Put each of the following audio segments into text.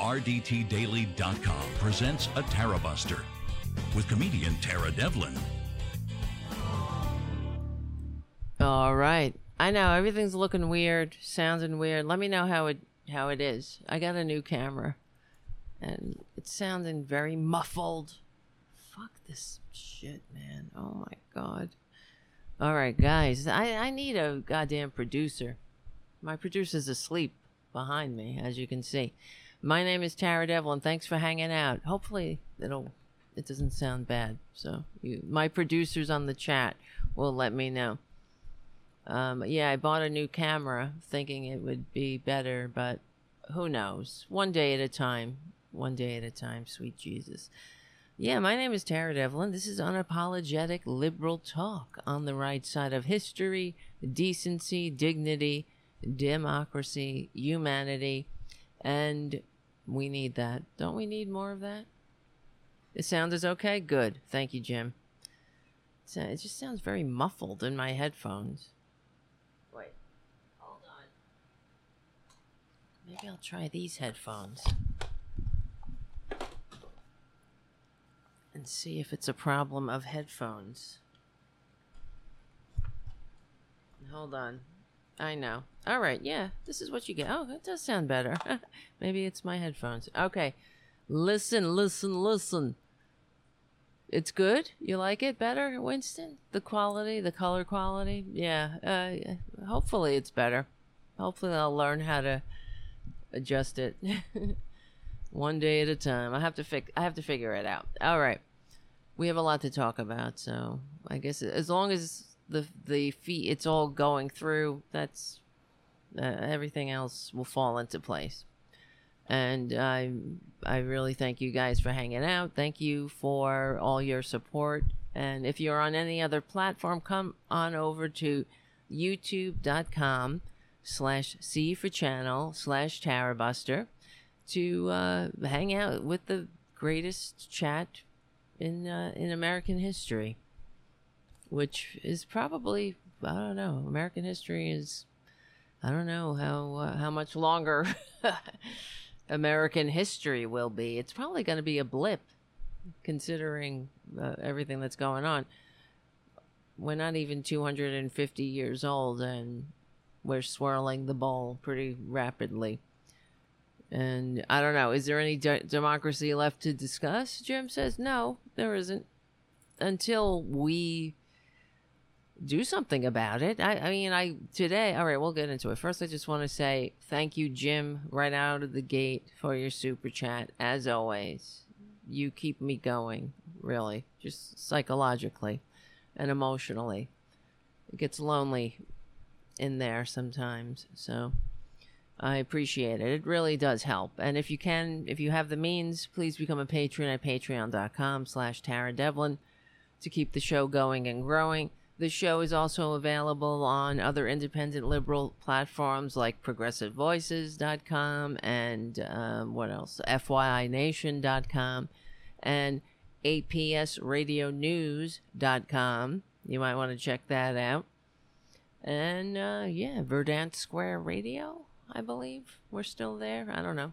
RDTDaily.com presents a Tara Buster with comedian Tara Devlin. All right. I know everything's looking weird, sounding weird. Let me know how it how it is. I got a new camera and it's sounding very muffled. Fuck this shit, man. Oh my god. All right, guys. I I need a goddamn producer. My producer's asleep behind me, as you can see. My name is Tara Devlin. Thanks for hanging out. Hopefully it'll it doesn't sound bad. So you, my producers on the chat will let me know. Um, yeah, I bought a new camera thinking it would be better, but who knows? One day at a time. One day at a time, sweet Jesus. Yeah, my name is Tara Devlin. This is unapologetic liberal talk on the right side of history, decency, dignity, democracy, humanity, and we need that. Don't we need more of that? The sound is okay? Good. Thank you, Jim. It just sounds very muffled in my headphones. Wait. Hold on. Maybe I'll try these headphones. And see if it's a problem of headphones. Hold on. I know. All right, yeah, this is what you get. Oh, that does sound better. Maybe it's my headphones. Okay. Listen, listen, listen. It's good. You like it better, Winston? The quality, the color quality? Yeah. Uh, hopefully it's better. Hopefully I'll learn how to adjust it. One day at a time. I have to fix I have to figure it out. All right. We have a lot to talk about, so I guess as long as the the feet it's all going through that's uh, everything else will fall into place. And i i really thank you guys for hanging out. Thank you for all your support. And if you're on any other platform come on over to youtube.com slash c for channel slash tarabuster to uh, hang out with the greatest chat in uh, in american history which is probably I don't know. American history is I don't know how uh, how much longer American history will be. It's probably going to be a blip considering uh, everything that's going on. We're not even 250 years old and we're swirling the ball pretty rapidly. And I don't know, is there any de- democracy left to discuss? Jim says no, there isn't. Until we do something about it. I, I mean, I today. All right, we'll get into it. First, I just want to say thank you, Jim, right out of the gate for your super chat. As always, you keep me going. Really, just psychologically and emotionally. It gets lonely in there sometimes, so I appreciate it. It really does help. And if you can, if you have the means, please become a patron at patreon.com slash Tara Devlin to keep the show going and growing. The show is also available on other independent liberal platforms like progressivevoices.com and um, what else? FYINation.com and APSradionews.com. You might want to check that out. And uh, yeah, Verdant Square Radio, I believe. We're still there. I don't know.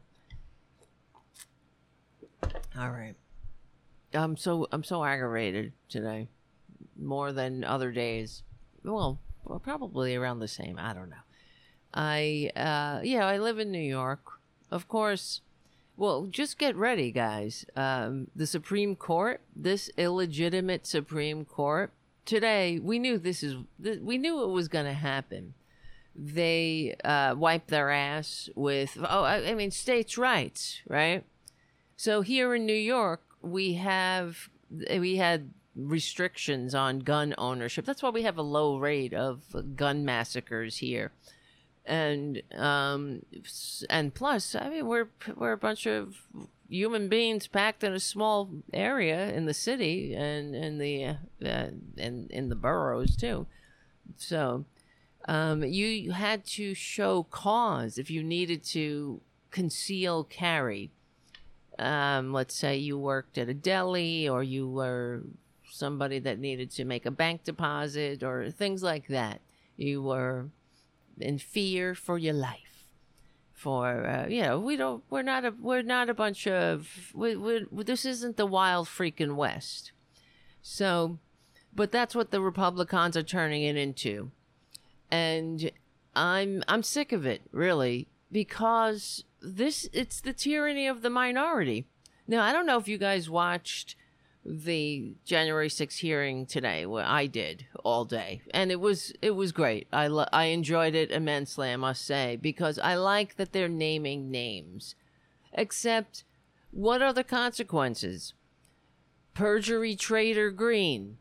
All right. I'm so I'm so aggravated today more than other days. Well, probably around the same. I don't know. I uh yeah, I live in New York. Of course, well, just get ready, guys. Um the Supreme Court, this illegitimate Supreme Court, today we knew this is we knew it was going to happen. They uh wiped their ass with oh I, I mean states' rights, right? So here in New York, we have we had restrictions on gun ownership. That's why we have a low rate of gun massacres here. And um and plus, I mean we're we're a bunch of human beings packed in a small area in the city and in the uh, in in the boroughs too. So um, you had to show cause if you needed to conceal carry. Um, let's say you worked at a deli or you were somebody that needed to make a bank deposit or things like that. You were in fear for your life. for uh, you know we don't we're not a we're not a bunch of we, we, this isn't the wild freaking west so but that's what the republicans are turning it into and i'm i'm sick of it really because this it's the tyranny of the minority now i don't know if you guys watched the January 6th hearing today. Where I did all day, and it was it was great. I lo- I enjoyed it immensely, I must say, because I like that they're naming names. Except, what are the consequences? Perjury Trader Greene,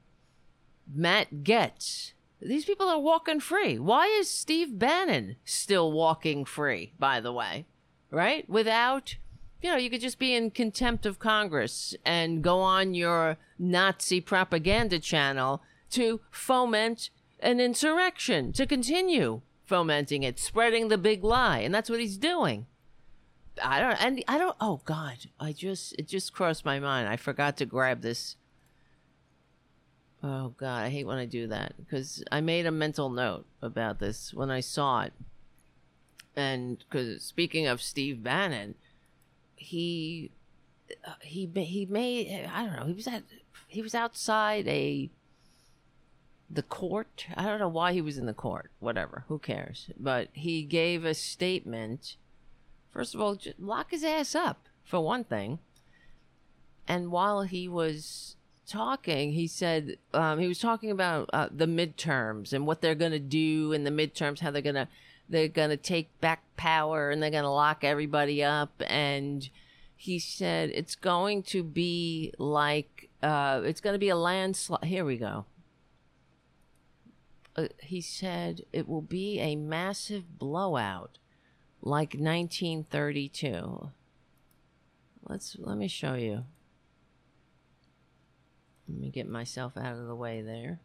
Matt Gaetz. These people are walking free. Why is Steve Bannon still walking free? By the way, right? Without you know, you could just be in contempt of Congress and go on your Nazi propaganda channel to foment an insurrection, to continue fomenting it, spreading the big lie. And that's what he's doing. I don't, and I don't, oh God, I just, it just crossed my mind. I forgot to grab this. Oh God, I hate when I do that because I made a mental note about this when I saw it. And because speaking of Steve Bannon, he uh, he he made I don't know he was at he was outside a the court? I don't know why he was in the court whatever who cares? But he gave a statement first of all lock his ass up for one thing. And while he was talking he said um, he was talking about uh, the midterms and what they're going to do in the midterms how they're going to they're going to take back power and they're going to lock everybody up. And he said it's going to be like uh, it's going to be a landslide. Here we go. Uh, he said it will be a massive blowout like 1932 let's let me show you. Let me get myself out of the way there.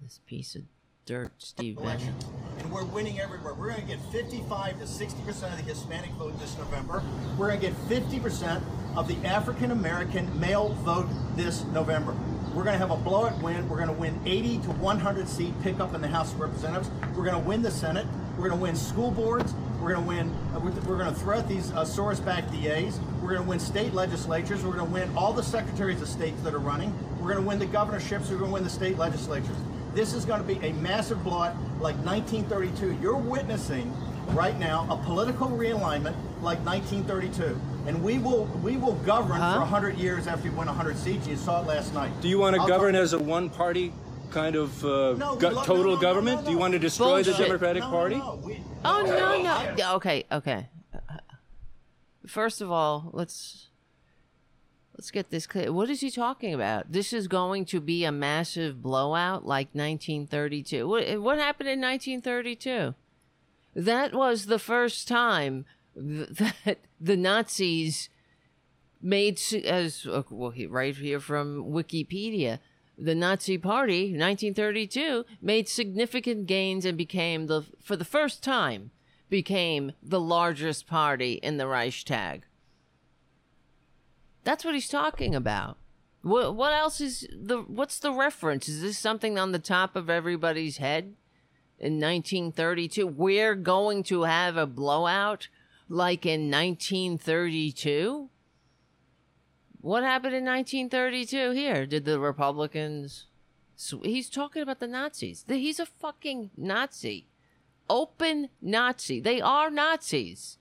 This piece of dirt, Steve Bannon. And we're winning everywhere. We're going to get 55 to 60% of the Hispanic vote this November. We're going to get 50% of the African American male vote this November. We're going to have a blowout win. We're going to win 80 to 100 seat pickup in the House of Representatives. We're going to win the Senate. We're going to win school boards. We're going to win. Uh, we're going to throw out these uh, Soros-backed DAs. We're going to win state legislatures. We're going to win all the secretaries of states that are running. We're going to win the governorships. We're going to win the state legislatures. This is going to be a massive blot like 1932. You're witnessing right now a political realignment like 1932. And we will we will govern huh? for 100 years after we win 100 seats. You saw it last night. Do you want to I'll govern as a one-party kind of uh, no, go- total no, no, government? Do you want to destroy Bullshit. the Democratic Party? We, oh no no. Okay okay. First of all, let's Let's get this clear. What is he talking about? This is going to be a massive blowout like 1932. What, what happened in 1932? That was the first time that the Nazis made, as uh, well, right here from Wikipedia, the Nazi Party, 1932, made significant gains and became the, for the first time, became the largest party in the Reichstag. That's what he's talking about. What what else is the what's the reference? Is this something on the top of everybody's head? In 1932, we're going to have a blowout like in 1932. What happened in 1932 here? Did the Republicans He's talking about the Nazis. He's a fucking Nazi. Open Nazi. They are Nazis.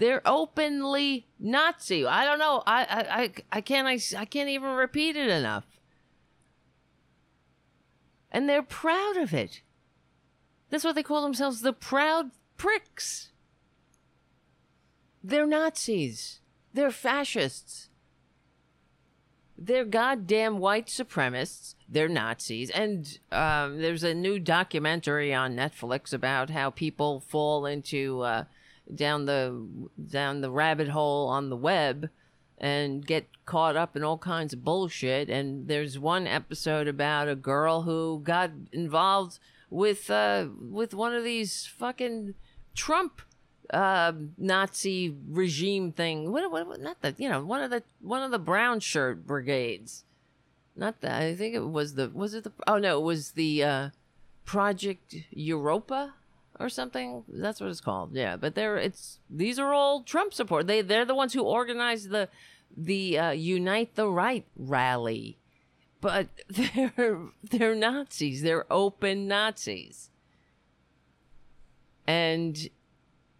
They're openly Nazi. I don't know. I I I, I can't I, I can't even repeat it enough. And they're proud of it. That's what they call themselves, the proud pricks. They're Nazis. They're fascists. They're goddamn white supremacists. They're Nazis. And um, there's a new documentary on Netflix about how people fall into uh, down the down the rabbit hole on the web and get caught up in all kinds of bullshit. And there's one episode about a girl who got involved with uh, with one of these fucking Trump uh, Nazi regime thing. What, what, not the you know one of the one of the brown shirt brigades. Not that I think it was the was it the oh no it was the uh, Project Europa or something. That's what it's called. Yeah, but they're it's these are all Trump support. They they're the ones who organized the the uh, Unite the Right rally, but they're they're Nazis. They're open Nazis, and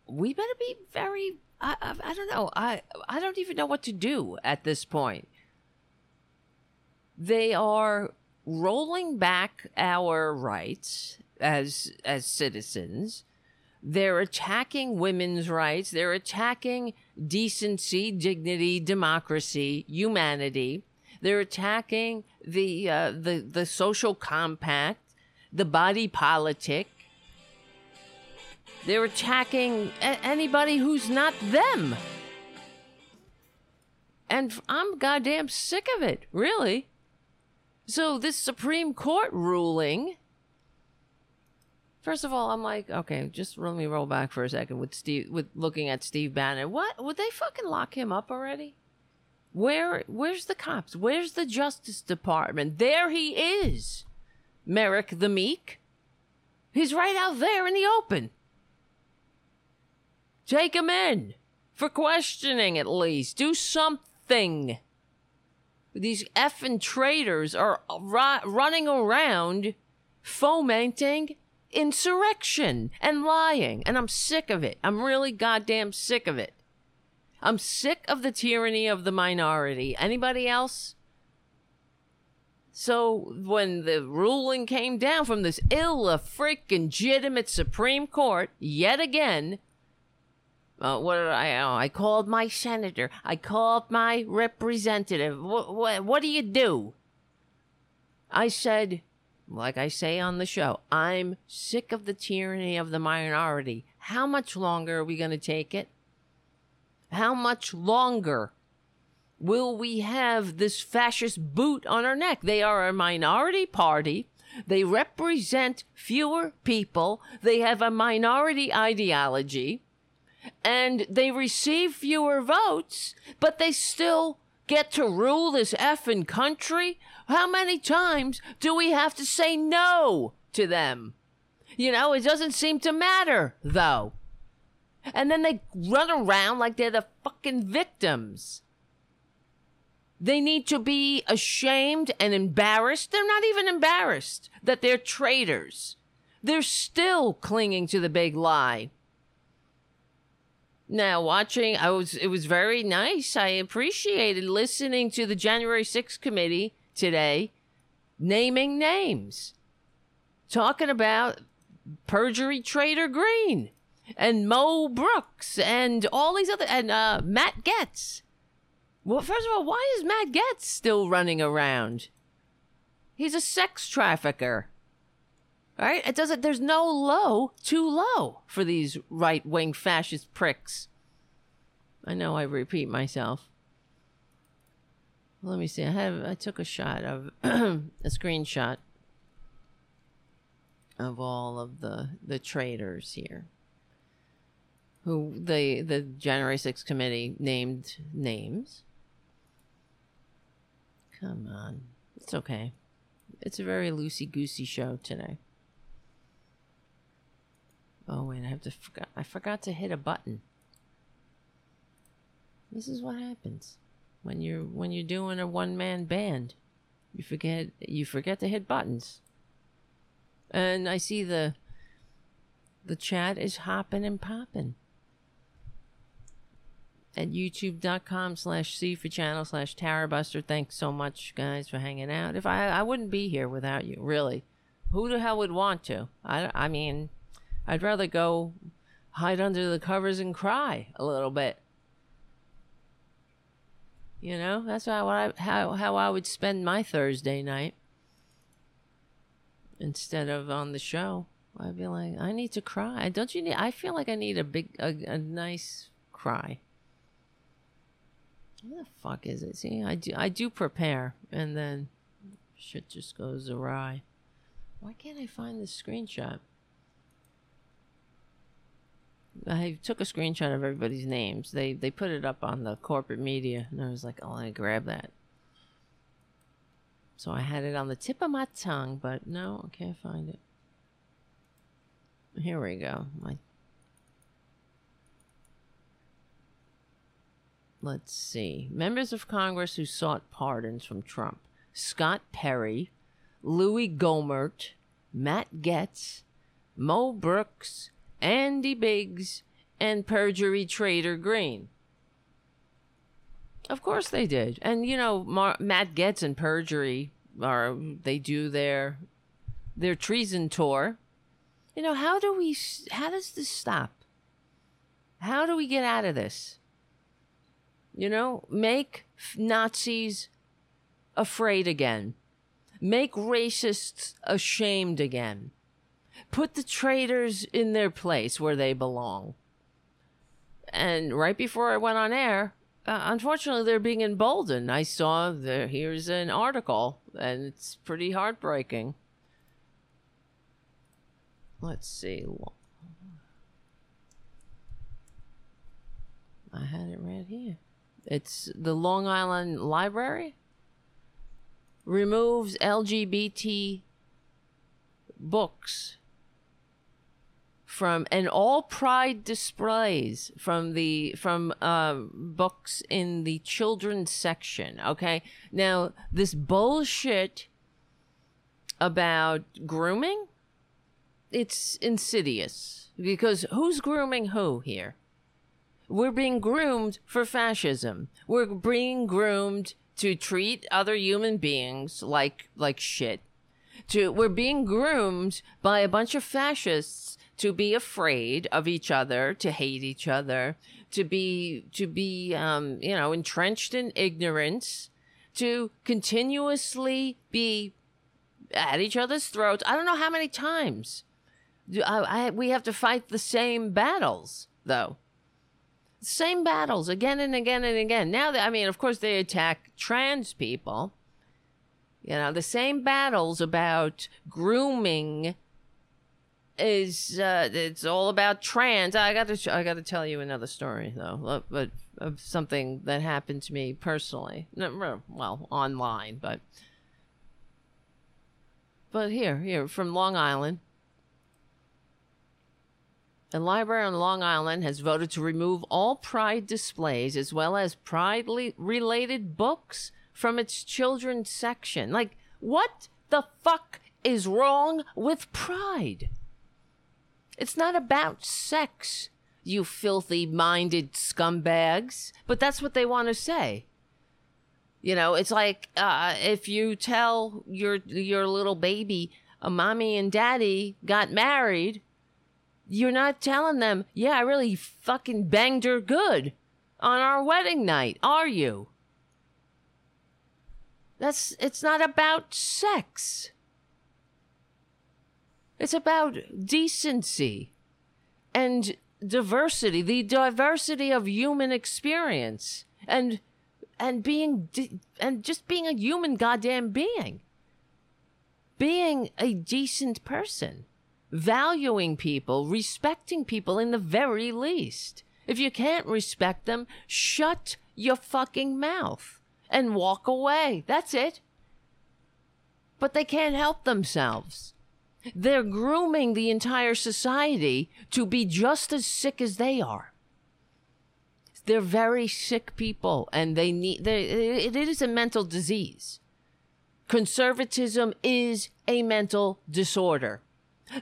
we better be very. I, I, I don't know. I I don't even know what to do at this point. They are rolling back our rights as as citizens. They're attacking women's rights. They're attacking decency, dignity, democracy, humanity. They're attacking the uh, the the social compact, the body politic. They're attacking a- anybody who's not them. And I'm goddamn sick of it, really. So this Supreme Court ruling First of all, I'm like, okay, just let me roll back for a second with Steve, with looking at Steve Bannon. What would they fucking lock him up already? Where, where's the cops? Where's the Justice Department? There he is, Merrick the Meek. He's right out there in the open. Take him in for questioning, at least. Do something. These effing traitors are uh, running around fomenting insurrection and lying. And I'm sick of it. I'm really goddamn sick of it. I'm sick of the tyranny of the minority. Anybody else? So when the ruling came down from this ill freaking legitimate Supreme Court yet again, uh, what did I? Oh, I called my senator. I called my representative. What, do you do? I said, like I say on the show, I'm sick of the tyranny of the minority. How much longer are we going to take it? How much longer will we have this fascist boot on our neck? They are a minority party. They represent fewer people. They have a minority ideology. And they receive fewer votes, but they still get to rule this effing country? How many times do we have to say no to them? You know, it doesn't seem to matter, though. And then they run around like they're the fucking victims. They need to be ashamed and embarrassed. They're not even embarrassed that they're traitors. They're still clinging to the big lie. Now, watching, I was it was very nice. I appreciated listening to the January 6th committee today, naming names, talking about perjury traitor Greene and Mo Brooks and all these other and uh, Matt Gaetz. Well, first of all, why is Matt Gaetz still running around? He's a sex trafficker. All right, it doesn't. There's no low too low for these right wing fascist pricks. I know I repeat myself. Let me see. I have. I took a shot of a screenshot of all of the the traitors here, who the the January 6th committee named names. Come on, it's okay. It's a very loosey goosey show today. Oh wait, I have to. Forgot, I forgot to hit a button. This is what happens when you're when you're doing a one man band. You forget you forget to hit buttons. And I see the the chat is hopping and popping at youtube.com slash c for channel slash tarabuster thanks so much guys for hanging out if i i wouldn't be here without you really who the hell would want to i i mean I'd rather go hide under the covers and cry a little bit. You know, that's how I how how I would spend my Thursday night instead of on the show. I'd be like, I need to cry. Don't you need? I feel like I need a big, a, a nice cry. What the fuck is it? See, I do, I do prepare, and then shit just goes awry. Why can't I find the screenshot? I took a screenshot of everybody's names. They they put it up on the corporate media, and I was like, "Oh, I grab that." So I had it on the tip of my tongue, but no, I can't find it. Here we go. My Let's see. Members of Congress who sought pardons from Trump Scott Perry, Louis Gohmert, Matt Gaetz, Mo Brooks, Andy Biggs, and perjury trader Greene. Of course they did. And, you know, Mar- Matt Gaetz and perjury are, they do their, their treason tour. You know, how do we, how does this stop? How do we get out of this? You know, make Nazis afraid again. Make racists ashamed again. Put the traitors in their place where they belong. And right before I went on air, uh, unfortunately, they're being emboldened. I saw the here's an article, and it's pretty heartbreaking. Let's see. I had it right here. It's the Long Island Library removes LGBT books from and all pride displays from the from uh, books in the children's section okay now this bullshit about grooming it's insidious because who's grooming who here we're being groomed for fascism. We're being groomed to treat other human beings like like shit. To we're being groomed by a bunch of fascists to be afraid of each other, to hate each other, to be to be um, you know entrenched in ignorance, to continuously be at each other's throats. I don't know how many times. I, I, we have to fight the same battles, though same battles again and again and again. Now, I mean, of course, they attack trans people. You know, the same battles about grooming is uh, it's all about trans. I got to I got to tell you another story though, but of something that happened to me personally. Well, online, but but here, here from Long Island. A library on Long Island has voted to remove all Pride displays as well as Pride related books from its children's section. Like, what the fuck is wrong with Pride? It's not about sex, you filthy minded scumbags, but that's what they want to say. You know, it's like uh, if you tell your your little baby, a mommy and daddy got married, you're not telling them, yeah, I really fucking banged her good on our wedding night, are you? That's it's not about sex. It's about decency and diversity, the diversity of human experience and and being and just being a human goddamn being. Being a decent person valuing people, respecting people in the very least. If you can't respect them, shut your fucking mouth and walk away. That's it. But they can't help themselves. They're grooming the entire society to be just as sick as they are. They're very sick people and they need, it is a mental disease. Conservatism is a mental disorder.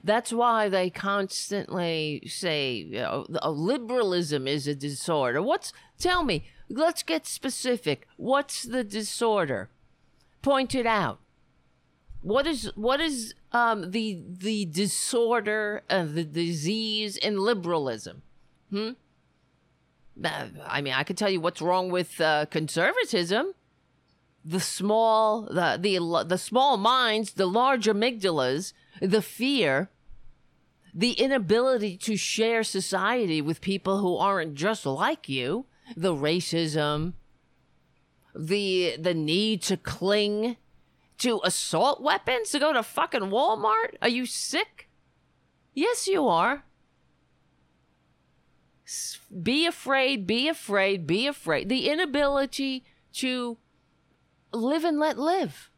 That's why they constantly say you know, oh, liberalism is a disorder. What's tell me? Let's get specific. What's the disorder? Point it out. What is what is um, the the disorder of the disease in liberalism? Hmm. Uh, I mean, I could tell you what's wrong with uh, conservatism. The small, the the the small minds, the large amygdalas the fear, the inability to share society with people who aren't just like you, the racism, the the need to cling to assault weapons to go to fucking Walmart? Are you sick? Yes, you are. Be afraid, be afraid, be afraid. The inability to live and let live.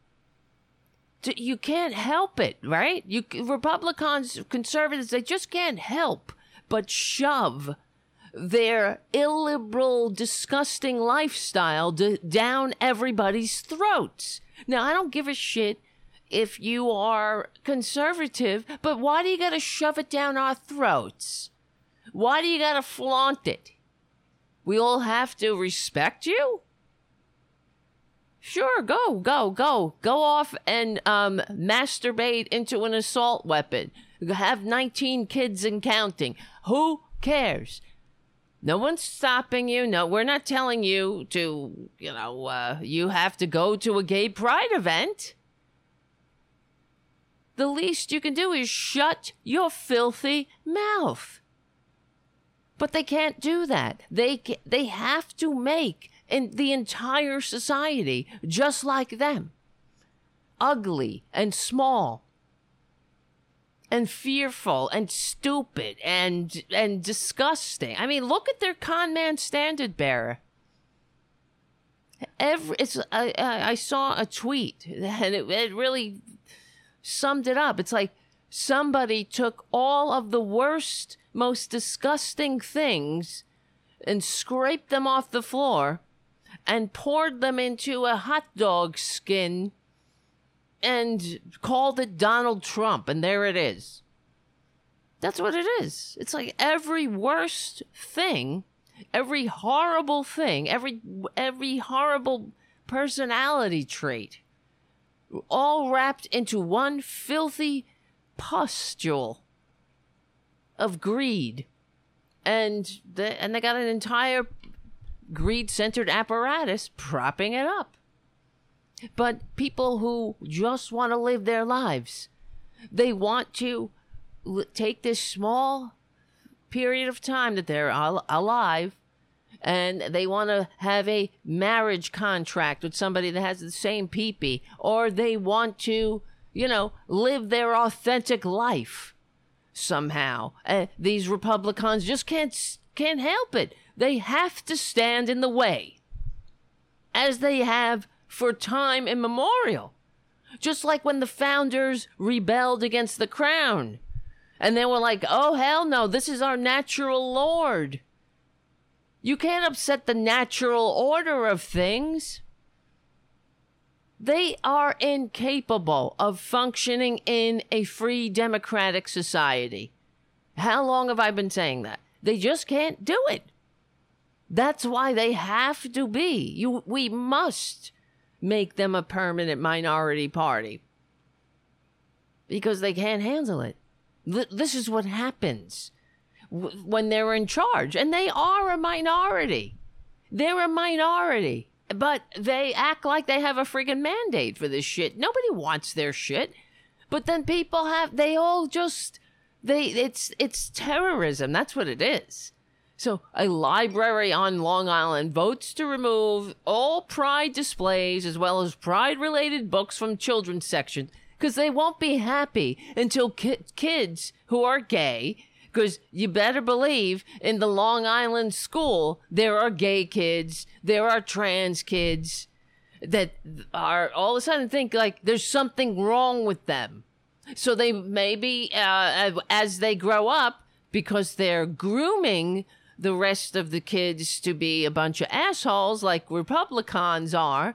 you can't help it, right? You Republicans, conservatives, they just can't help but shove their illiberal, disgusting lifestyle d- down everybody's throats. Now, I don't give a shit if you are conservative, but why do you got to shove it down our throats? Why do you got to flaunt it? We all have to respect you? Sure, go, go, go. Go off and um, masturbate into an assault weapon. Have 19 kids and counting. Who cares? No one's stopping you. No, we're not telling you to, you know, uh, you have to go to a gay pride event. The least you can do is shut your filthy mouth. But they can't do that. They they have to make in the entire society just like them. Ugly and small and fearful and stupid and and disgusting. I mean, look at their con man standard bearer. Every it's I I saw a tweet and it, it really summed it up. It's like somebody took all of the worst, most disgusting things and scraped them off the floor and poured them into a hot dog skin and called it Donald Trump, and there it is. That's what it is. It's like every worst thing, every horrible thing, every every horrible personality trait, all wrapped into one filthy pustule of greed, and they, and they got an entire greed-centered apparatus propping it up but people who just want to live their lives. They want to take this small period of time that they're al- alive and they want to have a marriage contract with somebody that has the same peepee, or they want to, you know, live their authentic life somehow. Uh, these Republicans just can't can't help it. They have to stand in the way, as they have for time immemorial. Just like when the founders rebelled against the crown. And they were like, oh, hell no, this is our natural lord. You can't upset the natural order of things. They are incapable of functioning in a free democratic society. How long have I been saying that? They just can't do it. That's why they have to be. You, we must make them a permanent minority party because they can't handle it. This is what happens when they're in charge, and they are a minority. They're a minority, but they act like they have a freaking mandate for this shit. Nobody wants their shit, but then people have. They all just they. It's it's terrorism. That's what it is. So, a library on Long Island votes to remove all pride displays as well as pride related books from children's section because they won't be happy until ki- kids who are gay because you better believe in the Long Island school there are gay kids, there are trans kids that are all of a sudden think like there's something wrong with them. So they maybe uh, as they grow up because they're grooming the rest of the kids to be a bunch of assholes like Republicans are,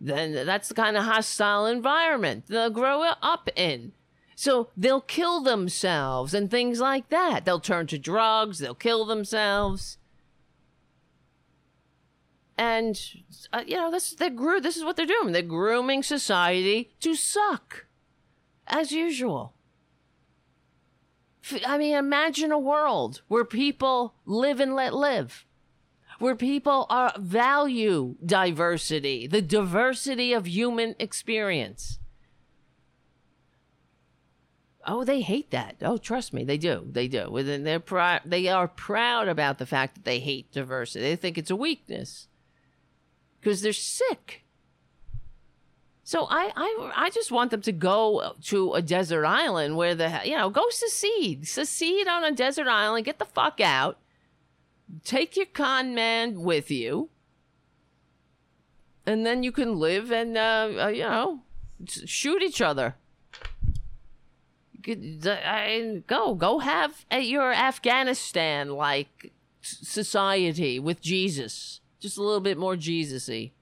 then that's the kind of hostile environment they'll grow up in. So they'll kill themselves and things like that. They'll turn to drugs, they'll kill themselves. And uh, you know, this they grew this is what they're doing. They're grooming society to suck. As usual. I mean, imagine a world where people live and let live, where people are value diversity, the diversity of human experience. Oh, they hate that. Oh, trust me, they do. They do. And they're proud. They are proud about the fact that they hate diversity. They think it's a weakness because they're sick. So I, I, I just want them to go to a desert island where the, you know, go secede, secede on a desert island, get the fuck out, take your con man with you, and then you can live and, uh, uh, you know, shoot each other. Go, go have your Afghanistan like society with Jesus. Just a little bit more Jesus-y.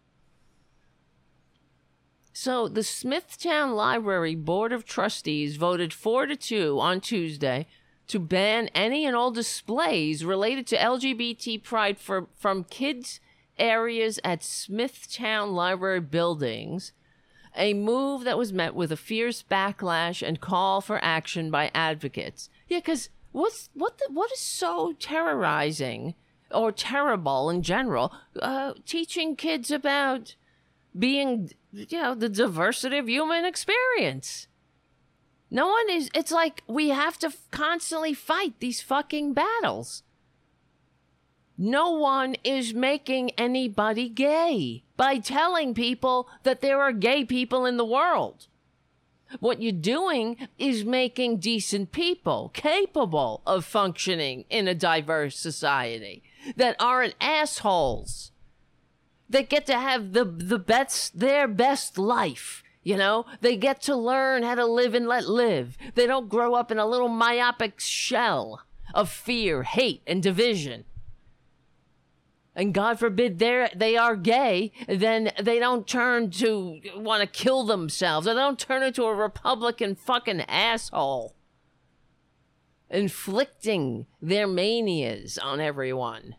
So the Smithtown Library Board of Trustees voted 4 to 2 on Tuesday to ban any and all displays related to LGBT pride for, from kids areas at Smithtown Library buildings, a move that was met with a fierce backlash and call for action by advocates. Yeah, because what's what the, what is so terrorizing or terrible in general? Uh, teaching kids about being, you know, the diversity of human experience. No one is. It's like we have to constantly fight these fucking battles. No one is making anybody gay by telling people that there are gay people in the world. What you're doing is making decent people capable of functioning in a diverse society that aren't assholes that get to have the the best their best life you know they get to learn how to live and let live they don't grow up in a little myopic shell of fear hate and division and God forbid they they are gay, then they don't turn to want to kill themselves. They don't turn into a Republican fucking asshole, inflicting their manias on everyone.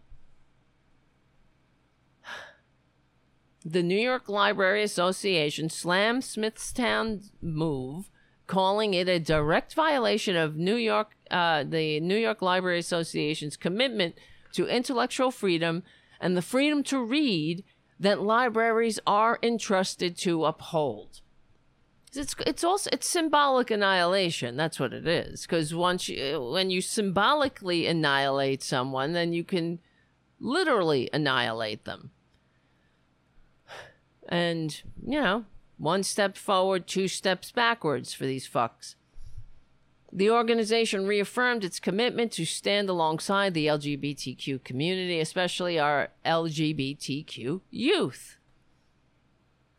The New York Library Association slammed Smithtown's move, calling it a direct violation of New York, uh, the New York Library Association's commitment to intellectual freedom and the freedom to read that libraries are entrusted to uphold. It's it's also it's symbolic annihilation. That's what it is. Because once you when you symbolically annihilate someone, then you can literally annihilate them. And you know, one step forward, two steps backwards for these fucks. The organization reaffirmed its commitment to stand alongside the LGBTQ community, especially our LGBTQ youth.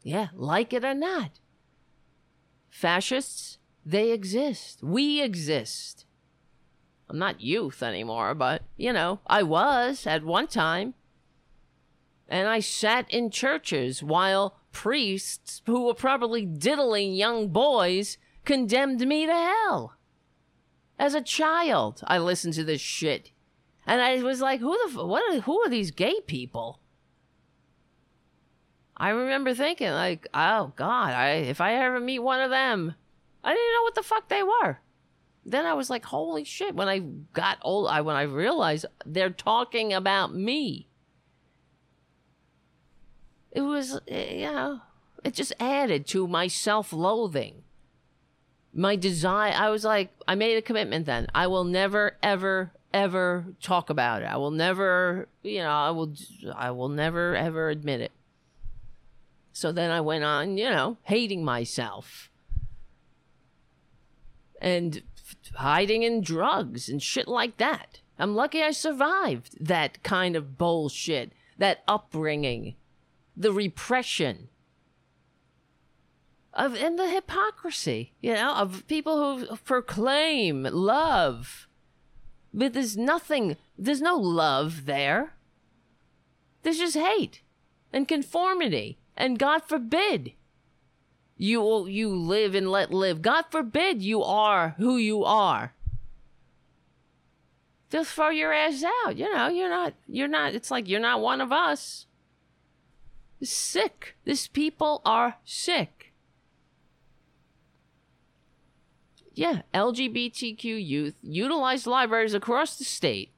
Yeah, like it or not. Fascists, they exist. We exist. I'm not youth anymore, but, you know, I was at one time. And I sat in churches while priests, who were probably diddling young boys, condemned me to hell. As a child, I listened to this shit, and I was like, "Who the what? Are, who are these gay people?" I remember thinking, like, "Oh God, I if I ever meet one of them, I didn't know what the fuck they were." Then I was like, "Holy shit!" When I got old, I when I realized they're talking about me. It was, eh, you know, it just added to my self-loathing. My desire i was like i made a commitment then. I will never ever ever talk about it. I will never you know i will i will never ever admit it. So then i went on you know hating myself and hiding in drugs and shit like that. I'm lucky i survived that kind of bullshit that upbringing the repression of and the hypocrisy, you know, of people who proclaim love. But there's nothing, there's no love there. There's just hate and conformity. And God forbid you you live and let live. God forbid you are who you are. Just throw your ass out. You know, you're not you're not it's like you're not one of us. Sick. These people are sick. yeah, LGBTQ youth utilize libraries across the state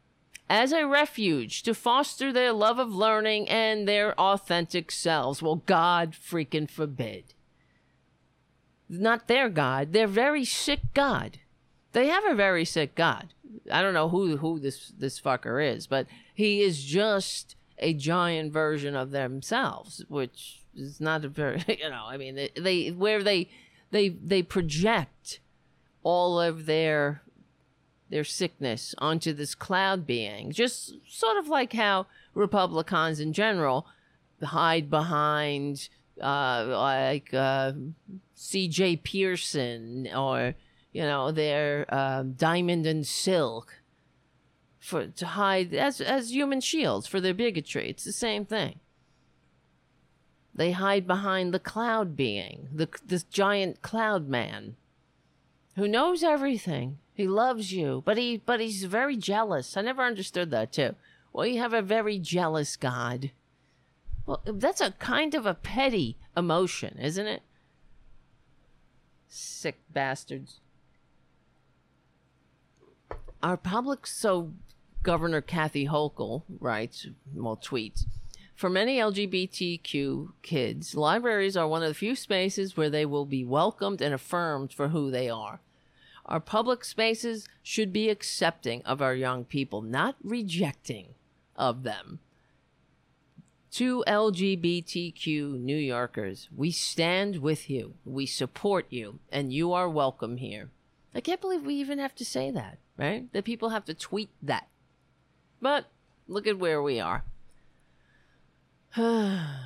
as a refuge to foster their love of learning and their authentic selves. Well, God freaking forbid. Not their God, their very sick God. They have a very sick God. I don't know who who this this fucker is, but he is just a giant version of themselves, which is not a very you know. I mean, they, they where they they they project all of their their sickness onto this cloud being. Just sort of like how Republicans in general hide behind uh, like uh, C.J. Pearson or you know their um, diamond and silk for to hide as as human shields for their bigotry. It's the same thing. They hide behind the cloud being, the this giant cloud man, who knows everything. He loves you, but he but he's very jealous. I never understood that too. Well, you have a very jealous God. Well, that's a kind of a petty emotion, isn't it? Sick bastards. Our public, so Governor Kathy Hochul writes, well, tweets. For many LGBTQ kids, libraries are one of the few spaces where they will be welcomed and affirmed for who they are. Our public spaces should be accepting of our young people, not rejecting of them. To LGBTQ New Yorkers, we stand with you, we support you, and you are welcome here. I can't believe we even have to say that, right? That people have to tweet that. But look at where we are.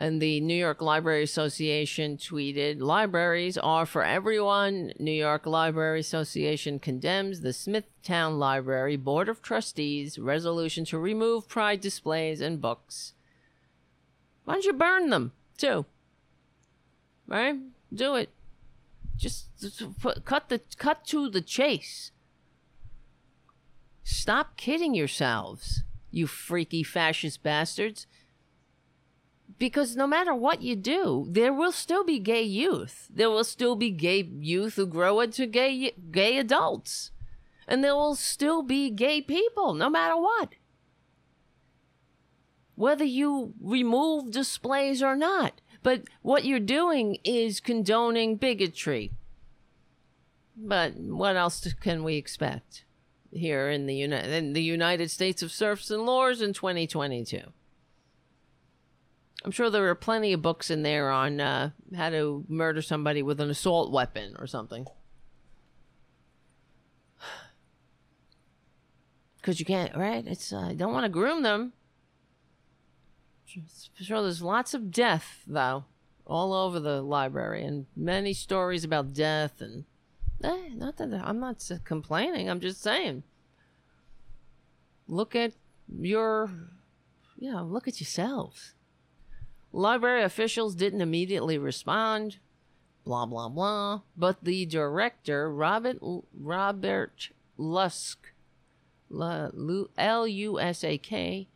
And the New York Library Association tweeted Libraries are for everyone. New York Library Association condemns the Smithtown Library Board of Trustees resolution to remove pride displays and books. Why don't you burn them, too? Right? Do it. Just, just put, cut the cut to the chase. Stop kidding yourselves, you freaky fascist bastards because no matter what you do, there will still be gay youth. There will still be gay youth who grow into gay gay adults. And there will still be gay people no matter what. Whether you remove displays or not. But what you're doing is condoning bigotry. But what else can we expect here in the, Uni- in the United States of Serfs and Lords in 2022? I'm sure there are plenty of books in there on uh, how to murder somebody with an assault weapon or something. Because you can't, right? It's uh, don't want to groom them. For sure, there's lots of death though, all over the library, and many stories about death. And eh, not that I'm not complaining. I'm just saying. Look at your, you know, look at yourselves Library officials didn't immediately respond, blah, blah, blah. But the director, Robert, Robert Lusak, L U S A K,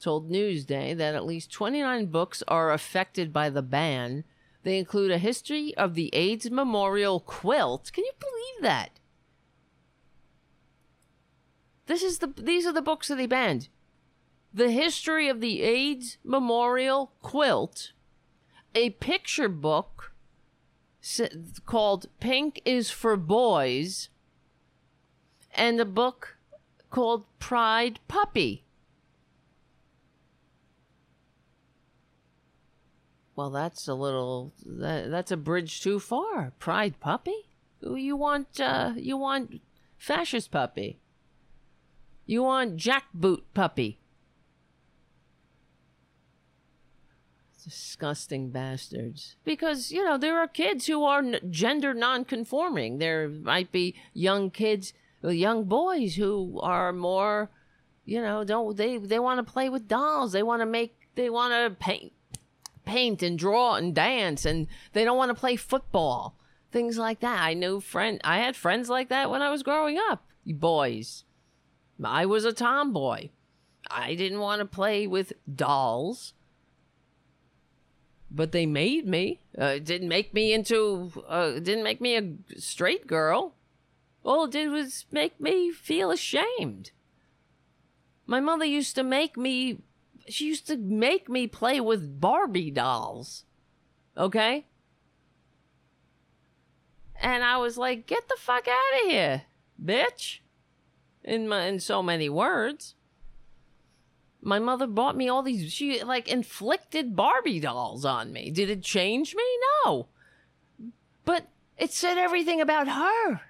told Newsday that at least 29 books are affected by the ban. They include a history of the AIDS memorial quilt. Can you believe that? This is the these are the books that they banned the history of the AIDS Memorial Quilt, a picture book called Pink is for Boys, and a book called Pride Puppy. Well, that's a little that, that's a bridge too far. Pride Puppy? You want uh you want fascist puppy. You want jackboot puppy. Disgusting bastards. Because, you know, there are kids who are gender non-conforming. There might be young kids, uh, young boys who are more, you know, don't they they want to play with dolls. They want to make they want to paint paint and draw and dance and they don't want to play football. Things like that. I knew friend I had friends like that when I was growing up. Boys. I was a tomboy. I didn't want to play with dolls but they made me. Uh, didn't make me into. Uh, didn't make me a straight girl. All it did was make me feel ashamed. My mother used to make me. She used to make me play with Barbie dolls. Okay? And I was like, get the fuck out of here, bitch. In my in so many words. My mother bought me all these, she like inflicted Barbie dolls on me. Did it change me? No. But it said everything about her.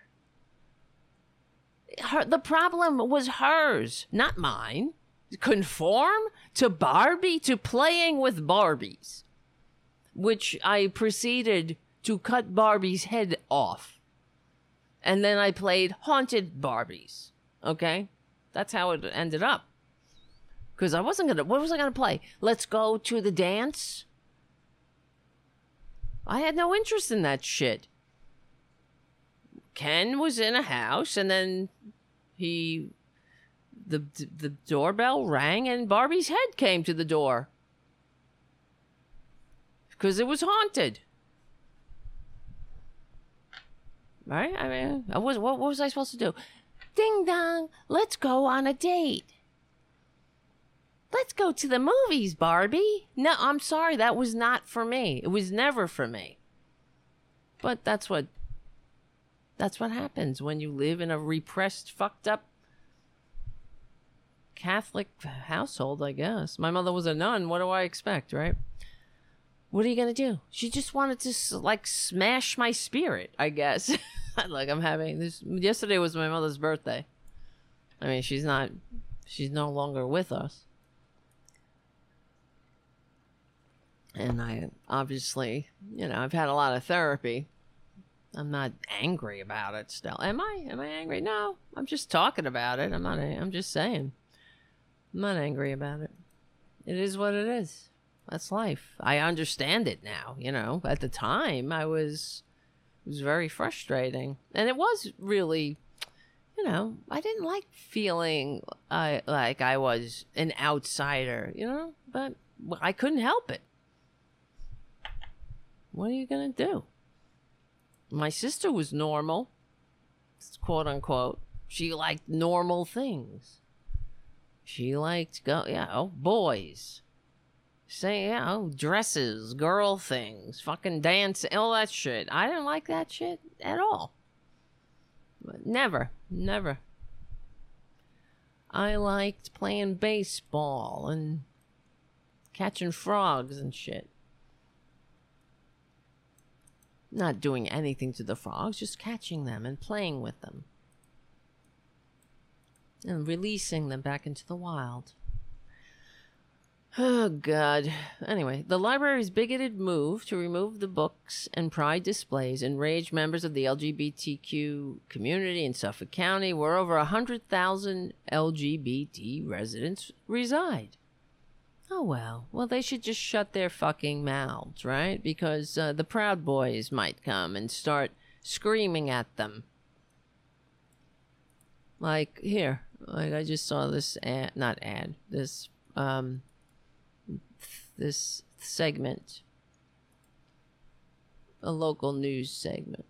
Her, the problem was hers, not mine. Conform to Barbie, to playing with Barbies. which I proceeded to cut Barbie's head off. And then I played Haunted Barbies. Okay? That's how it ended up. Because I wasn't going to, what was I going to play? Let's go to the dance? I had no interest in that shit. Ken was in a house and then he the the doorbell rang and Barbie's head came to the door because it was haunted. Right? I mean, I was what, what was I supposed to do? Ding dong, let's go on a date. Let's go to the movies, Barbie. No, I'm sorry, that was not for me. It was never for me. But that's what that's what happens when you live in a repressed, fucked up Catholic household, I guess. My mother was a nun. What do I expect, right? What are you gonna do? She just wanted to like smash my spirit, I guess. like I'm having this. Yesterday was my mother's birthday. I mean, she's not. She's no longer with us. And I obviously, you know, I've had a lot of therapy. I'm not angry about it still. Am I? Am I angry? No. I'm just talking about it. I'm not I'm just saying. I'm not angry about it. It is what it is. That's life. I understand it now, you know. At the time, I was it was very frustrating. And it was really you know, I didn't like feeling uh, like I was an outsider, you know, but I couldn't help it. What are you going to do? My sister was normal, quote unquote. She liked normal things. She liked go yeah, oh boys. Say yeah, oh dresses, girl things, fucking dance, all that shit. I didn't like that shit at all. But never, never. I liked playing baseball and catching frogs and shit. Not doing anything to the frogs, just catching them and playing with them and releasing them back into the wild. Oh, God. Anyway, the library's bigoted move to remove the books and pride displays enraged members of the LGBTQ community in Suffolk County, where over 100,000 LGBT residents reside. Oh, well. Well, they should just shut their fucking mouths, right? Because uh, the Proud Boys might come and start screaming at them. Like, here, like I just saw this ad, not ad, this um, this segment, a local news segment.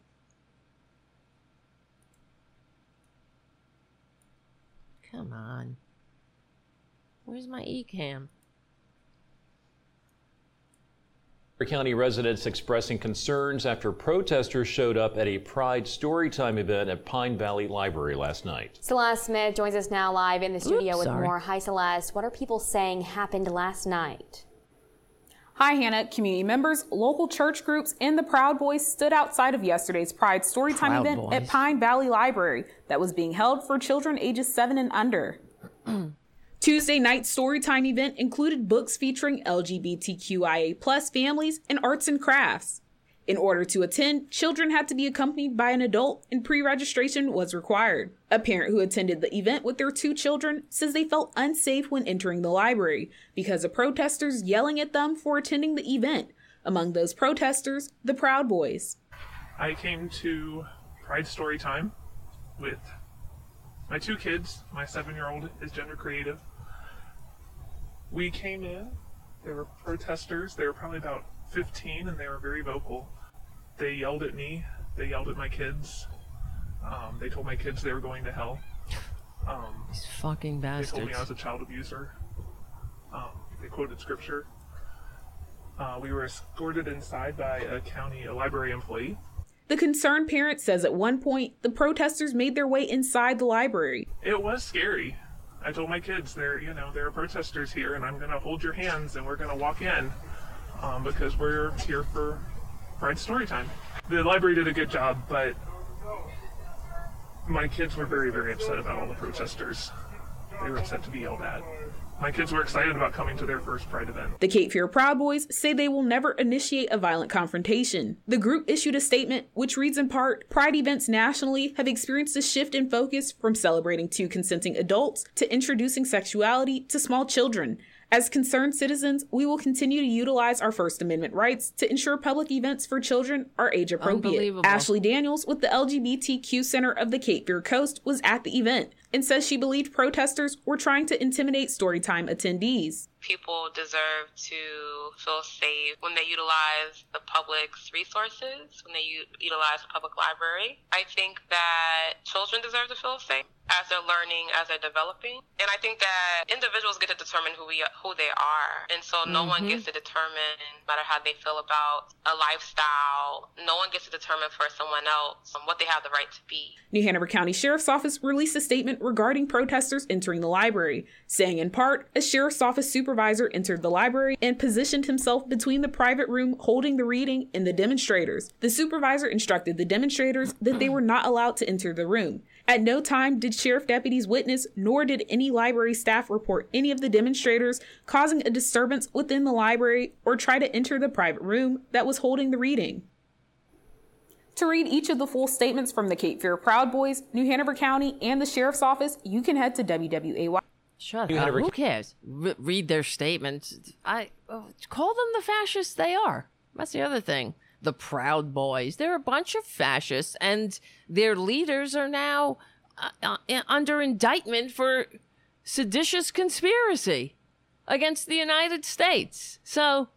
Come on. Where's my eCam? County residents expressing concerns after protesters showed up at a Pride Storytime event at Pine Valley Library last night. Celeste Smith joins us now live in the studio Oops, with more. Hi, Celeste. What are people saying happened last night? Hi, Hannah. Community members, local church groups, and the Proud Boys stood outside of yesterday's Pride Storytime Proud event Boys. at Pine Valley Library that was being held for children ages 7 and under. Tuesday night storytime event included books featuring LGBTQIA families and arts and crafts. In order to attend, children had to be accompanied by an adult and pre-registration was required. A parent who attended the event with their two children says they felt unsafe when entering the library because of protesters yelling at them for attending the event. Among those protesters, the Proud Boys. I came to Pride Storytime with my two kids. My seven year old is gender creative, we came in, there were protesters, they were probably about 15 and they were very vocal. They yelled at me, they yelled at my kids. Um, they told my kids they were going to hell. Um, These fucking bastards. They told me I was a child abuser. Um, they quoted scripture. Uh, we were escorted inside by a county a library employee. The concerned parent says at one point the protesters made their way inside the library. It was scary. I told my kids, there, you know, there are protesters here, and I'm going to hold your hands, and we're going to walk in, um, because we're here for Pride story time. The library did a good job, but my kids were very, very upset about all the protesters. They were upset to be yelled at. My kids were excited about coming to their first Pride event. The Cape Fear Proud Boys say they will never initiate a violent confrontation. The group issued a statement which reads in part Pride events nationally have experienced a shift in focus from celebrating two consenting adults to introducing sexuality to small children. As concerned citizens, we will continue to utilize our First Amendment rights to ensure public events for children are age appropriate. Ashley Daniels with the LGBTQ Center of the Cape Fear Coast was at the event and says she believed protesters were trying to intimidate Storytime attendees. People deserve to feel safe when they utilize the public's resources, when they u- utilize the public library. I think that children deserve to feel safe as they're learning, as they're developing. And I think that individuals get to determine who we who they are. And so no mm-hmm. one gets to determine, no matter how they feel about a lifestyle, no one gets to determine for someone else what they have the right to be. New Hanover County Sheriff's Office released a statement regarding protesters entering the library, saying in part, a sheriff's office supervisor entered the library and positioned himself between the private room holding the reading and the demonstrators. The supervisor instructed the demonstrators that they were not allowed to enter the room. At no time did sheriff deputies witness, nor did any library staff report any of the demonstrators causing a disturbance within the library or try to enter the private room that was holding the reading. To read each of the full statements from the Cape Fear Proud Boys, New Hanover County, and the Sheriff's Office, you can head to WWAY. Shut up. Who cares? R- read their statements. I oh, call them the fascists they are. That's the other thing. The Proud Boys. They're a bunch of fascists, and their leaders are now uh, uh, under indictment for seditious conspiracy against the United States. So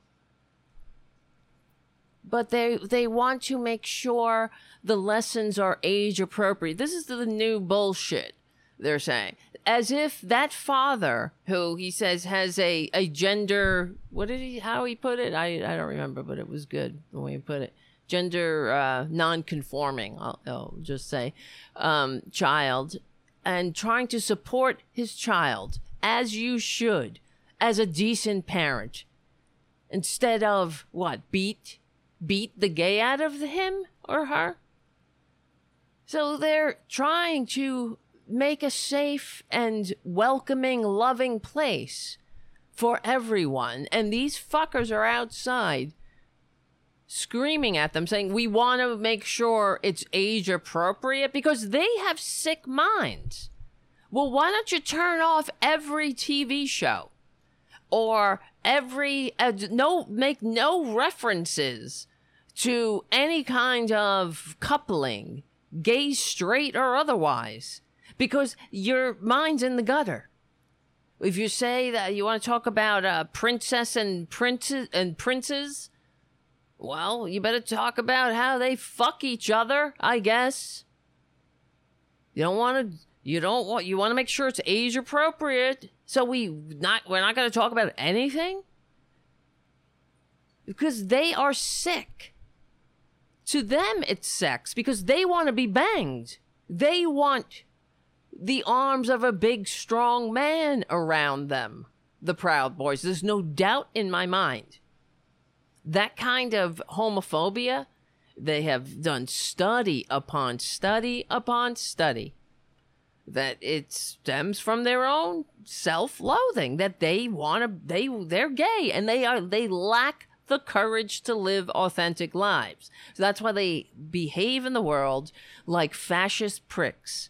but they they want to make sure the lessons are age appropriate. This is the new bullshit they're saying. As if that father, who he says has a, a gender, what did he, how he put it? I, I don't remember, but it was good the way he put it. Gender uh, non-conforming, I'll, I'll just say, um, child, and trying to support his child as you should, as a decent parent, instead of what beat beat the gay out of him or her. So they're trying to make a safe and welcoming, loving place for everyone. And these fuckers are outside screaming at them, saying, We want to make sure it's age appropriate because they have sick minds. Well, why don't you turn off every TV show or every, uh, no, make no references to any kind of coupling, gay, straight, or otherwise, because your mind's in the gutter. If you say that you want to talk about a princess and princes and princes, well, you better talk about how they fuck each other, I guess. You don't want to you don't want you want to make sure it's age appropriate. So we not we're not going to talk about anything because they are sick. To them, it's sex because they want to be banged. They want the arms of a big, strong man around them, the Proud Boys. There's no doubt in my mind. That kind of homophobia, they have done study upon study upon study that it stems from their own self-loathing that they want to they they're gay and they are they lack the courage to live authentic lives. So that's why they behave in the world like fascist pricks.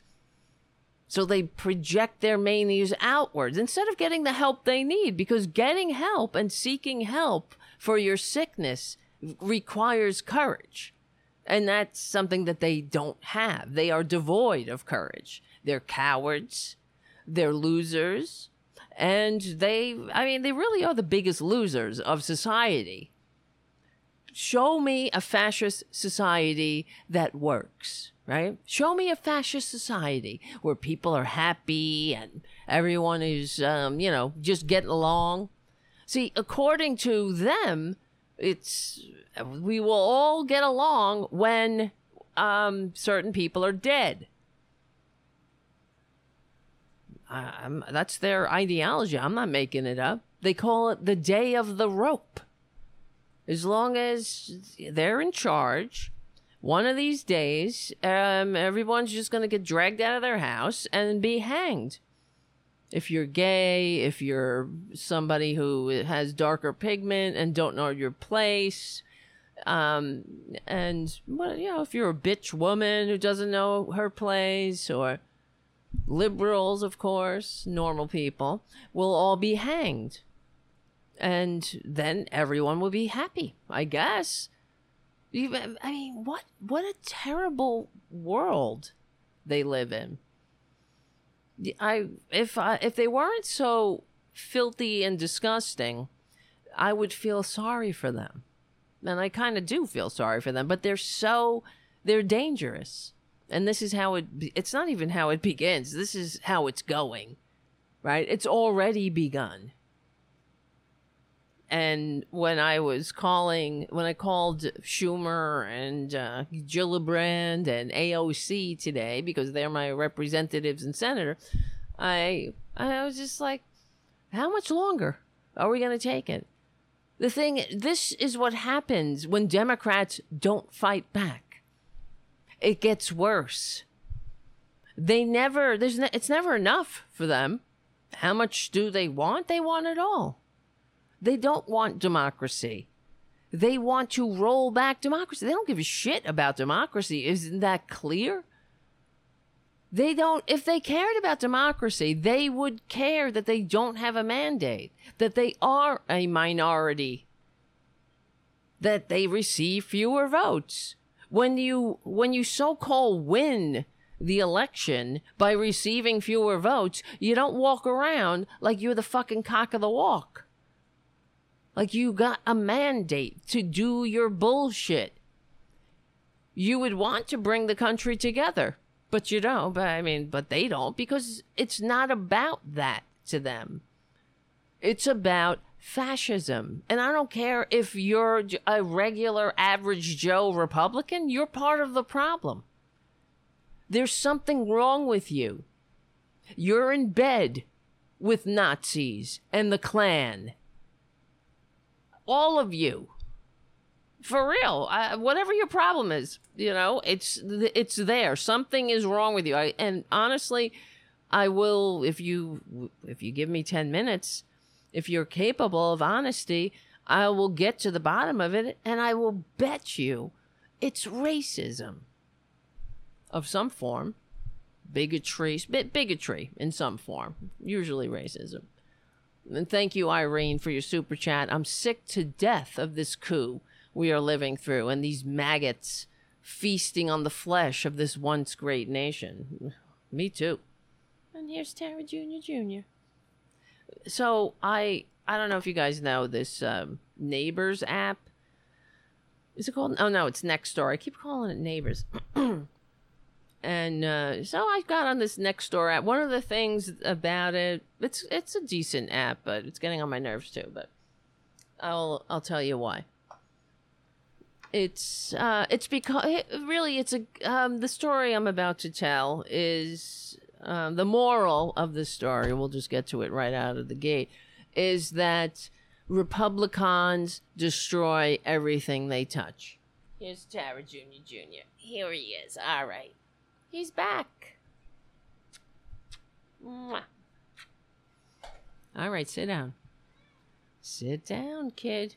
So they project their manias outwards instead of getting the help they need because getting help and seeking help for your sickness requires courage. And that's something that they don't have. They are devoid of courage. They're cowards. They're losers and they i mean they really are the biggest losers of society show me a fascist society that works right show me a fascist society where people are happy and everyone is um, you know just getting along see according to them it's we will all get along when um, certain people are dead that's their ideology. I'm not making it up. They call it the day of the rope. As long as they're in charge, one of these days, um, everyone's just going to get dragged out of their house and be hanged. if you're gay, if you're somebody who has darker pigment and don't know your place, um, and well, you know, if you're a bitch woman who doesn't know her place, or liberals, of course, normal people, will all be hanged. And then everyone will be happy, I guess. I mean, what what a terrible world they live in. I if I if they weren't so filthy and disgusting, I would feel sorry for them. And I kind of do feel sorry for them, but they're so they're dangerous. And this is how it it's not even how it begins. This is how it's going. Right? It's already begun. And when I was calling, when I called Schumer and uh, Gillibrand and AOC today because they're my representatives and senator, I I was just like, how much longer are we going to take it? The thing, this is what happens when Democrats don't fight back. It gets worse. They never, there's, it's never enough for them. How much do they want? They want it all. They don't want democracy. They want to roll back democracy. They don't give a shit about democracy. Isn't that clear? They don't, if they cared about democracy, they would care that they don't have a mandate, that they are a minority, that they receive fewer votes. When you, when you so called win the election by receiving fewer votes, you don't walk around like you're the fucking cock of the walk. Like you got a mandate to do your bullshit. You would want to bring the country together, but you don't. But I mean, but they don't because it's not about that to them. It's about fascism. And I don't care if you're a regular average Joe Republican, you're part of the problem. There's something wrong with you. You're in bed with Nazis and the Klan all of you. For real. I, whatever your problem is you know it's it's there. Something is wrong with you. I, and honestly i will if you if you give me 10 minutes if you're capable of honesty i will get to the bottom of it and i will bet you it's racism of some form. Bigotry bigotry in some form usually racism and thank you, Irene, for your super chat. I'm sick to death of this coup we are living through and these maggots feasting on the flesh of this once great nation. Me too. And here's Tara Jr. Jr. So I I don't know if you guys know this um, Neighbors app. Is it called? Oh no, it's Nextdoor. I keep calling it Neighbors. and uh, so I got on this Nextdoor app. One of the things about it, it's it's a decent app, but it's getting on my nerves too. But I'll I'll tell you why. It's uh, it's because it, really it's a um, the story I'm about to tell is um, the moral of the story. We'll just get to it right out of the gate. Is that Republicans destroy everything they touch. Here's Tara Jr. Jr. Here he is. All right. He's back. Mwah. All right, sit down. Sit down, kid.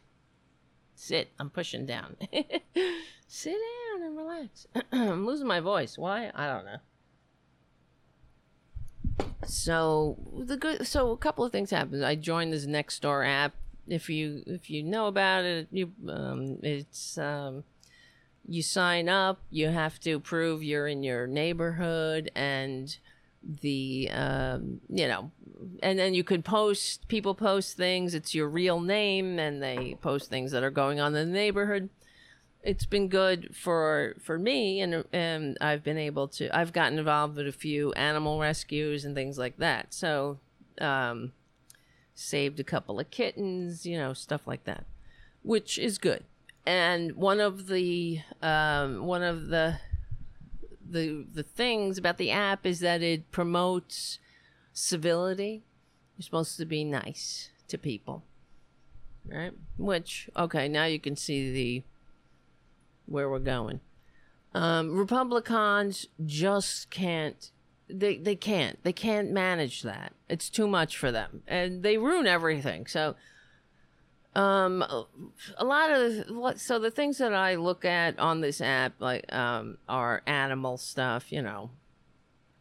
Sit. I'm pushing down. sit down and relax. I'm losing my voice. Why? I don't know. So the good. So a couple of things happened. I joined this Nextdoor app. If you if you know about it, you um, it's um, you sign up, you have to prove you're in your neighborhood and the um, you know and then you could post people post things it's your real name and they post things that are going on in the neighborhood. It's been good for for me and and I've been able to I've gotten involved with a few animal rescues and things like that. So um saved a couple of kittens you know stuff like that which is good and one of the um, one of the the the things about the app is that it promotes civility. You're supposed to be nice to people, right? Which okay, now you can see the where we're going. Um, Republicans just can't they they can't they can't manage that. It's too much for them, and they ruin everything. So, um, a lot of what so the things that I look at on this app like um are animal stuff, you know,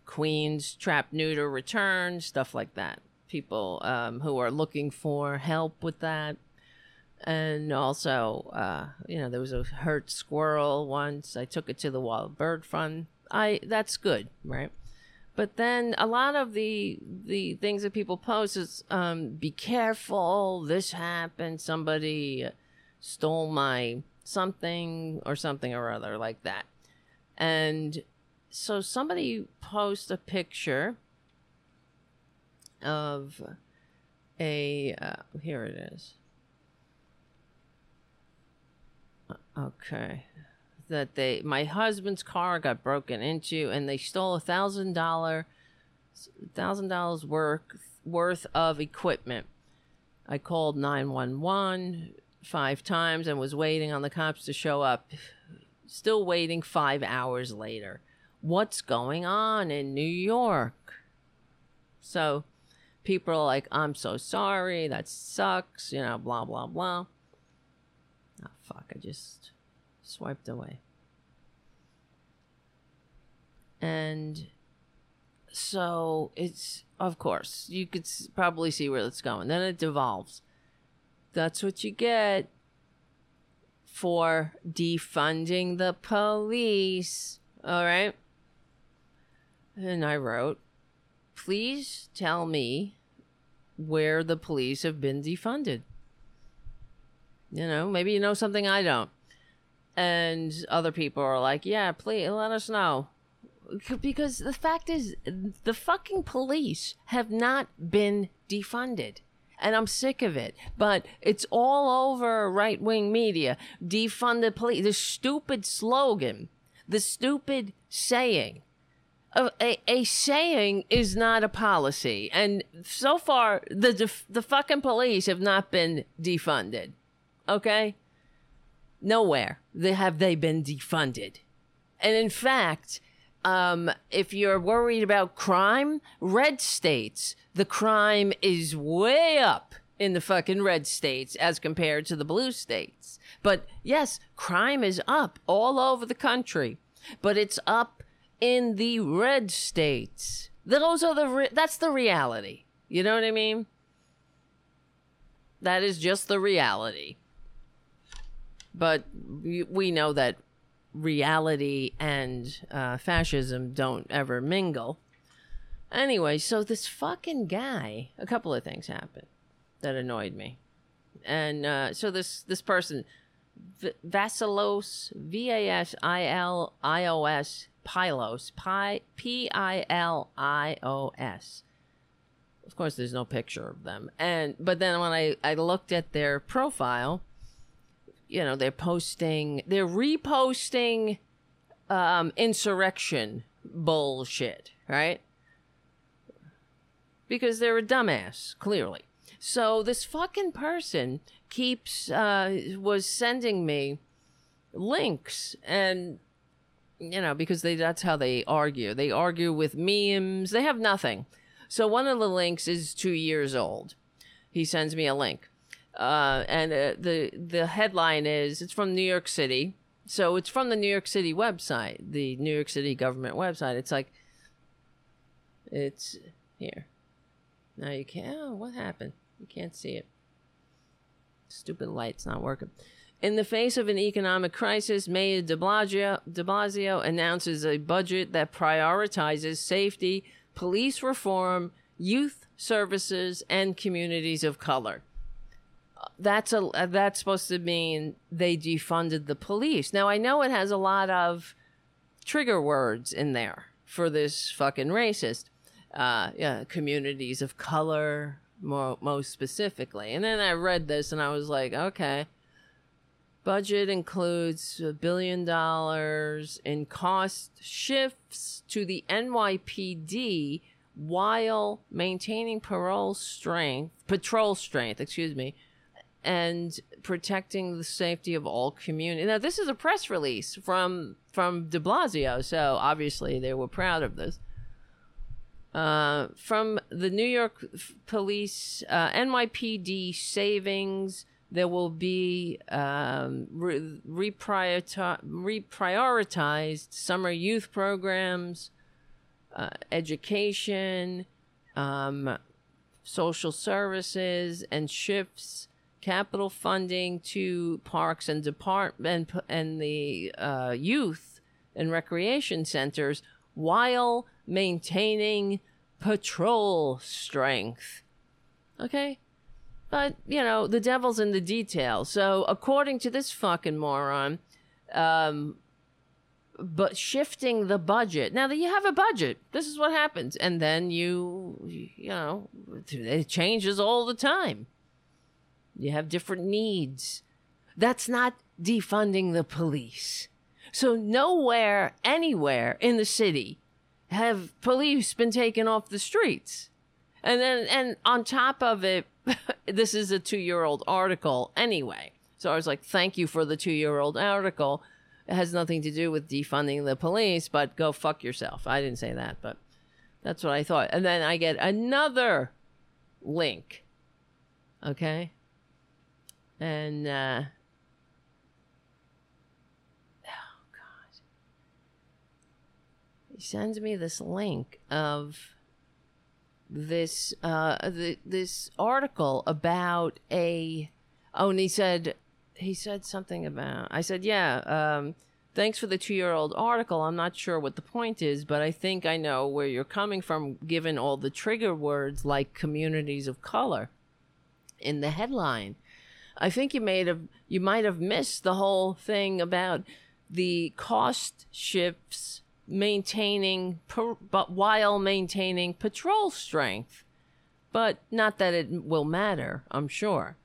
queens trap neuter return stuff like that. People um who are looking for help with that. And also, uh, you know, there was a hurt squirrel once. I took it to the Wild Bird Fund. I that's good, right? But then a lot of the the things that people post is um, be careful, this happened, somebody stole my something or something or other like that. And so somebody post a picture of a uh, here it is. Okay that they my husband's car got broken into and they stole a thousand dollar thousand dollars worth worth of equipment. I called nine one one five times and was waiting on the cops to show up. Still waiting five hours later. What's going on in New York? So people are like, I'm so sorry, that sucks, you know, blah blah blah. Oh fuck, I just swiped away. And so it's, of course, you could probably see where it's going. Then it devolves. That's what you get for defunding the police. All right. And I wrote, please tell me where the police have been defunded. You know, maybe you know something I don't and other people are like, "Yeah, please let us know." Because the fact is, the fucking police have not been defunded. And I'm sick of it. But it's all over right wing media. Defund the police. The stupid slogan, the stupid saying. A, a, saying is not a policy. And so far, the, the fucking police have not been defunded. Okay? Nowhere have they been defunded. And in fact, um, if you're worried about crime, red states, the crime is way up in the fucking red states as compared to the blue states. But yes, crime is up all over the country, but it's up in the red states. Those are the re- that's the reality. You know what I mean? That is just the reality but we know that reality and uh, fascism don't ever mingle. Anyway, so this fucking guy, a couple of things happened that annoyed me, and uh, so this this person, v- Vasilios, V A S I L I O S, Pilos, P I L I O S. Of course, there's no picture of them, and but then when I I looked at their profile you know, they're posting, they're reposting um, insurrection bullshit, right? Because they're a dumbass, clearly. So this fucking person keeps, uh, was sending me links and, you know, because they, that's how they argue. They argue with memes. They have nothing. So one of the links is two years old. He sends me a link. Uh, and uh, the the headline is it's from New York City, so it's from the New York City website, the New York City government website. It's like it's here. Now you can't. Oh, what happened? You can't see it. Stupid light's not working. In the face of an economic crisis, Mayor de Blasio, de Blasio announces a budget that prioritizes safety, police reform, youth services, and communities of color that's a that's supposed to mean they defunded the police. Now I know it has a lot of trigger words in there for this fucking racist. Uh, yeah, communities of color, more most specifically. And then I read this and I was like, okay. Budget includes a billion dollars in cost shifts to the NYPD while maintaining parole strength, patrol strength, excuse me, and protecting the safety of all community. Now, this is a press release from from De Blasio, so obviously they were proud of this. Uh, from the New York Police, uh, NYPD savings, there will be um, re- reprioritized summer youth programs, uh, education, um, social services, and shifts capital funding to parks and department and the uh, youth and recreation centers while maintaining patrol strength. Okay? But, you know, the devil's in the details. So, according to this fucking moron, um, but shifting the budget. Now that you have a budget, this is what happens. And then you, you know, it changes all the time. You have different needs. That's not defunding the police. So, nowhere, anywhere in the city have police been taken off the streets. And then, and on top of it, this is a two year old article anyway. So I was like, thank you for the two year old article. It has nothing to do with defunding the police, but go fuck yourself. I didn't say that, but that's what I thought. And then I get another link. Okay. And, uh, oh, God. He sends me this link of this uh this article about a oh and he said he said something about i said yeah um thanks for the two year old article i'm not sure what the point is but i think i know where you're coming from given all the trigger words like communities of color in the headline i think you may have you might have missed the whole thing about the cost shifts maintaining, per, but while maintaining patrol strength. But not that it will matter, I'm sure.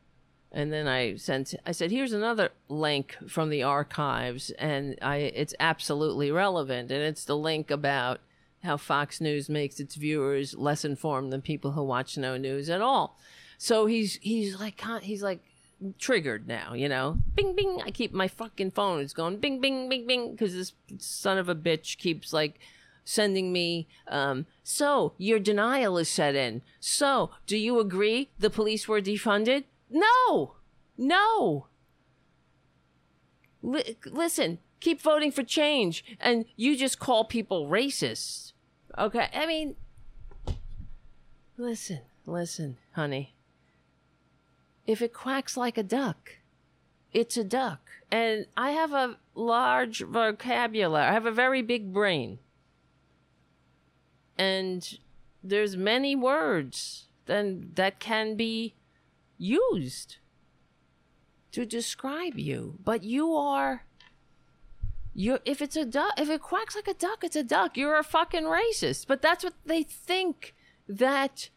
And then I sent, I said, here's another link from the archives, and I, it's absolutely relevant. And it's the link about how Fox News makes its viewers less informed than people who watch no news at all. So he's he's like he's like triggered now, you know? Bing, bing. I keep my fucking phone. It's going bing, bing, bing, bing. Because this son of a bitch keeps like sending me, um, so your denial is set in. So do you agree the police were defunded? No! No! L- listen, keep voting for change. And you just call people racist. Okay? I mean, listen, listen, honey if it quacks like a duck, it's a duck. And I have a large vocabulary. I have a very big brain. And there's many words then that can be used to describe you. But you are you if it's a duck if it quacks like a duck, it's a duck. You're a fucking racist. But that's what they think that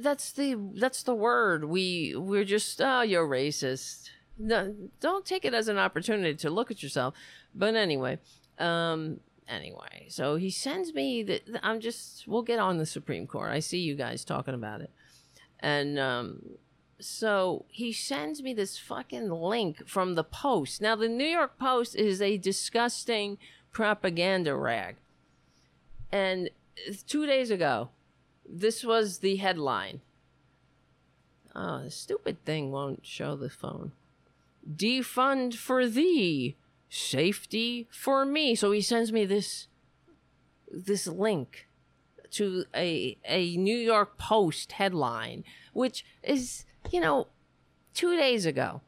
that's the that's the word. We we're just oh you're racist. No, don't take it as an opportunity to look at yourself. But anyway um anyway so he sends me that i'm just we'll get on the supreme court. I see you guys talking about it. And um so he sends me this fucking link from the post. Now the new york post is a disgusting propaganda rag. And two days ago this was the headline. Oh, the stupid thing won't show the phone. Defund for thee, safety for me. So he sends me this this link to a a New York Post headline, which is, you know, two days ago.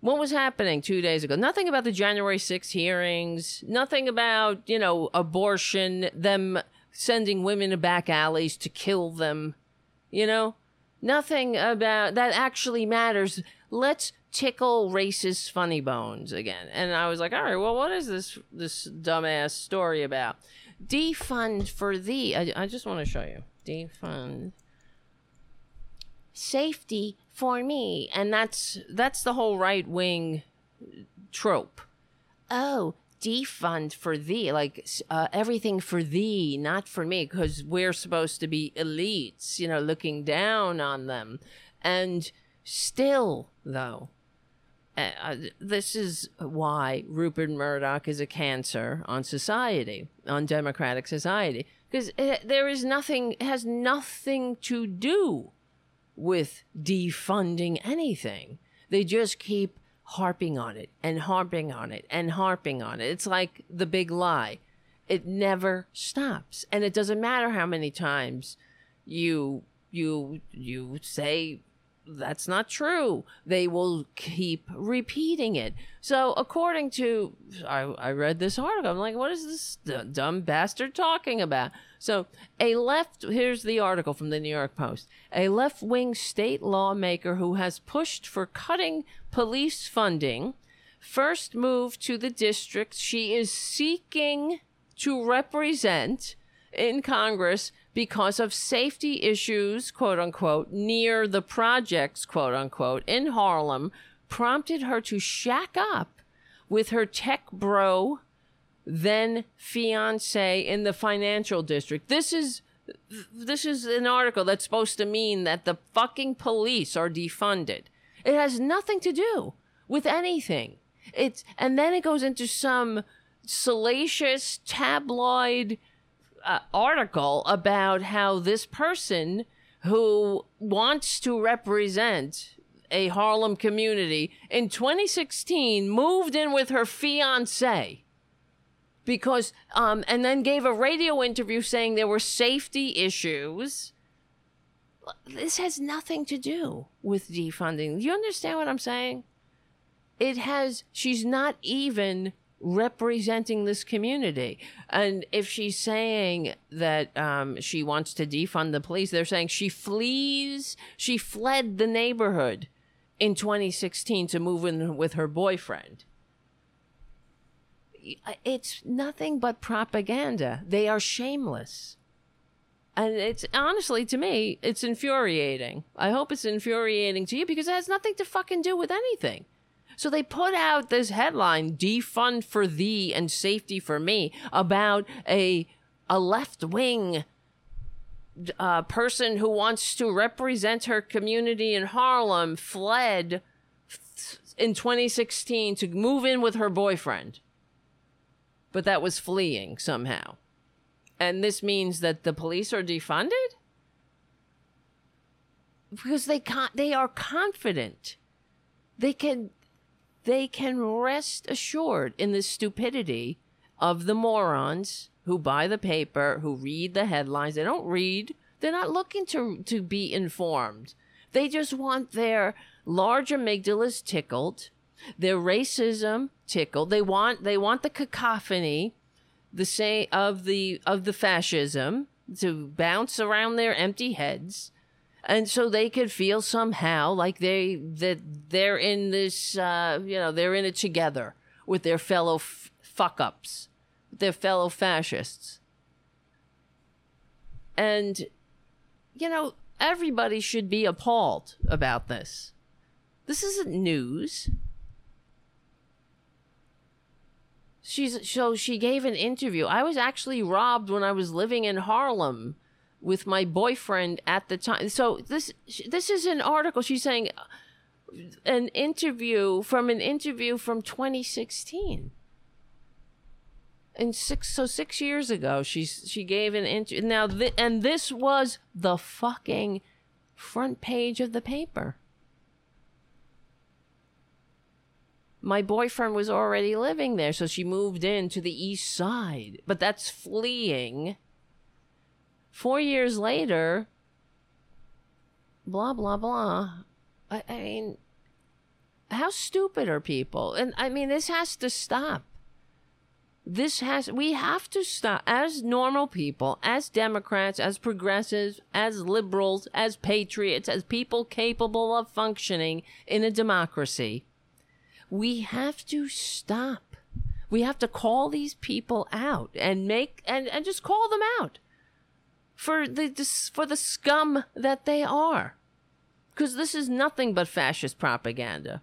What was happening two days ago? Nothing about the January 6th hearings, nothing about, you know, abortion, them sending women to back alleys to kill them. You know? Nothing about that actually matters. Let's tickle racist funny bones again. And I was like, all right, well, what is this this dumbass story about? Defund for thee. I, I just want to show you. Defund safety for me, and that's that's the whole right wing trope. Oh, defund for thee, like uh, everything for thee, not for me, because we're supposed to be elites, you know, looking down on them. And still, though, uh, this is why Rupert Murdoch is a cancer on society, on democratic society, because there is nothing has nothing to do with defunding anything. They just keep harping on it and harping on it and harping on it. It's like the big lie. It never stops. And it doesn't matter how many times you you you say that's not true. They will keep repeating it. So, according to, I, I read this article. I'm like, what is this dumb bastard talking about? So, a left, here's the article from the New York Post. A left wing state lawmaker who has pushed for cutting police funding first moved to the district she is seeking to represent in Congress because of safety issues, quote unquote, near the projects, quote unquote, in Harlem, prompted her to shack up with her tech bro then fiance in the financial district. This is this is an article that's supposed to mean that the fucking police are defunded. It has nothing to do with anything. It's and then it goes into some salacious tabloid uh, article about how this person who wants to represent a Harlem community in 2016 moved in with her fiance because um, and then gave a radio interview saying there were safety issues. This has nothing to do with defunding. Do you understand what I'm saying? It has she's not even representing this community. And if she's saying that um, she wants to defund the police, they're saying she flees, she fled the neighborhood in 2016 to move in with her boyfriend it's nothing but propaganda. They are shameless. And it's honestly, to me, it's infuriating. I hope it's infuriating to you because it has nothing to fucking do with anything. So they put out this headline, defund for thee and safety for me, about a, a left wing uh, person who wants to represent her community in Harlem fled in 2016 to move in with her boyfriend but that was fleeing somehow. And this means that the police are defunded? Because they can't, they are confident. They can they can rest assured in the stupidity of the morons who buy the paper, who read the headlines. They don't read. They're not looking to to be informed. They just want their large amygdalas tickled their racism tickled. They want they want the cacophony, the say of the of the fascism to bounce around their empty heads, and so they could feel somehow like they that they're in this uh, you know they're in it together with their fellow f- fuck ups, their fellow fascists, and you know everybody should be appalled about this. This isn't news. She's so she gave an interview. I was actually robbed when I was living in Harlem with my boyfriend at the time. So this this is an article she's saying uh, an interview from an interview from 2016. And six so 6 years ago she she gave an interview. Now th- and this was the fucking front page of the paper. My boyfriend was already living there, so she moved in to the east side. But that's fleeing. Four years later, blah, blah, blah. I, I mean, how stupid are people? And I mean, this has to stop. This has, we have to stop as normal people, as Democrats, as progressives, as liberals, as patriots, as people capable of functioning in a democracy we have to stop. We have to call these people out and make and, and just call them out for the for the scum that they are. Because this is nothing but fascist propaganda.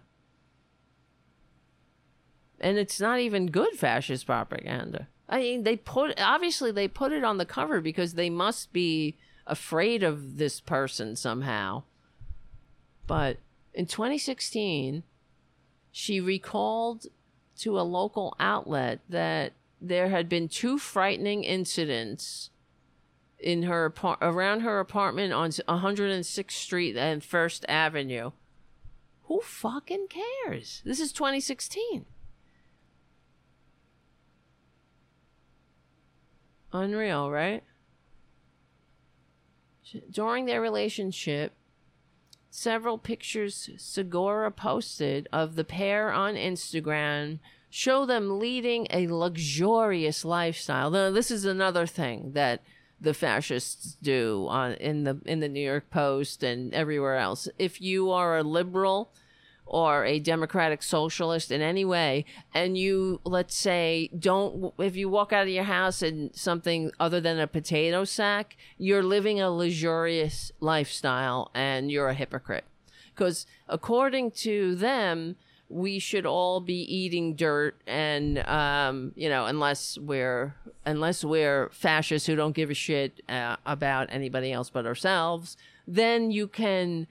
And it's not even good fascist propaganda. I mean, they put obviously they put it on the cover because they must be afraid of this person somehow. But in 2016, she recalled to a local outlet that there had been two frightening incidents in her around her apartment on 106th Street and First Avenue. Who fucking cares? This is 2016. Unreal, right? During their relationship, several pictures Segura posted of the pair on Instagram show them leading a luxurious lifestyle. Now, this is another thing that the fascists do on in the in the New York Post and everywhere else. If you are a liberal or a democratic socialist in any way and you let's say don't if you walk out of your house in something other than a potato sack you're living a luxurious lifestyle and you're a hypocrite. Because according to them we should all be eating dirt and um, you know unless we're unless we're fascists who don't give a shit uh, about anybody else but ourselves then you can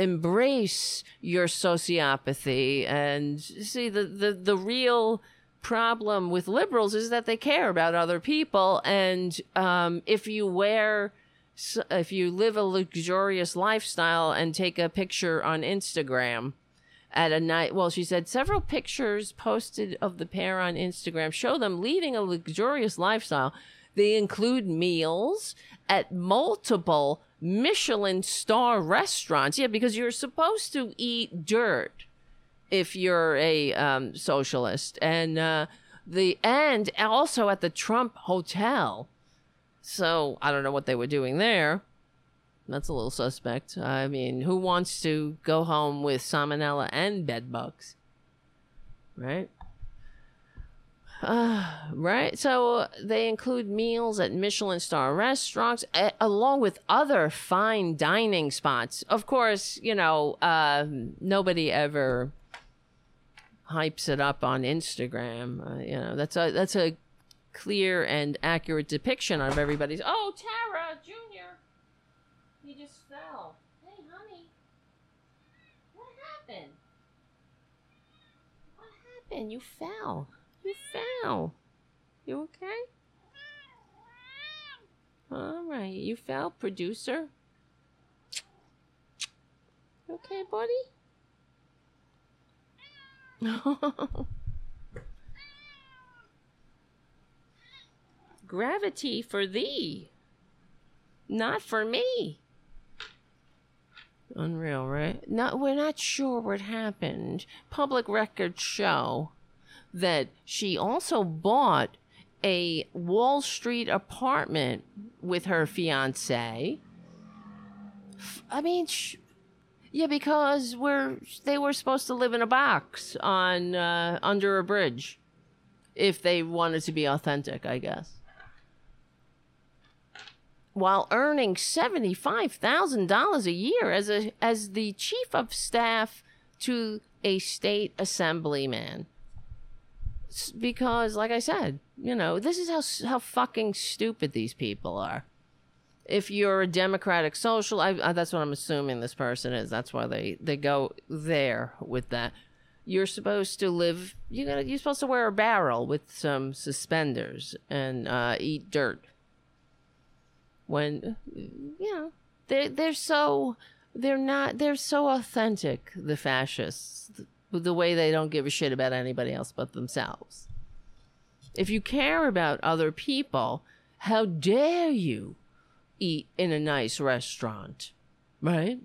embrace your sociopathy and see the, the, the real problem with liberals is that they care about other people and um, if you wear if you live a luxurious lifestyle and take a picture on instagram at a night well she said several pictures posted of the pair on instagram show them leading a luxurious lifestyle. They include meals at multiple Michelin star restaurants. Yeah, because you're supposed to eat dirt if you're a um, socialist, and uh, the and also at the Trump Hotel. So I don't know what they were doing there. That's a little suspect. I mean, who wants to go home with salmonella and bed bugs? Right? Uh, right. So they include meals at Michelin star restaurants, along with other fine dining spots. Of course, you know, uh, nobody ever hypes it up on Instagram. Uh, you know, that's a that's a clear and accurate depiction of everybody's. Oh, Tara Junior, he just fell. Hey, honey, what happened? What happened? You fell. You fell. You okay? All right. You fell, producer. You okay, buddy? Gravity for thee, not for me. Unreal, right? Not, we're not sure what happened. Public records show that she also bought a Wall Street apartment with her fiance. I mean, sh- yeah, because we're they were supposed to live in a box on uh, under a bridge, if they wanted to be authentic, I guess. While earning seventy five thousand dollars a year as a as the chief of staff to a state assemblyman because like i said you know this is how how fucking stupid these people are. If you're a democratic social I, I, that's what i'm assuming this person is. That's why they they go there with that. You're supposed to live you got you're supposed to wear a barrel with some suspenders and uh, eat dirt. When you know they they're so they're not they're so authentic the fascists the way they don't give a shit about anybody else but themselves. If you care about other people, how dare you eat in a nice restaurant, right?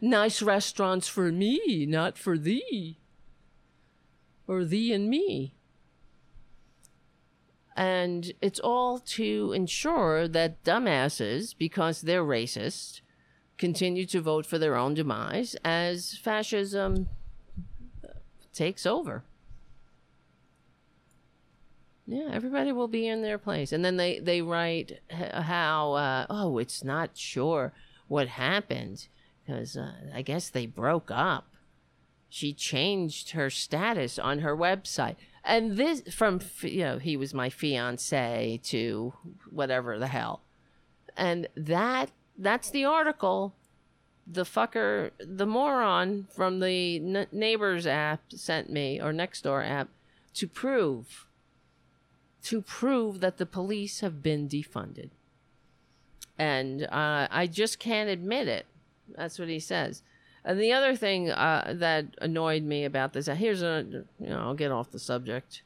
Nice restaurants for me, not for thee. Or thee and me. And it's all to ensure that dumbasses, because they're racist, continue to vote for their own demise as fascism takes over. Yeah, everybody will be in their place. And then they, they write how, uh, oh, it's not sure what happened because uh, I guess they broke up. She changed her status on her website. And this, from, you know, he was my fiance to whatever the hell. And that, that's the article the fucker, the moron from the N- Neighbors app sent me, or Nextdoor app, to prove, to prove that the police have been defunded. And uh, I just can't admit it. That's what he says. And the other thing uh, that annoyed me about this, here's a, you know, I'll get off the subject,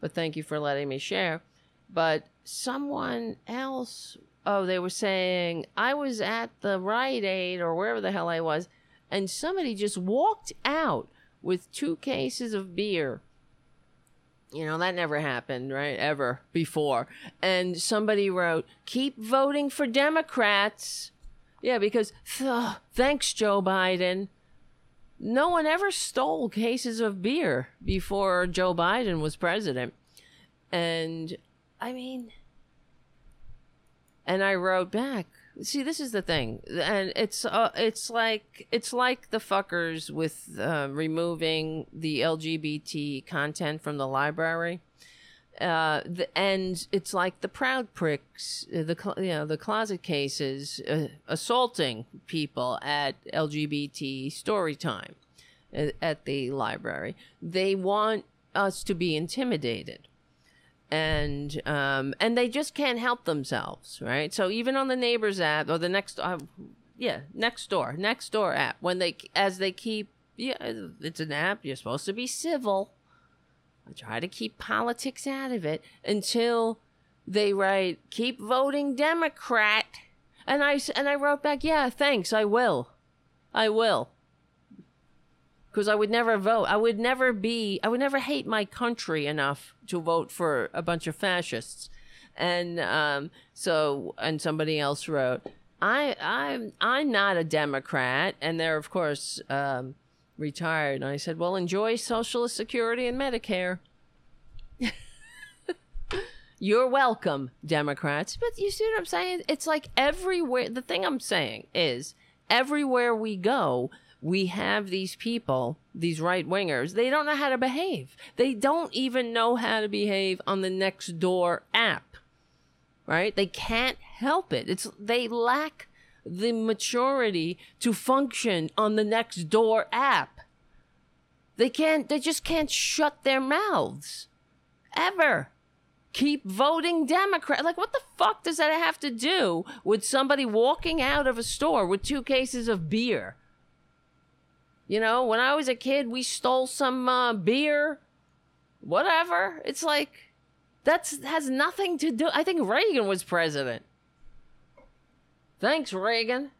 but thank you for letting me share. But someone else oh, they were saying I was at the Rite Aid or wherever the hell I was, and somebody just walked out with two cases of beer. You know, that never happened, right? Ever before. And somebody wrote, keep voting for Democrats. Yeah, because ugh, thanks, Joe Biden. No one ever stole cases of beer before Joe Biden was president. And I mean, and I wrote back. See, this is the thing, and it's uh, it's like it's like the fuckers with uh, removing the LGBT content from the library. Uh, the, and it's like the proud pricks, uh, the you know the closet cases, uh, assaulting people at LGBT story time uh, at the library. They want us to be intimidated and um, and they just can't help themselves, right? So even on the neighbors app or the next, uh, yeah, next door, next door app, when they as they keep, yeah, it's an app. You're supposed to be civil. I try to keep politics out of it until they write, "Keep voting Democrat," and I and I wrote back, "Yeah, thanks, I will, I will." Because I would never vote. I would never be. I would never hate my country enough to vote for a bunch of fascists. And um, so, and somebody else wrote, "I, I'm, I'm not a Democrat," and they're of course um, retired. And I said, "Well, enjoy Social Security and Medicare." You're welcome, Democrats. But you see what I'm saying? It's like everywhere. The thing I'm saying is, everywhere we go, we have these people, these right wingers, they don't know how to behave. They don't even know how to behave on the next door app. Right? They can't help it. It's they lack the maturity to function on the next door app. They can't they just can't shut their mouths. Ever. Keep voting Democrat. Like what the fuck does that have to do with somebody walking out of a store with two cases of beer? You know, when I was a kid, we stole some uh, beer, whatever. It's like that's has nothing to do. I think Reagan was president. Thanks, Reagan.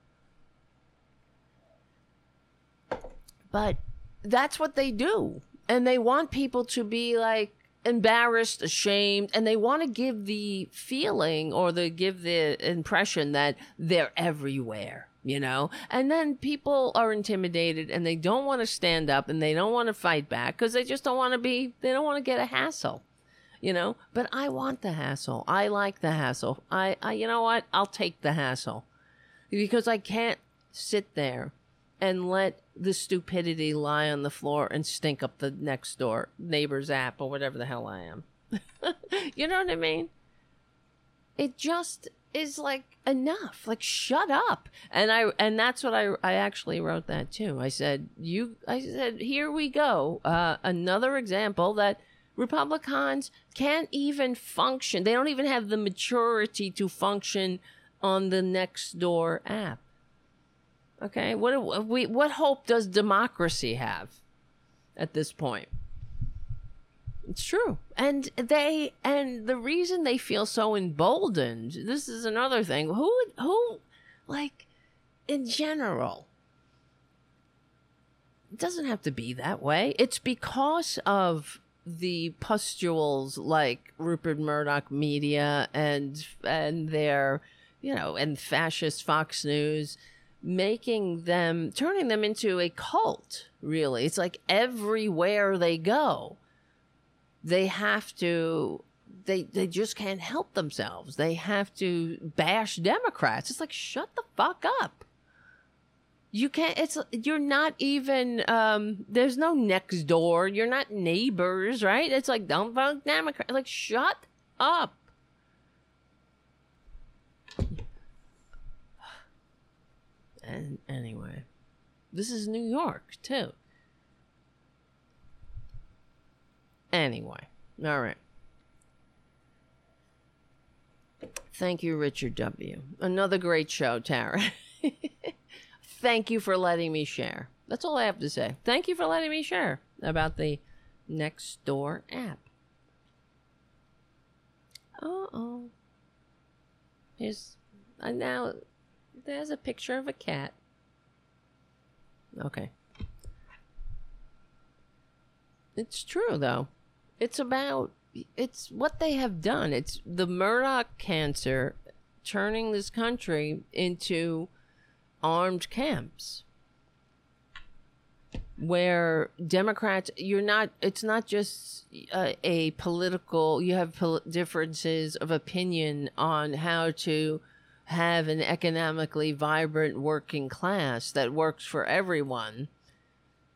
But that's what they do. And they want people to be like embarrassed, ashamed, and they want to give the feeling or the give the impression that they're everywhere you know? And then people are intimidated and they don't want to stand up and they don't want to fight back because they just don't want to be, they don't want to get a hassle, you know? But I want the hassle. I like the hassle. I, I you know what? I'll take the hassle because I can't sit there and let the stupidity lie on the floor and stink up the next door neighbor's app or whatever the hell I am. you know what I mean? It just is like enough. Like shut up. And i and that's what i i actually wrote that too. I said you i said here we go uh, another example that republicans can't even function. They don't even have the maturity to function on the next door app. Okay? What we what hope does democracy have at this point it's true. And they and the reason they feel so emboldened, this is another thing. Who who like in general it doesn't have to be that way. It's because of the pustules like Rupert Murdoch media and and their you know and fascist Fox News making them turning them into a cult really it's like everywhere they go they have to they they just can't help themselves. They have to bash Democrats. It's like shut the fuck up. You can't it's you're not even um there's no next door. You're not neighbors, right? It's like don't vote Democrat. Like shut up. And anyway, This is New York, too. Anyway, all right. Thank you, Richard W. Another great show, Tara. Thank you for letting me share. That's all I have to say. Thank you for letting me share about the next door app. Uh oh. Here's uh, now. There's a picture of a cat. Okay. It's true though. It's about it's what they have done. It's the Murdoch cancer turning this country into armed camps where Democrats, you're not, it's not just a, a political, you have pol- differences of opinion on how to have an economically vibrant working class that works for everyone,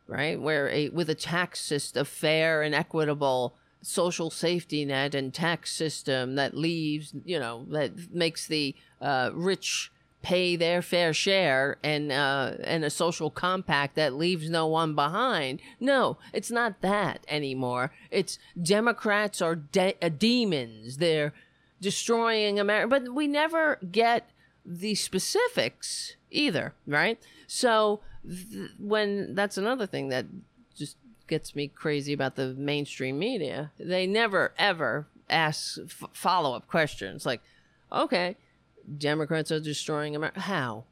right? Where a, with a tax system, a fair and equitable social safety net and tax system that leaves, you know, that makes the uh, rich pay their fair share and uh, and a social compact that leaves no one behind. No, it's not that anymore. It's Democrats are de- uh, demons. They're destroying America, but we never get the specifics either, right? So th- when that's another thing that just gets me crazy about the mainstream media. They never ever ask f- follow up questions like, okay, Democrats are destroying America. How?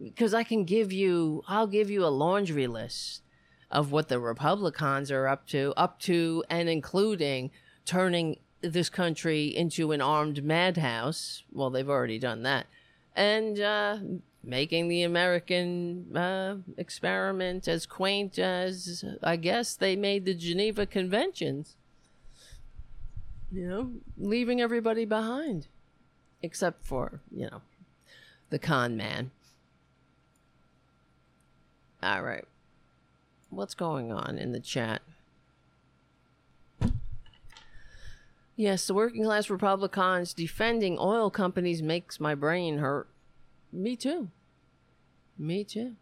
Because I can give you, I'll give you a laundry list of what the Republicans are up to, up to and including turning this country into an armed madhouse. Well, they've already done that. And uh, making the American uh, experiment as quaint as I guess they made the Geneva Conventions. You know, leaving everybody behind, except for, you know, the con man. All right. What's going on in the chat? Yes, the working class Republicans defending oil companies makes my brain hurt. Me too. Me too.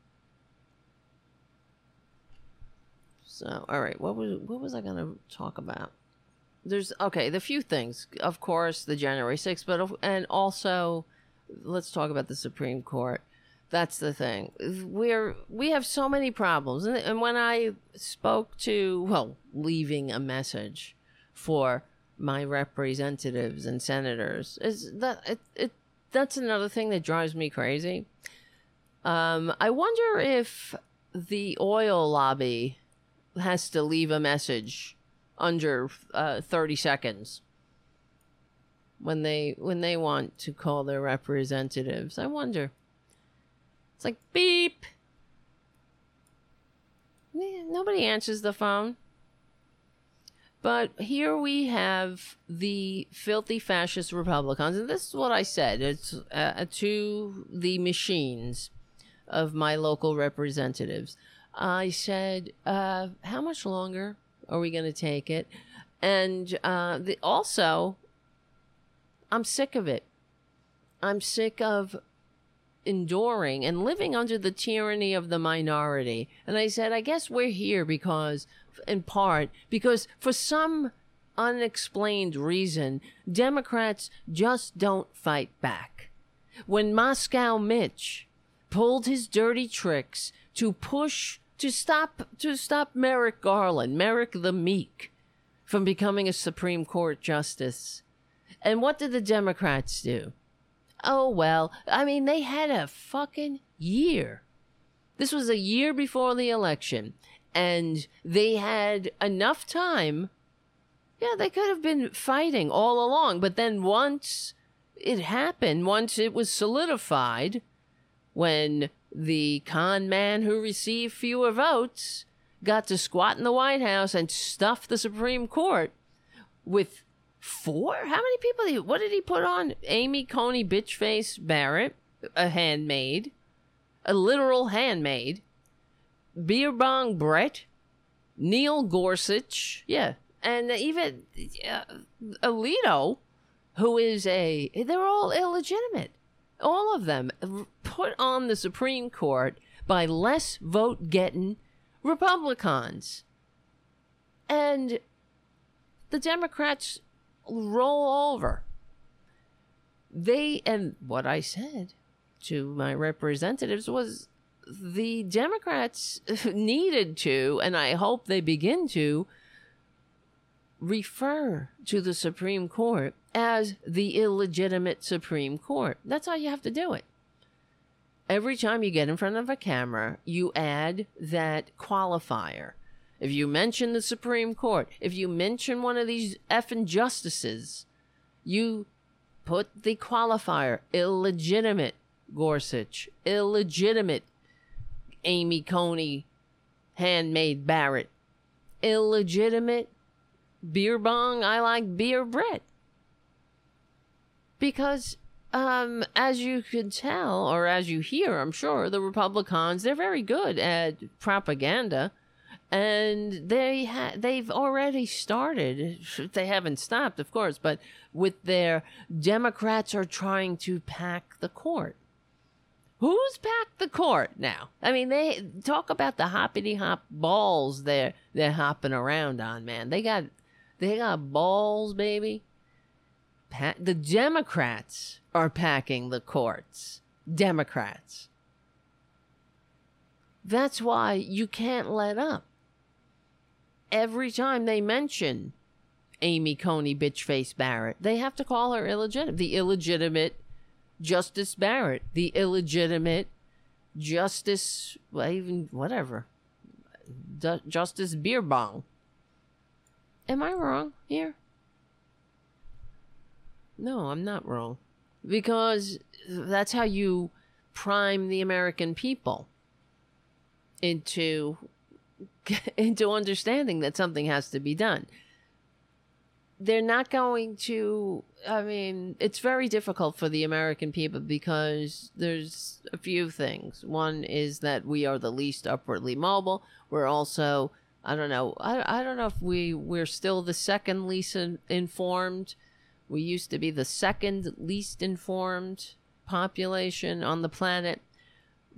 So, all right, what was what was I going to talk about? There's okay, the few things, of course, the January 6th, but and also let's talk about the Supreme Court. That's the thing. We're we have so many problems, and, and when I spoke to well, leaving a message for my representatives and senators, is that it, it that's another thing that drives me crazy. Um, I wonder if the oil lobby has to leave a message under uh, 30 seconds when they when they want to call their representatives. I wonder. It's like beep. Nobody answers the phone. But here we have the filthy fascist Republicans, and this is what I said. It's uh, to the machines of my local representatives. I said, uh, "How much longer are we going to take it?" And uh, the, also, I'm sick of it. I'm sick of enduring and living under the tyranny of the minority. And I said, I guess we're here because, in part, because for some unexplained reason, Democrats just don't fight back. When Moscow Mitch pulled his dirty tricks to push to stop to stop Merrick Garland, Merrick the Meek, from becoming a Supreme Court justice. And what did the Democrats do? Oh, well, I mean, they had a fucking year. This was a year before the election, and they had enough time. Yeah, they could have been fighting all along, but then once it happened, once it was solidified, when the con man who received fewer votes got to squat in the White House and stuff the Supreme Court with four? How many people? Did, what did he put on? Amy Coney Bitchface Barrett, a handmaid, a literal handmaid, Beer Bong Brett, Neil Gorsuch, yeah, and even uh, Alito, who is a. They're all illegitimate all of them put on the Supreme Court by less vote getting Republicans. And the Democrats roll over. They, and what I said to my representatives was the Democrats needed to, and I hope they begin to, refer to the Supreme Court as the illegitimate Supreme Court. That's how you have to do it. Every time you get in front of a camera, you add that qualifier. If you mention the Supreme Court, if you mention one of these effing justices, you put the qualifier illegitimate Gorsuch, illegitimate Amy Coney, handmaid Barrett, illegitimate beer bong. I like beer Brett. Because um, as you can tell, or as you hear, I'm sure, the Republicans, they're very good at propaganda. And they ha- they've already started. They haven't stopped, of course, but with their Democrats are trying to pack the court. Who's packed the court now? I mean, they talk about the hoppity hop balls they're they're hopping around on, man. They got they got balls, baby. Pa- the Democrats are packing the courts. Democrats. That's why you can't let up. Every time they mention Amy Coney bitch Bitchface Barrett, they have to call her illegitimate. The illegitimate Justice Barrett, the illegitimate Justice, well, even whatever, D- Justice Beerbong. Am I wrong here? No, I'm not wrong. Because that's how you prime the American people into into understanding that something has to be done. They're not going to I mean, it's very difficult for the American people because there's a few things. One is that we are the least upwardly mobile. We're also I don't know. I, I don't know if we we're still the second least in, informed. We used to be the second least informed population on the planet.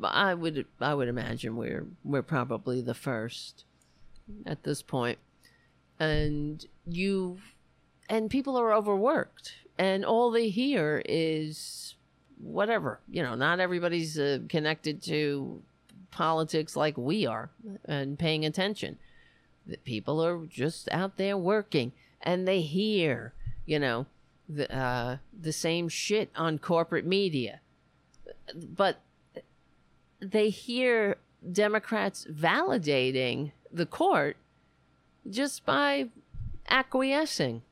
I would I would imagine we're we're probably the first at this point. And you and people are overworked and all they hear is whatever. You know, not everybody's uh, connected to politics like we are and paying attention that people are just out there working and they hear, you know, the uh, the same shit on corporate media, but they hear Democrats validating the court just by acquiescing,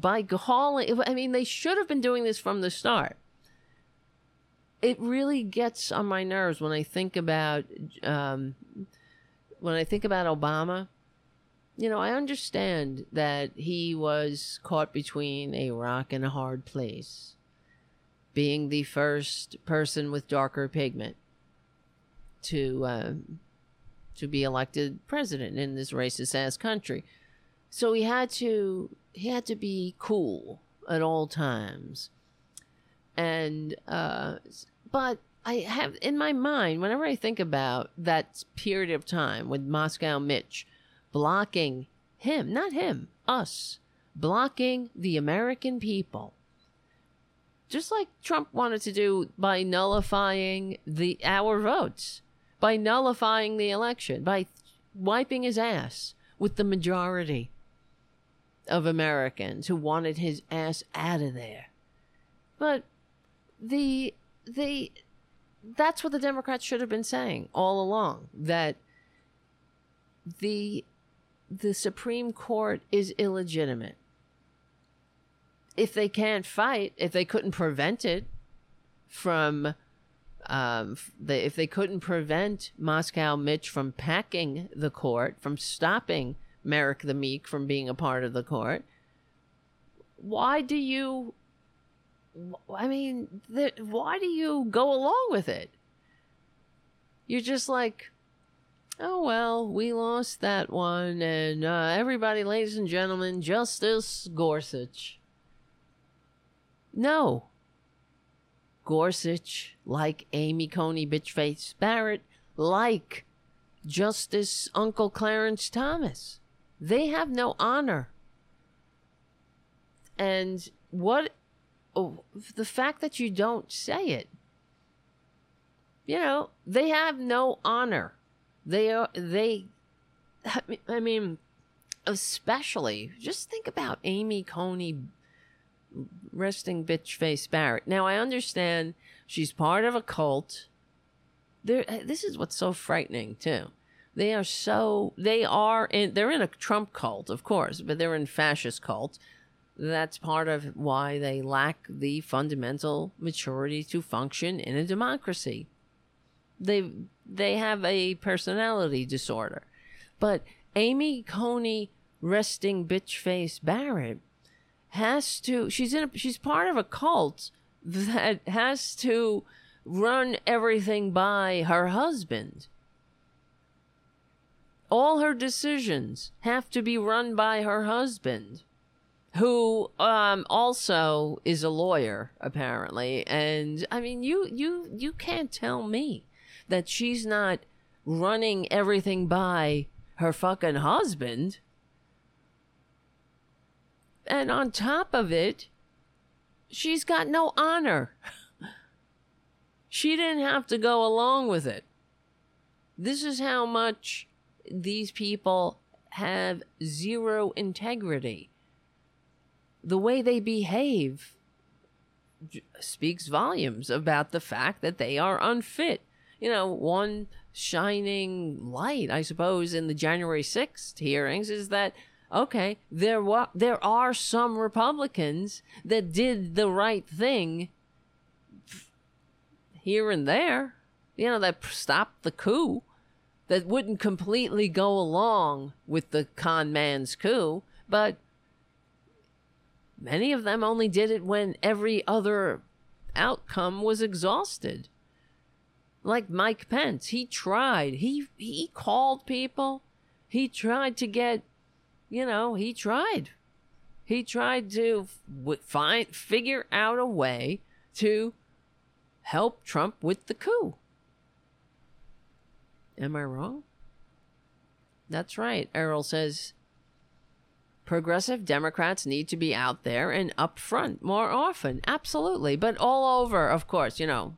by calling. I mean, they should have been doing this from the start. It really gets on my nerves when I think about um, when I think about Obama, you know, I understand that he was caught between a rock and a hard place, being the first person with darker pigment to uh, to be elected president in this racist ass country. So he had to he had to be cool at all times, and uh, but I have in my mind, whenever I think about that period of time with Moscow Mitch blocking him, not him, us, blocking the American people, just like Trump wanted to do by nullifying the our votes, by nullifying the election, by wiping his ass with the majority of Americans who wanted his ass out of there. But the the that's what the Democrats should have been saying all along that the the Supreme Court is illegitimate. If they can't fight, if they couldn't prevent it from um, the, if they couldn't prevent Moscow Mitch from packing the court, from stopping Merrick the Meek from being a part of the court, why do you I mean, the, why do you go along with it? You're just like, oh well, we lost that one, and uh, everybody, ladies and gentlemen, Justice Gorsuch. No. Gorsuch, like Amy Coney Bitchface Barrett, like Justice Uncle Clarence Thomas. They have no honor. And what oh, the fact that you don't say it, you know, they have no honor. They are, they, I mean, especially just think about Amy Coney resting bitch face Barrett. Now I understand she's part of a cult. There, this is what's so frightening too. They are so they are in they're in a Trump cult, of course, but they're in fascist cult. That's part of why they lack the fundamental maturity to function in a democracy. They they have a personality disorder. But Amy Coney resting bitch face Barrett has to she's in a, she's part of a cult that has to run everything by her husband. All her decisions have to be run by her husband, who um, also is a lawyer apparently. And I mean, you you you can't tell me that she's not running everything by her fucking husband. And on top of it, she's got no honor. she didn't have to go along with it. This is how much these people have zero integrity. The way they behave speaks volumes about the fact that they are unfit. You know, one shining light, I suppose, in the January 6th hearings is that okay, there wa- there are some Republicans that did the right thing here and there, you know, that stopped the coup, that wouldn't completely go along with the con man's coup, but many of them only did it when every other outcome was exhausted. Like Mike Pence, he tried. He he called people. He tried to get you know, he tried. He tried to find figure out a way to help Trump with the coup. Am I wrong? That's right. Errol says progressive Democrats need to be out there and up front more often. Absolutely. But all over, of course, you know.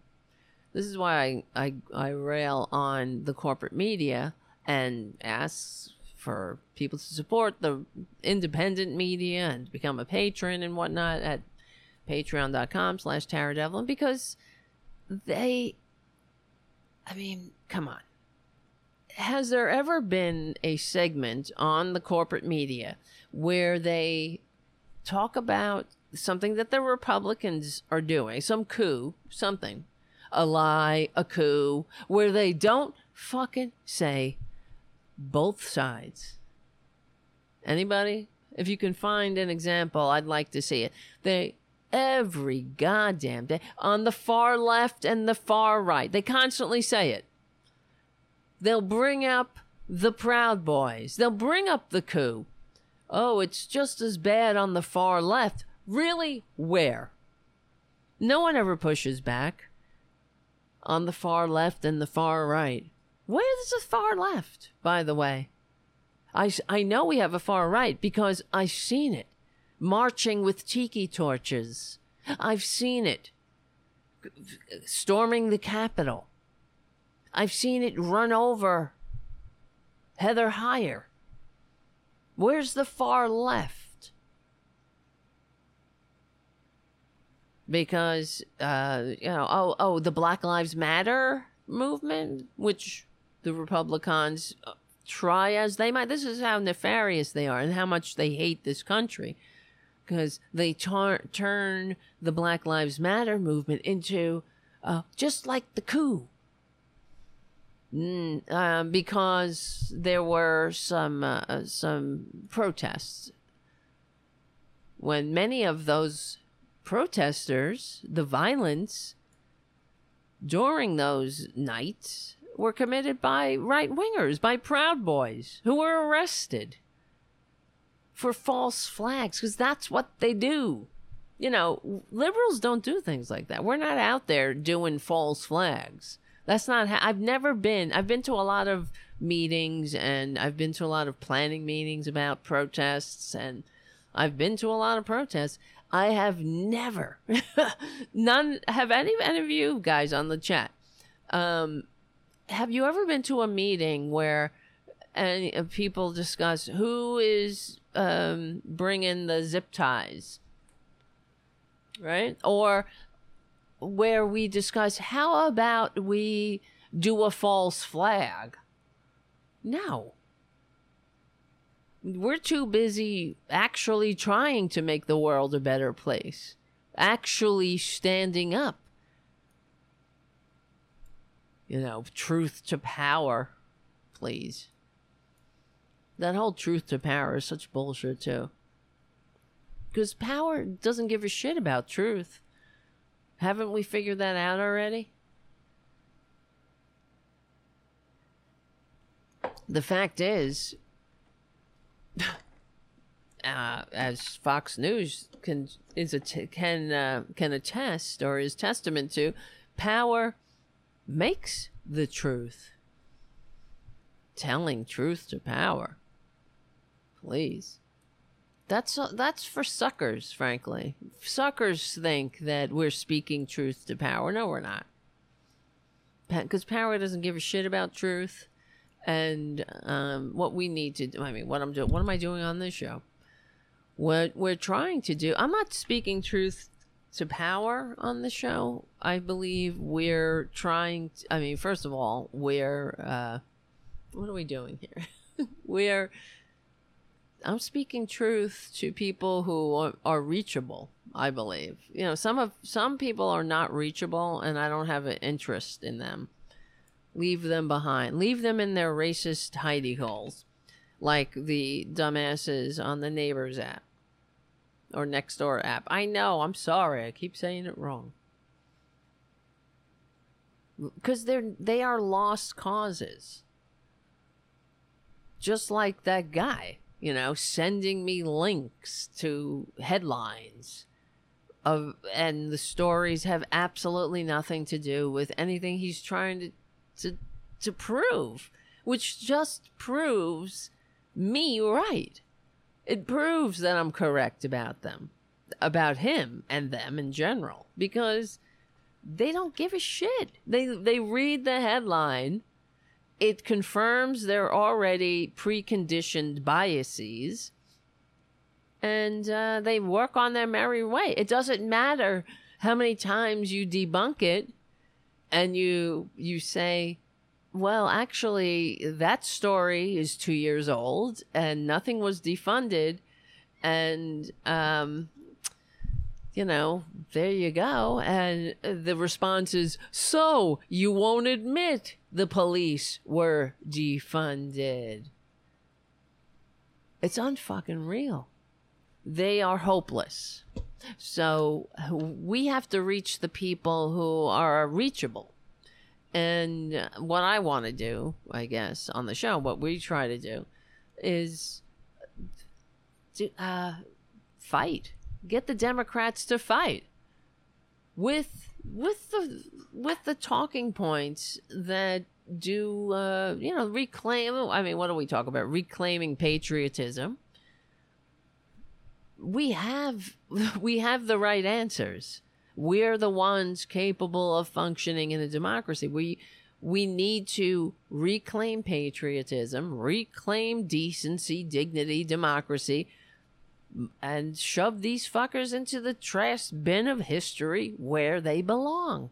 This is why I, I, I rail on the corporate media and ask for people to support the independent media and become a patron and whatnot at patreon.com slash Tara Devlin because they, I mean, come on. Has there ever been a segment on the corporate media where they talk about something that the Republicans are doing, some coup, something, a lie, a coup, where they don't fucking say both sides. Anybody? If you can find an example, I'd like to see it. They every goddamn day on the far left and the far right. They constantly say it. They'll bring up the Proud Boys. They'll bring up the coup. Oh, it's just as bad on the far left. Really? Where? No one ever pushes back on the far left and the far right. Where's the far left, by the way? I, I know we have a far right because I've seen it marching with tiki torches. I've seen it storming the Capitol. I've seen it run over Heather Heyer. Where's the far left? Because, uh, you know, oh, oh, the Black Lives Matter movement, which the Republicans uh, try as they might. This is how nefarious they are and how much they hate this country because they tar- turn the Black Lives Matter movement into uh, just like the coup. Mm, uh, because there were some uh, some protests when many of those protesters, the violence during those nights were committed by right wingers, by Proud Boys, who were arrested for false flags, because that's what they do. You know, liberals don't do things like that. We're not out there doing false flags. That's not. Ha- I've never been. I've been to a lot of meetings and I've been to a lot of planning meetings about protests and I've been to a lot of protests. I have never, none, have any, any of you guys on the chat, um, have you ever been to a meeting where any uh, people discuss who is um, bringing the zip ties? Right? Or where we discuss how about we do a false flag? No. We're too busy actually trying to make the world a better place, actually standing up. You know, truth to power, please. That whole truth to power is such bullshit, too. Because power doesn't give a shit about truth. Haven't we figured that out already? The fact is, uh, as Fox News can is a t- can uh, can attest or is testament to, power makes the truth. Telling truth to power. Please. That's that's for suckers, frankly. Suckers think that we're speaking truth to power. No, we're not. Because power doesn't give a shit about truth, and um, what we need to do. I mean, what I'm doing. What am I doing on this show? What we're trying to do. I'm not speaking truth to power on the show. I believe we're trying. To, I mean, first of all, we're. Uh, what are we doing here? we're I'm speaking truth to people who are, are, reachable. I believe. You know, some of some people are not reachable, and I don't have an interest in them. Leave them behind. Leave them in their racist hidey holes, like the dumbasses on the Neighbors app or Nextdoor app. I know. I'm sorry. I keep saying it wrong. Because they're they are lost causes. Just like that guy you know, sending me links to headlines of and the stories have absolutely nothing to do with anything he's trying to to to prove, which just proves me right. It proves that I'm correct about them, about him and them in general because they don't give a shit. They they read the headline it confirms their already preconditioned biases and uh, they work on their merry way. It doesn't matter how many times you debunk it and you you say, well, actually, that story is two years old and nothing was defunded, and um, you know, there you go. And the response is, so you won't admit the police were defunded. It's unfucking real. They are hopeless. So we have to reach the people who are reachable. And what I want to do, I guess, on the show, what we try to do is to, uh, fight get the Democrats to fight with with the with the talking points that do uh, you know reclaim i mean what do we talk about? Reclaiming patriotism. We have we have the right answers. We're the ones capable of functioning in a democracy. We we need to reclaim patriotism reclaim decency dignity democracy and shove these fuckers into the trash bin of history where they belong.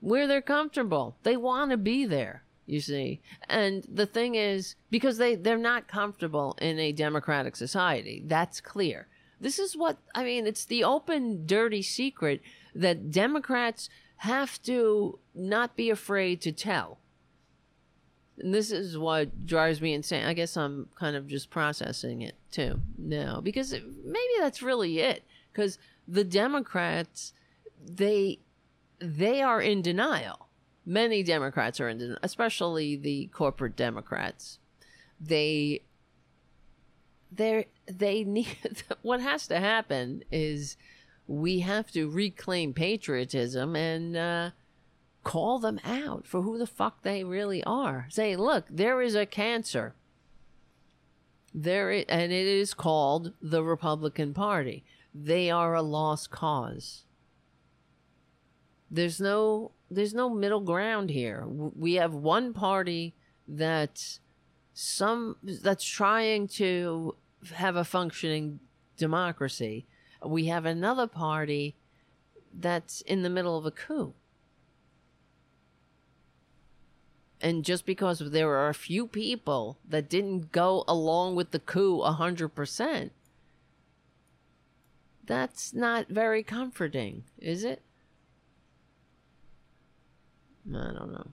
Where they're comfortable. They want to be there, you see. And the thing is, because they, they're not comfortable in a democratic society, that's clear. This is what, I mean, it's the open, dirty secret that Democrats have to not be afraid to tell and this is what drives me insane. I guess I'm kind of just processing it too now because it, maybe that's really it. Because the Democrats, they they are in denial. Many Democrats are in denial, especially the corporate Democrats. They they're they need what has to happen is we have to reclaim patriotism and uh, call them out for who the fuck they really are. Say, look, there is a cancer. There is, and it is called the Republican Party. They are a lost cause. There's no there's no middle ground here. We have one party that some that's trying to have a functioning democracy. We have another party that's in the middle of a coup. And just because there are a few people that didn't go along with the coup 100%, that's not very comforting, is it? I don't know.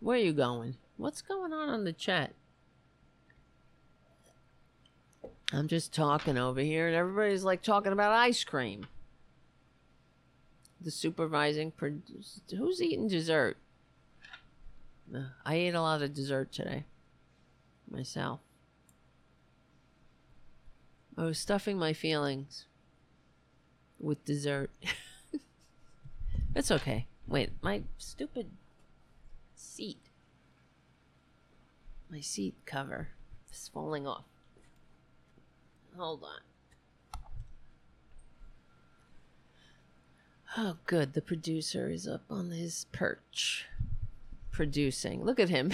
Where are you going? What's going on on the chat? I'm just talking over here, and everybody's like talking about ice cream. The supervising producer. Who's eating dessert? I ate a lot of dessert today. Myself. I was stuffing my feelings with dessert. it's okay. Wait, my stupid seat. My seat cover is falling off. Hold on. Oh, good. The producer is up on his perch. Producing. Look at him.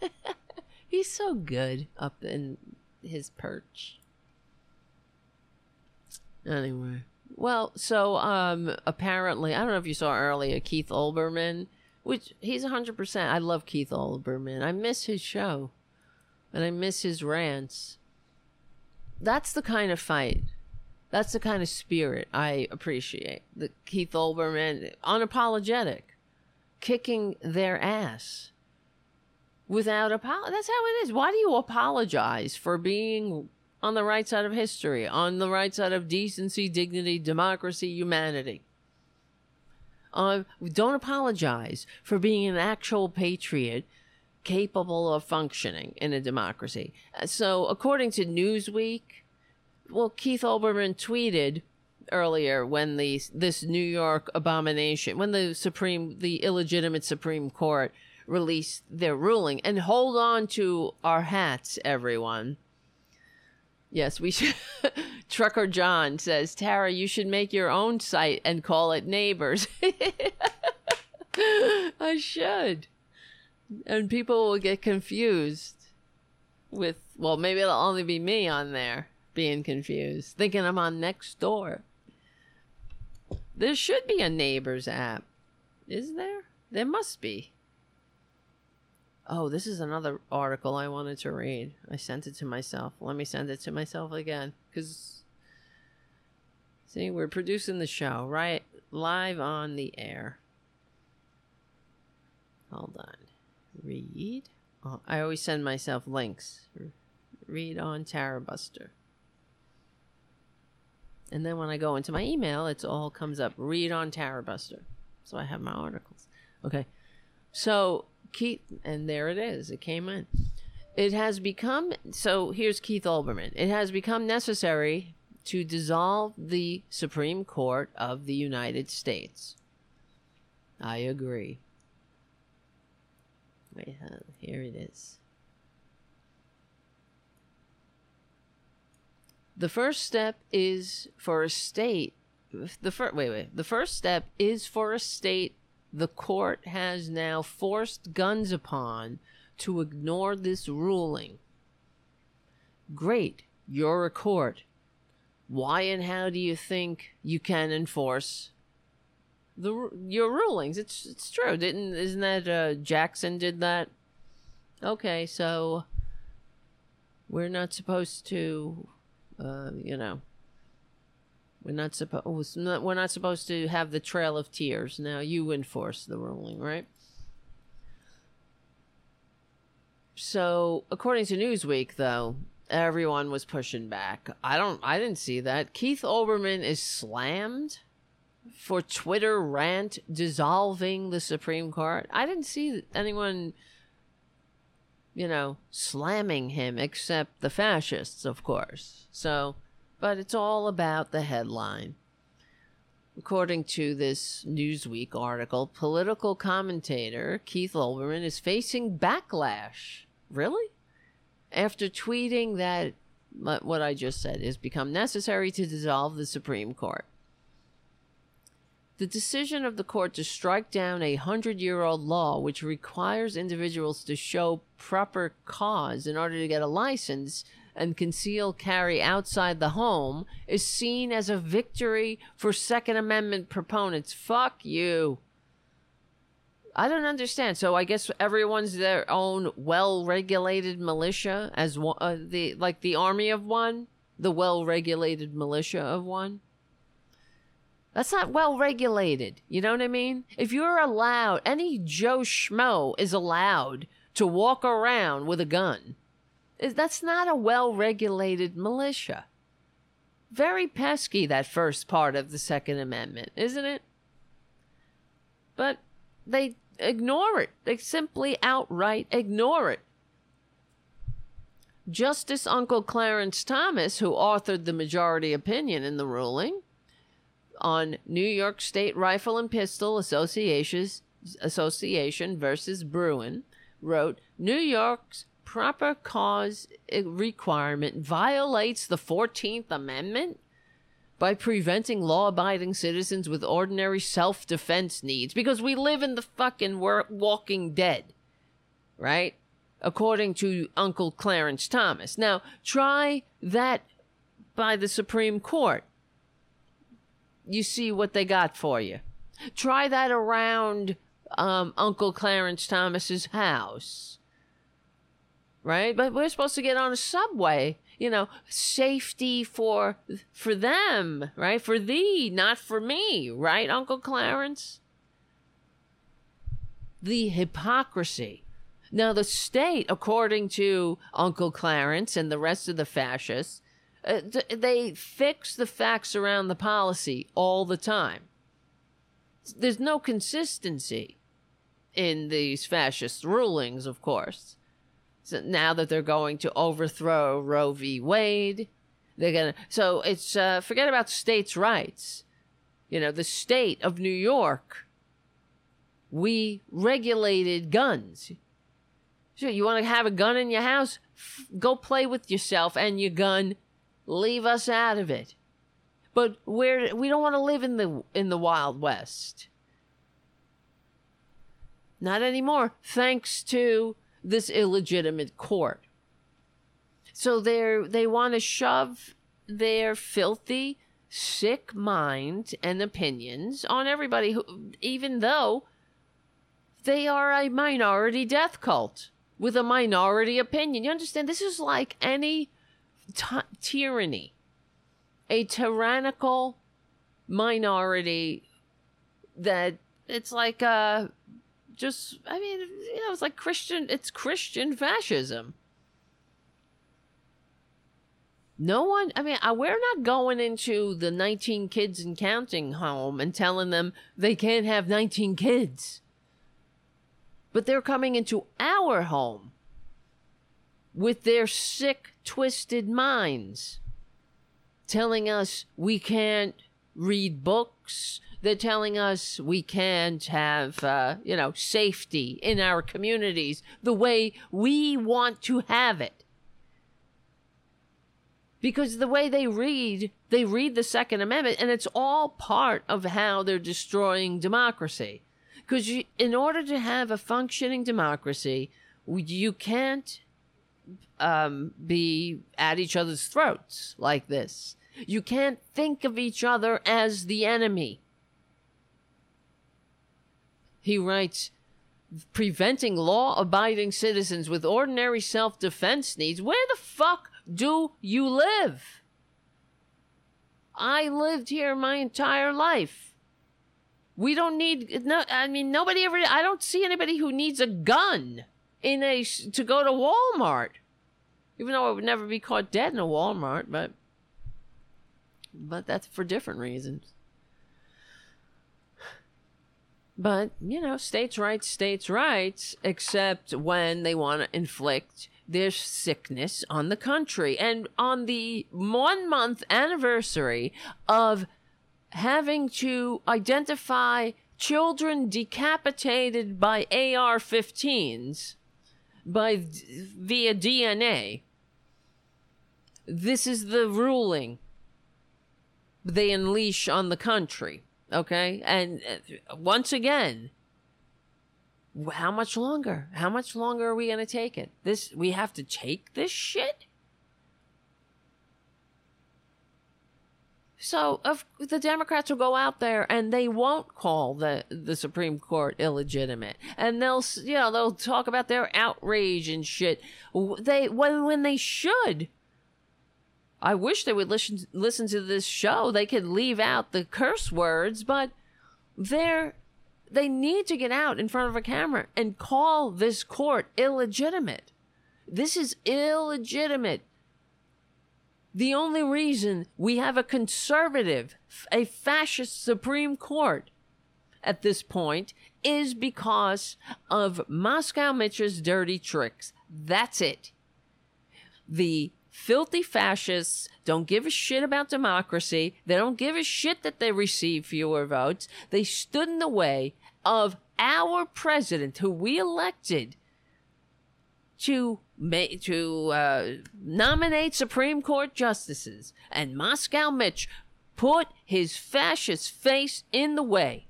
He's so good up in his perch. Anyway. Well, so um apparently, I don't know if you saw earlier Keith Olbermann, which he's 100%. I love Keith Olbermann. I miss his show. And I miss his rants. That's the kind of fight. That's the kind of spirit I appreciate. The Keith Olbermann unapologetic, kicking their ass without apology. That's how it is. Why do you apologize for being on the right side of history, on the right side of decency, dignity, democracy, humanity. Uh, don't apologize for being an actual patriot capable of functioning in a democracy. Uh, so, according to Newsweek, well, Keith Olbermann tweeted earlier when the this New York abomination, when the Supreme, the illegitimate Supreme Court released their ruling, and hold on to our hats, everyone Yes, we should. Trucker John says, Tara, you should make your own site and call it Neighbors. I should. And people will get confused with, well, maybe it'll only be me on there being confused, thinking I'm on Nextdoor. There should be a Neighbors app. Is there? There must be. Oh, this is another article I wanted to read. I sent it to myself. Let me send it to myself again. Because, see, we're producing the show, right? Live on the air. Hold on. Read. Oh, I always send myself links. Read on Tarabuster. And then when I go into my email, it all comes up. Read on Tarabuster. So I have my articles. Okay. So Keith, and there it is. It came in. It has become so. Here's Keith Olbermann. It has become necessary to dissolve the Supreme Court of the United States. I agree. Wait, uh, here it is. The first step is for a state. The first wait wait. The first step is for a state the court has now forced guns upon to ignore this ruling. Great, you're a court. Why and how do you think you can enforce the your rulings? It's it's true. Didn't isn't that uh, Jackson did that? Okay, so we're not supposed to, uh, you know, we're not supposed. We're not supposed to have the trail of tears. Now you enforce the ruling, right? So, according to Newsweek, though, everyone was pushing back. I don't. I didn't see that. Keith Olbermann is slammed for Twitter rant dissolving the Supreme Court. I didn't see anyone you know, slamming him, except the fascists, of course. So, but it's all about the headline. According to this Newsweek article, political commentator Keith Olbermann is facing backlash. Really? After tweeting that what I just said has become necessary to dissolve the Supreme Court. The decision of the court to strike down a hundred year old law which requires individuals to show proper cause in order to get a license and conceal carry outside the home is seen as a victory for Second Amendment proponents. Fuck you. I don't understand. So I guess everyone's their own well-regulated militia as one, uh, the like the army of one, the well-regulated militia of one. That's not well regulated. You know what I mean? If you're allowed, any Joe Schmo is allowed to walk around with a gun. That's not a well regulated militia. Very pesky, that first part of the Second Amendment, isn't it? But they ignore it. They simply outright ignore it. Justice Uncle Clarence Thomas, who authored the majority opinion in the ruling, on New York State Rifle and Pistol Association versus Bruen wrote New York's proper cause requirement violates the 14th Amendment by preventing law abiding citizens with ordinary self defense needs because we live in the fucking walking dead, right? According to Uncle Clarence Thomas. Now, try that by the Supreme Court you see what they got for you. Try that around um, Uncle Clarence Thomas's house. Right? But we're supposed to get on a subway. You know, safety for for them, right? For thee, not for me, right, Uncle Clarence? The hypocrisy. Now, the state, according to Uncle Clarence and the rest of the fascists, uh, they fix the facts around the policy all the time. There's no consistency in these fascist rulings, of course. So now that they're going to overthrow Roe v. Wade, they're gonna. So it's uh, forget about states' rights. You know, the state of New York. We regulated guns. You want to have a gun in your house? F- go play with yourself and your gun leave us out of it. But we're we don't want to live in the in the Wild West. Not anymore, thanks to this illegitimate court. So they they want to shove their filthy, sick mind and opinions on everybody who even though they are a minority death cult with a minority opinion. You understand? This is like any t- tyranny, a tyrannical minority that it's like uh just I mean you know it's like Christian it's Christian fascism. No one, I mean, we're not going into the 19 kids and counting home and telling them they can't have 19 kids. But they're coming into our home with their sick, twisted minds, telling us we can't read books. They're telling us we can't have, uh, you know, safety in our communities the way we want to have it. Because the way they read, they read the Second Amendment, and it's all part of how they're destroying democracy. Because in order to have a functioning democracy, you can't um, be at each other's throats like this. You can't think of each other as the enemy. He writes, preventing law abiding citizens with ordinary self defense needs. Where the fuck do you live? I lived here my entire life. We don't need no I mean nobody ever I don't see anybody who needs a gun in a to go to Walmart. Even though I would never be caught dead in a Walmart, but but that's for different reasons. But, you know, states' rights, states' rights, except when they want to inflict their sickness on the country. And on the one month anniversary of having to identify children decapitated by AR 15s by via DNA, this is the ruling they unleash on the country. Okay. And uh, once again, how much longer? How much longer are we going to take it? This, we have to take this shit? So if the Democrats will go out there and they won't call the the Supreme Court illegitimate, and they'll you know they'll talk about their outrage and shit. They when when they should. I wish they would listen listen to this show. They could leave out the curse words, but they're they need to get out in front of a camera and call this court illegitimate. This is illegitimate. The only reason we have a conservative, a fascist Supreme Court at this point is because of Moscow Mitch's dirty tricks. That's it. The filthy fascists don't give a shit about democracy. They don't give a shit that they receive fewer votes. They stood in the way of our president, who we elected to to uh, nominate Supreme Court justices, and Moscow Mitch put his fascist face in the way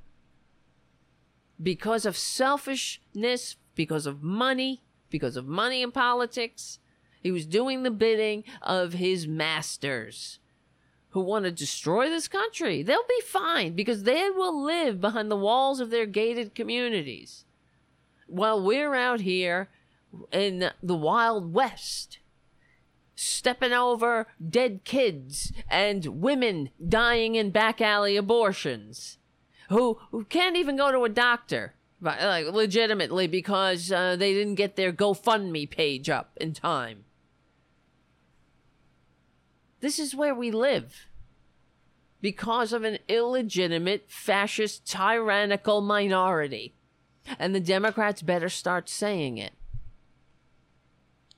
because of selfishness, because of money, because of money in politics. He was doing the bidding of his masters who want to destroy this country. They'll be fine because they will live behind the walls of their gated communities while we're out here in the Wild West stepping over dead kids and women dying in back alley abortions who, who can't even go to a doctor like legitimately because uh, they didn't get their GoFundMe page up in time. This is where we live. Because of an illegitimate, fascist, tyrannical minority. And the Democrats better start saying it.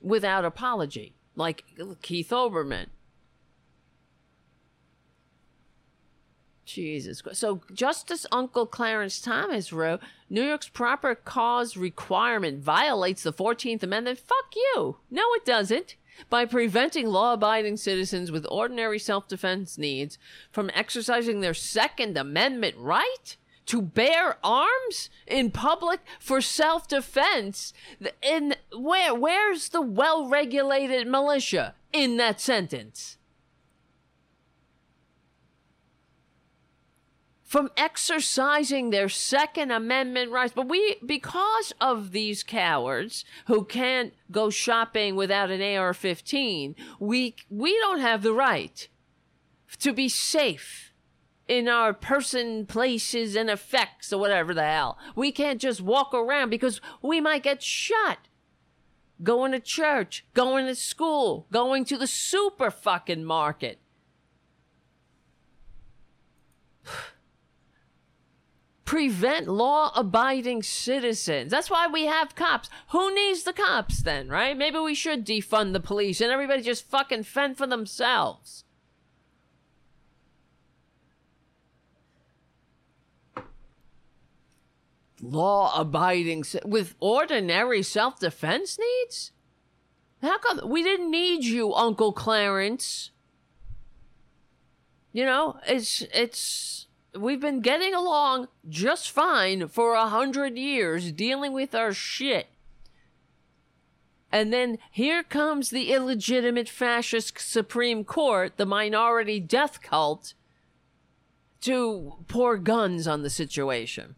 Without apology. Like Keith Olbermann. Jesus. So Justice Uncle Clarence Thomas wrote New York's proper cause requirement violates the 14th Amendment. Fuck you. No, it doesn't by preventing law abiding citizens with ordinary self defense needs from exercising their Second Amendment right to bear arms in public for self defense. In where where's the well regulated militia in that sentence? from exercising their Second Amendment rights. But we, because of these cowards who can't go shopping without an AR 15, we, we don't have the right to be safe in our person, places, and effects or whatever the hell. We can't just walk around because we might get shot. Going to church, going to school, going to the super fucking market. prevent law abiding citizens. That's why we have cops. Who needs the cops then, right? Maybe we should defund the police and everybody just fucking fend for themselves. Law abiding with ordinary self defense needs? How come we didn't need you, Uncle Clarence? You know, it's it's we've been getting along just fine for a hundred years dealing with our shit. And then here comes the illegitimate fascist Supreme Court, the minority death cult, to pour guns on the situation.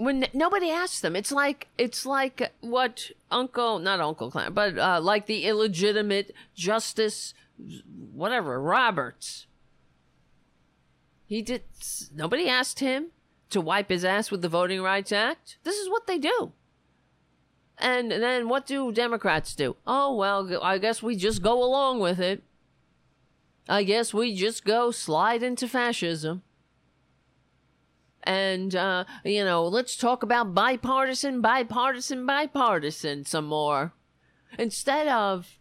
When nobody asks them, it's like it's like what Uncle, not Uncle Clan, but uh, like the illegitimate Justice, whatever Roberts he did. Nobody asked him to wipe his ass with the Voting Rights Act. This is what they do. And then what do Democrats do? Oh, well, I guess we just go along with it. I guess we just go slide into fascism. And uh, you know, let's talk about bipartisan, bipartisan, bipartisan some more, instead of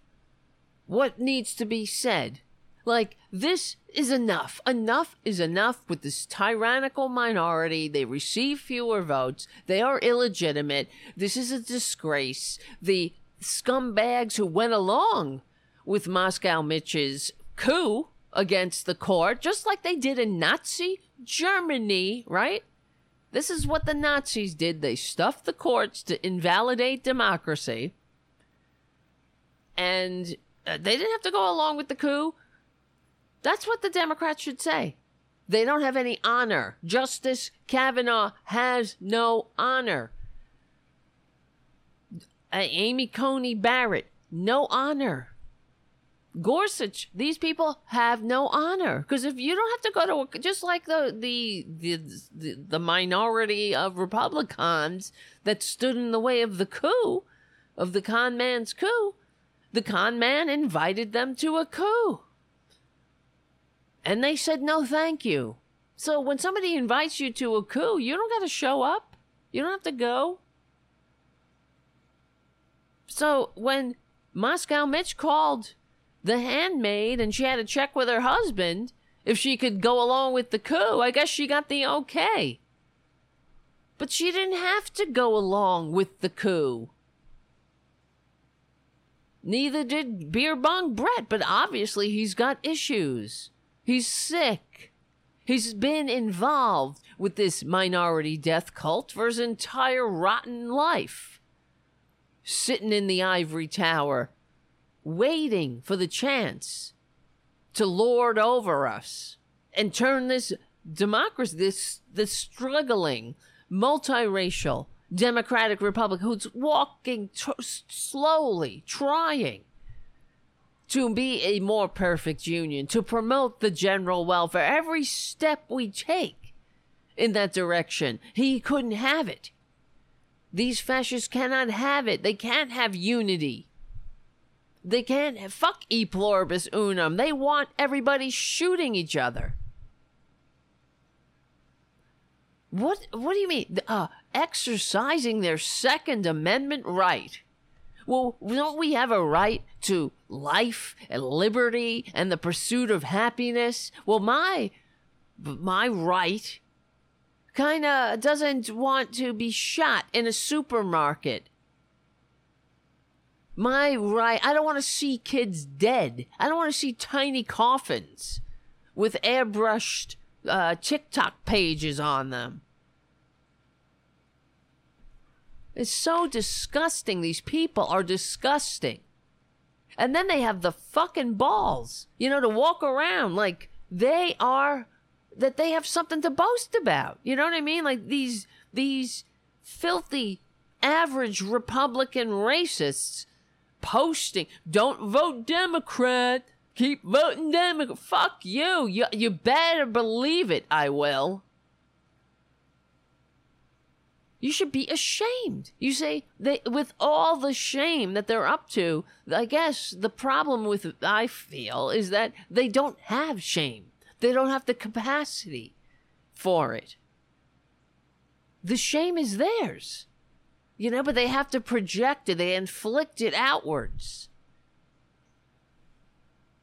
what needs to be said. Like, this is enough. Enough is enough with this tyrannical minority. They receive fewer votes. They are illegitimate. This is a disgrace. The scumbags who went along with Moscow Mitch's coup against the court, just like they did in Nazi Germany, right? This is what the Nazis did. They stuffed the courts to invalidate democracy. And uh, they didn't have to go along with the coup. That's what the Democrats should say. They don't have any honor. Justice Kavanaugh has no honor. Amy Coney Barrett, no honor. Gorsuch, these people have no honor because if you don't have to go to a. just like the the the the minority of Republicans that stood in the way of the coup, of the con man's coup, the con man invited them to a coup, and they said no, thank you. So when somebody invites you to a coup, you don't got to show up. You don't have to go. So when Moscow Mitch called the handmaid and she had to check with her husband if she could go along with the coup. I guess she got the okay. But she didn't have to go along with the coup. Neither did Beer Bong Brett, but obviously he's got issues. He's sick. He's been involved with this minority death cult for his entire rotten life. Sitting in the ivory tower, waiting for the chance to lord over us and turn this democracy, this this struggling, multiracial democratic republic who's walking t- slowly, trying to be a more perfect union, to promote the general welfare. Every step we take in that direction, he couldn't have it. These fascists cannot have it. They can't have unity. They can't fuck e pluribus unum. They want everybody shooting each other. What what do you mean? Uh, exercising their Second Amendment right. Well, don't we have a right to life and liberty and the pursuit of happiness? Well, my my right kind of doesn't want to be shot in a supermarket my right. I don't want to see kids dead. I don't want to see tiny coffins with airbrushed uh, TikTok pages on them. It's so disgusting. These people are disgusting. And then they have the fucking balls, you know, to walk around like they are, that they have something to boast about. You know what I mean? Like these, these filthy, average Republican racists posting, don't vote Democrat. Keep voting Democrat. Fuck you. You, you better believe it, I will. You should be ashamed. You say they with all the shame that they're up to, I guess the problem with I feel is that they don't have shame. They don't have the capacity for it. The shame is theirs. You know, but they have to project it, they inflict it outwards.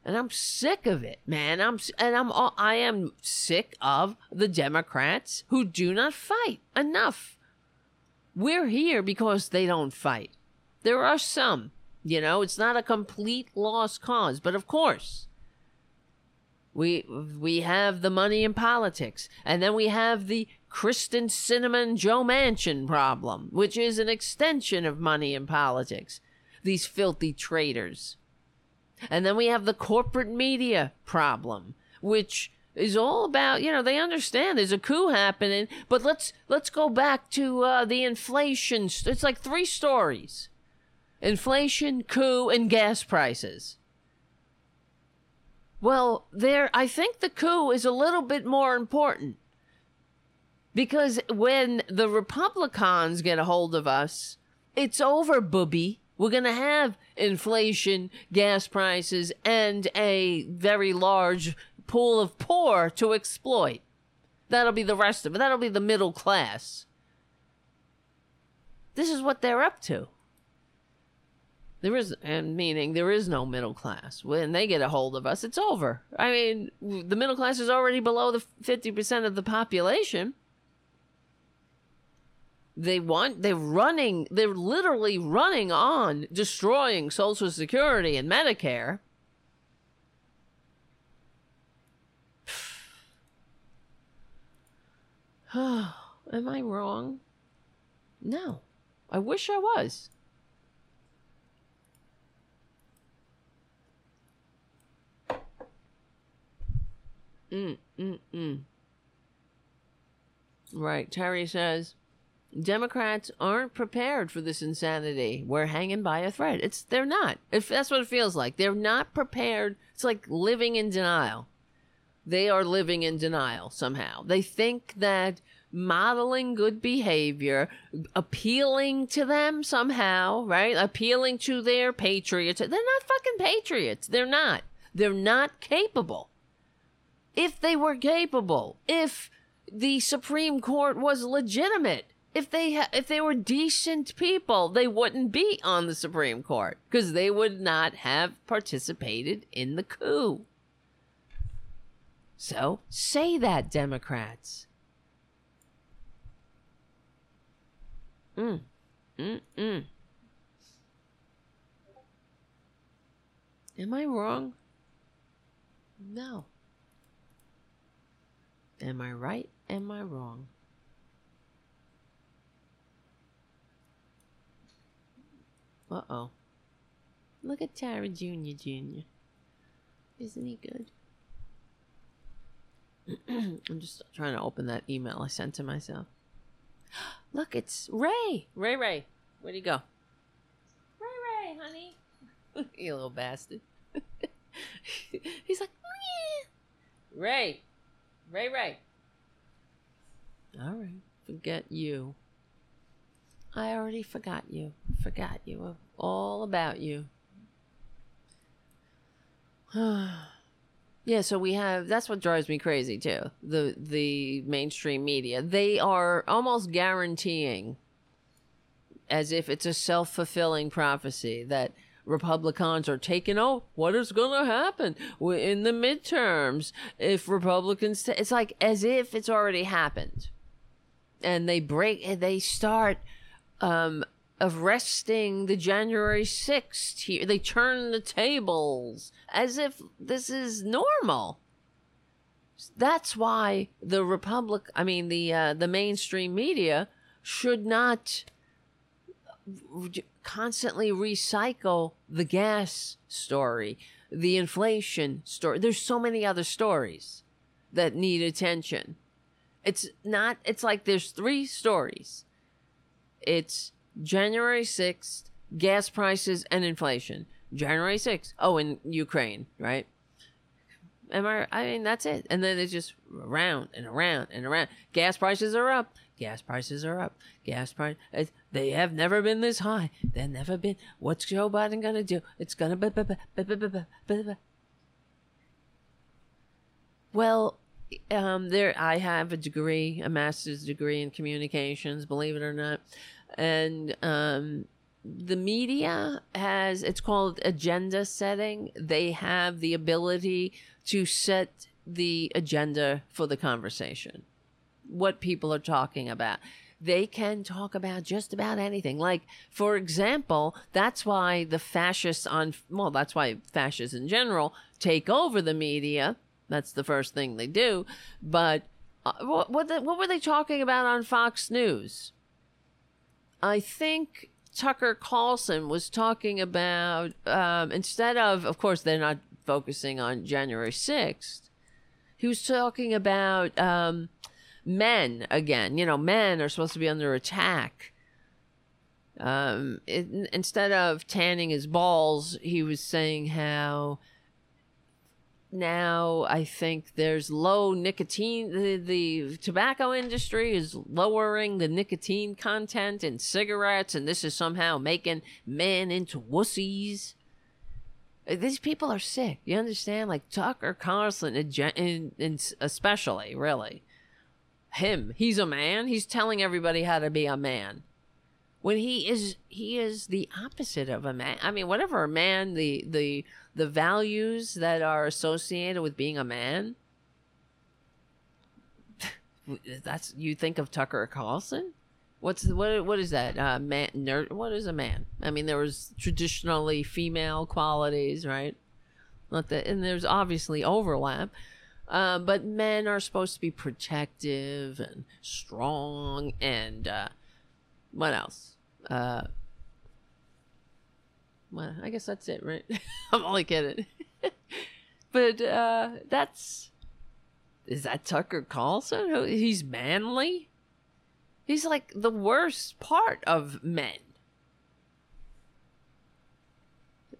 And I'm sick of it, man. I'm and I'm I am sick of the Democrats who do not fight enough. We're here because they don't fight. There are some, you know, it's not a complete lost cause, but of course, we we have the money in politics, and then we have the Kyrsten Sinema Joe Manchin problem, which is an extension of money in politics. These filthy traitors. And then we have the corporate media problem, which is all about you know they understand there's a coup happening but let's let's go back to uh, the inflation it's like three stories inflation coup and gas prices well there i think the coup is a little bit more important because when the Republicans get a hold of us, it's over, booby. We're going to have inflation, gas prices, and a very large pool of poor to exploit. That'll be the rest of it. That'll be the middle class. This is what they're up to. There is, and meaning there is no middle class. When they get a hold of us, it's over. I mean, the middle class is already below the 50% of the population. They want, they're running, they're literally running on destroying Social Security and Medicare. Am I wrong? No. I wish I was. Mm, mm, mm. Right. Terry says Democrats aren't prepared for this insanity. We're hanging by a thread. It's they're not. If that's what it feels like. They're not prepared. It's like living in denial. They are living in denial somehow. They think that modeling good behavior, appealing to them somehow, right? Appealing to their patriots. They're not fucking patriots. They're not. They're not capable if they were capable, if the Supreme Court was legitimate, if they ha- if they were decent people, they wouldn't be on the Supreme Court because they would not have participated in the coup. So say that, Democrats. Mm. Mm mm. Am I wrong? No. Am I right? Am I wrong? Uh oh. Look at Tara Jr. Jr. Isn't he good? I'm just trying to open that email I sent to myself. Look, it's Ray. Ray Ray. Where'd he go? Ray Ray, honey. you little bastard. He's like, Meh. Ray. Ray Ray. All right. Forget you. I already forgot you. Forgot you. All about you. yeah, so we have that's what drives me crazy too. The the mainstream media. They are almost guaranteeing as if it's a self-fulfilling prophecy that Republicans are taking over. What is going to happen in the midterms if Republicans? T- it's like as if it's already happened, and they break. They start um, arresting the January sixth. Here, they turn the tables as if this is normal. That's why the Republic. I mean the uh, the mainstream media should not constantly recycle the gas story, the inflation story. There's so many other stories that need attention. It's not, it's like there's three stories. It's January 6th, gas prices and inflation. January 6th. Oh, in Ukraine, right? Am I? I mean, that's it. And then it's just around and around and around. Gas prices are up. Gas prices are up. Gas price. They have never been this high. They've never been. What's Joe Biden gonna do? It's gonna be. Well, um, there. I have a degree, a master's degree in communications. Believe it or not, and um, the media has. It's called agenda setting. They have the ability to set the agenda for the conversation what people are talking about. They can talk about just about anything. Like, for example, that's why the fascists on, well, that's why fascists in general take over the media. That's the first thing they do. But uh, what, what, the, what were they talking about on Fox News? I think Tucker Carlson was talking about, um, instead of, of course, they're not focusing on January 6th, he was talking about um, men again. You know, men are supposed to be under attack. Um, it, instead of tanning his balls, he was saying how now I think there's low nicotine. The, the tobacco industry is lowering the nicotine content in cigarettes, and this is somehow making men into wussies. Uh, these people are sick. You understand? Like Tucker Carlson, in especially, really him. He's a man. He's telling everybody how to be a man. When he is he is the opposite of a man. I mean, whatever a man, the the the values that are associated with being a man. That's you think of Tucker Carlson? What's what? What is that? Uh, man, nerd. What is a man? I mean, there was traditionally female qualities, right? Not that, and there's obviously overlap. Uh, but men are supposed to be protective and strong, and uh, what else? Uh, well, I guess that's it, right? I'm only kidding. but uh, that's is that Tucker Carlson? He's manly. He's like the worst part of men.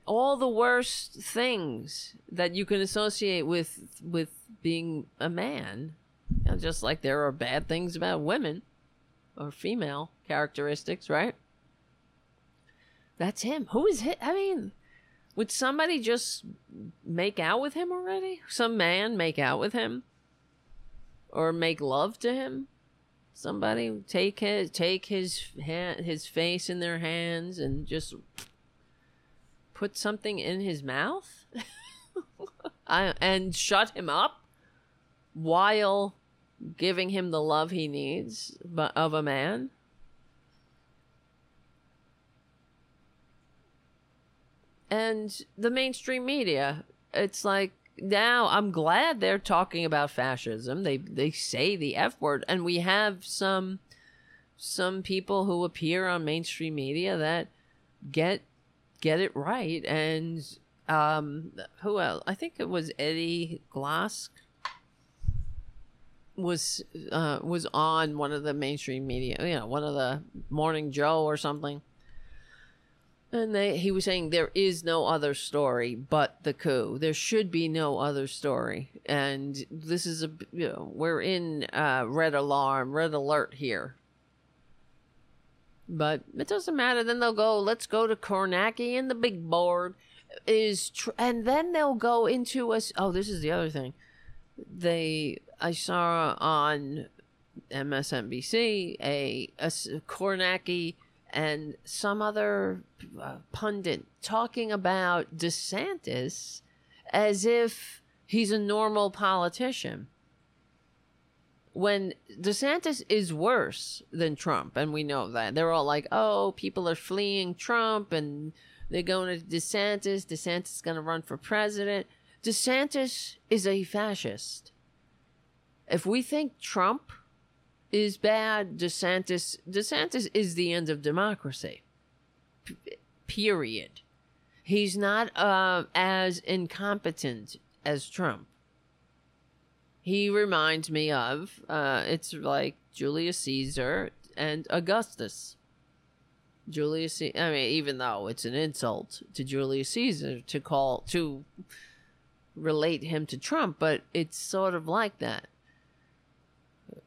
All the worst things that you can associate with with being a man. You know, just like there are bad things about women or female characteristics, right? That's him. Who is it? I mean, would somebody just make out with him already? Some man make out with him? Or make love to him? Somebody take his take his hand, his face in their hands and just put something in his mouth I, and shut him up while giving him the love he needs but of a man. And the mainstream media, it's like now I'm glad they're talking about fascism. They they say the F word and we have some some people who appear on mainstream media that get get it right and um who else? I think it was Eddie Glaude was uh was on one of the mainstream media, you know, one of the Morning Joe or something and they, he was saying there is no other story but the coup. There should be no other story. And this is a, you know, we're in uh, red alarm, red alert here. But it doesn't matter. Then they'll go, let's go to Kornacki and the big board is, tr- and then they'll go into us. Oh, this is the other thing. They, I saw on MSNBC a, a Kornacki and some other uh, pundit talking about DeSantis as if he's a normal politician. When DeSantis is worse than Trump, and we know that. They're all like, oh, people are fleeing Trump and they're going to DeSantis. DeSantis is going to run for president. DeSantis is a fascist. If we think Trump is bad. DeSantis DeSantis is the end of democracy. P- period. He's not uh, as incompetent as Trump. He reminds me of uh, it's like Julius Caesar and Augustus. Julius, I mean, even though it's an insult to Julius Caesar to call to relate him to Trump, but it's sort of like that.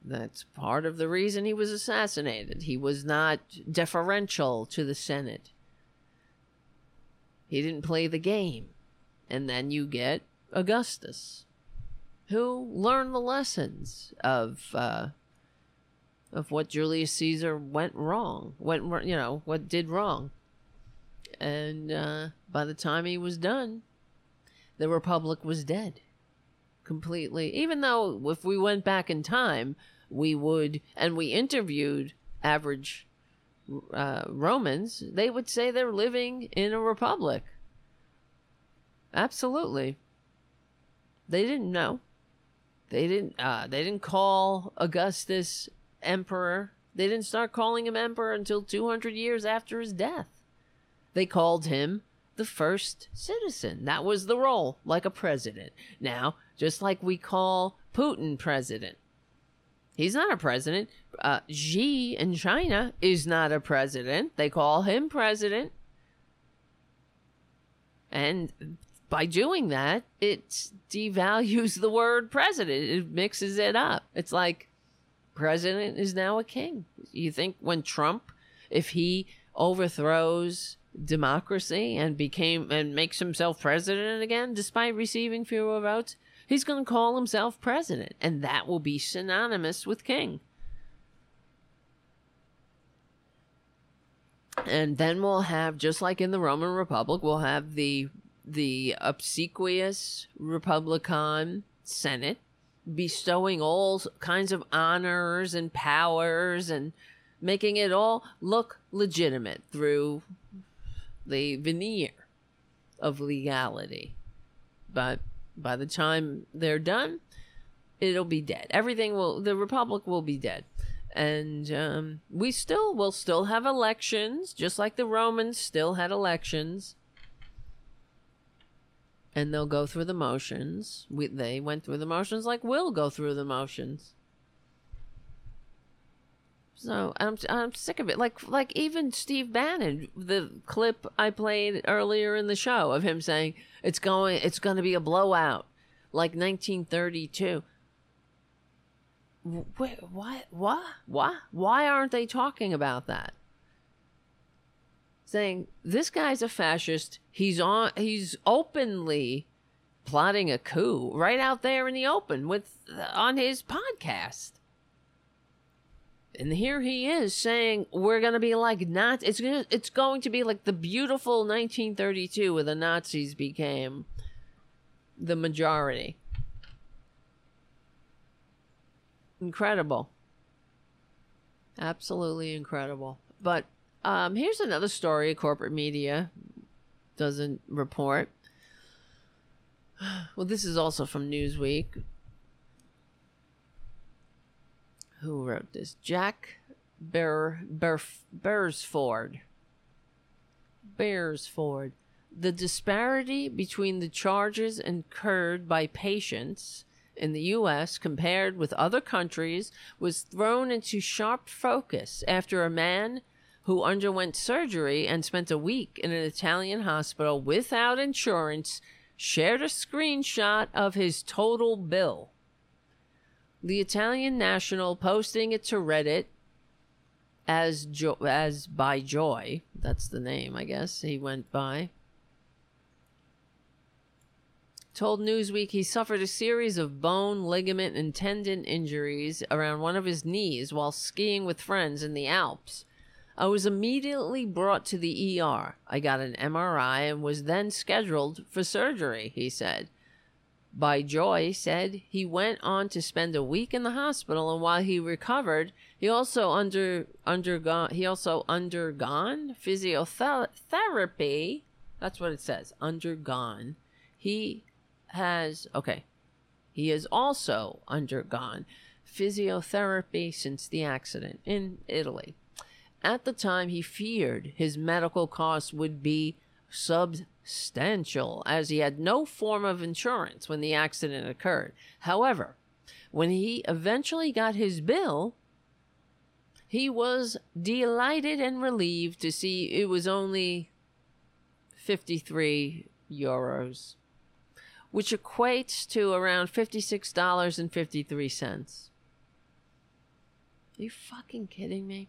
That's part of the reason he was assassinated. He was not deferential to the Senate. He didn't play the game. And then you get Augustus, who learned the lessons of uh, of what Julius Caesar went wrong, went you know what did wrong. And uh, by the time he was done, the republic was dead completely. Even though if we went back in time, we would, and we interviewed average uh, Romans, they would say they're living in a republic. Absolutely. They didn't know. They didn't. Uh, they didn't call Augustus emperor. They didn't start calling him emperor until 200 years after his death. They called him the first citizen. That was the role, like a president. Now, just like we call Putin president. He's not a president. Uh, Xi in China is not a president. They call him president. And by doing that, it devalues the word president. It mixes it up. It's like president is now a king. You think when Trump, if he overthrows democracy and became and makes himself president again despite receiving fewer votes He's going to call himself president, and that will be synonymous with king. And then we'll have, just like in the Roman Republic, we'll have the the obsequious Republican Senate bestowing all kinds of honors and powers and making it all look legitimate through the veneer of legality. But by the time they're done, it'll be dead. Everything will, the Republic will be dead. And um, we still will still have elections, just like the Romans still had elections. And they'll go through the motions. We, they went through the motions like we'll go through the motions. So I'm I'm sick of it. Like like even Steve Bannon, the clip I played earlier in the show of him saying it's going it's going to be a blowout, like 1932. Wait, what? What? What? Why aren't they talking about that? Saying this guy's a fascist. He's on. He's openly plotting a coup right out there in the open with on his podcast and here he is saying we're going to be like not it's gonna, it's going to be like the beautiful 1932 where the Nazis became the majority. Incredible. Absolutely incredible. But um, here's another story corporate media doesn't report. Well, this is also from Newsweek who wrote this? Jack Bear, Bear, Beresford. Beresford. The disparity between the charges incurred by patients in the U.S. compared with other countries was thrown into sharp focus after a man who underwent surgery and spent a week in an Italian hospital without insurance shared a screenshot of his total bill the Italian national posting it to Reddit as jo- as by Joy. That's the name, I guess he went by. Told Newsweek he suffered a series of bone, ligament, and tendon injuries around one of his knees while skiing with friends in the Alps. I was immediately brought to the ER. I got an MRI and was then scheduled for surgery, he said by Joy said he went on to spend a week in the hospital and while he recovered he also under undergone he also undergone physiotherapy. That's what it says undergone. He has okay. He has also undergone physiotherapy since the accident in Italy. At the time he feared his medical costs would be substantial, as he had no form of insurance when the accident occurred. However, when he eventually got his bill, he was delighted and relieved to see it was only 53 euros, which equates to around $56.53. Are you fucking kidding me?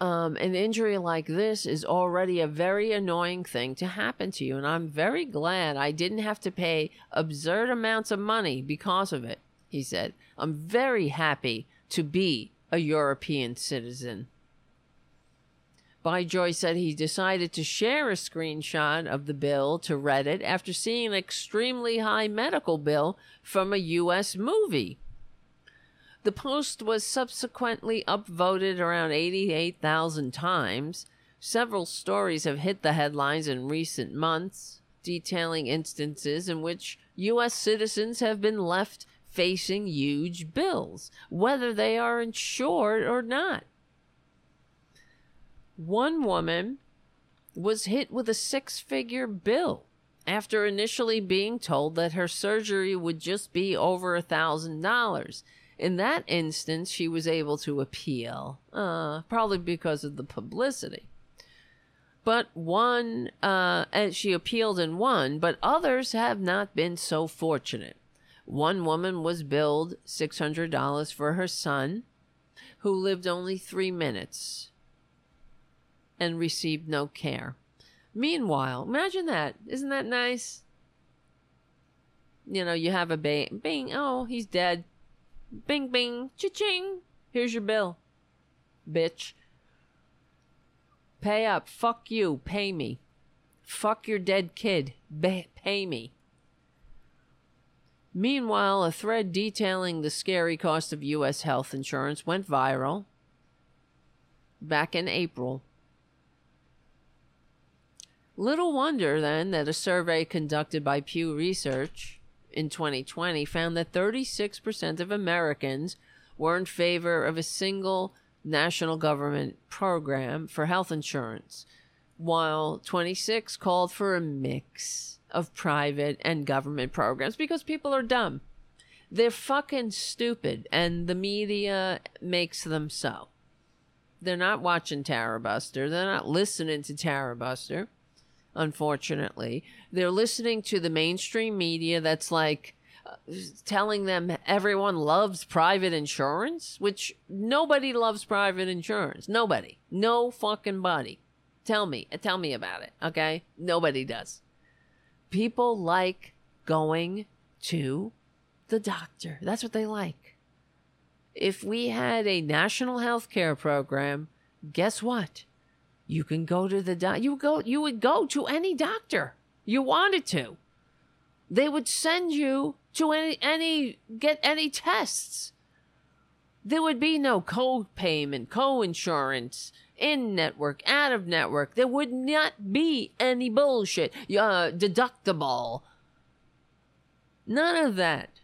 Um, an injury like this is already a very annoying thing to happen to you, and I'm very glad I didn't have to pay absurd amounts of money because of it, he said. I'm very happy to be a European citizen. By Joy said he decided to share a screenshot of the bill to Reddit after seeing an extremely high medical bill from a U.S. movie. The post was subsequently upvoted around 88,000 times. Several stories have hit the headlines in recent months, detailing instances in which U.S. citizens have been left facing huge bills, whether they are insured or not. One woman was hit with a six figure bill after initially being told that her surgery would just be over a thousand dollars in that instance, she was able to appeal, uh, probably because of the publicity. But one, uh, and she appealed and won, but others have not been so fortunate. One woman was billed $600 for her son, who lived only three minutes and received no care. Meanwhile, imagine that. Isn't that nice? you know, you have a bing, bing, oh, he's dead. Bing, bing, cha-ching. Here's your bill, bitch. Pay up. Fuck you. Pay me. Fuck your dead kid. Ba- pay me. Meanwhile, a thread detailing the scary cost of U.S. health insurance went viral back in April. Little wonder then that a survey conducted by Pew Research in 2020 found that 36% of Americans were in favor of a single national government program for health insurance, while 26 called for a mix of private and government programs because people are dumb. They're fucking stupid, and the media makes them so. They're not watching Tara Buster. They're not listening to Tara Buster, unfortunately. They're listening to the mainstream media that's like, uh, telling them everyone loves private insurance, which nobody loves private insurance. Nobody. No fucking body. Tell me. Tell me about it. Okay? Nobody does. People like going to the doctor. That's what they like. If we had a national health care program, guess what? You can go to the doc. You go. You would go to any doctor you wanted to. They would send you to any any get any tests. There would be no co-payment, co-insurance, in network, out of network. There would not be any bullshit. Uh, deductible. None of that.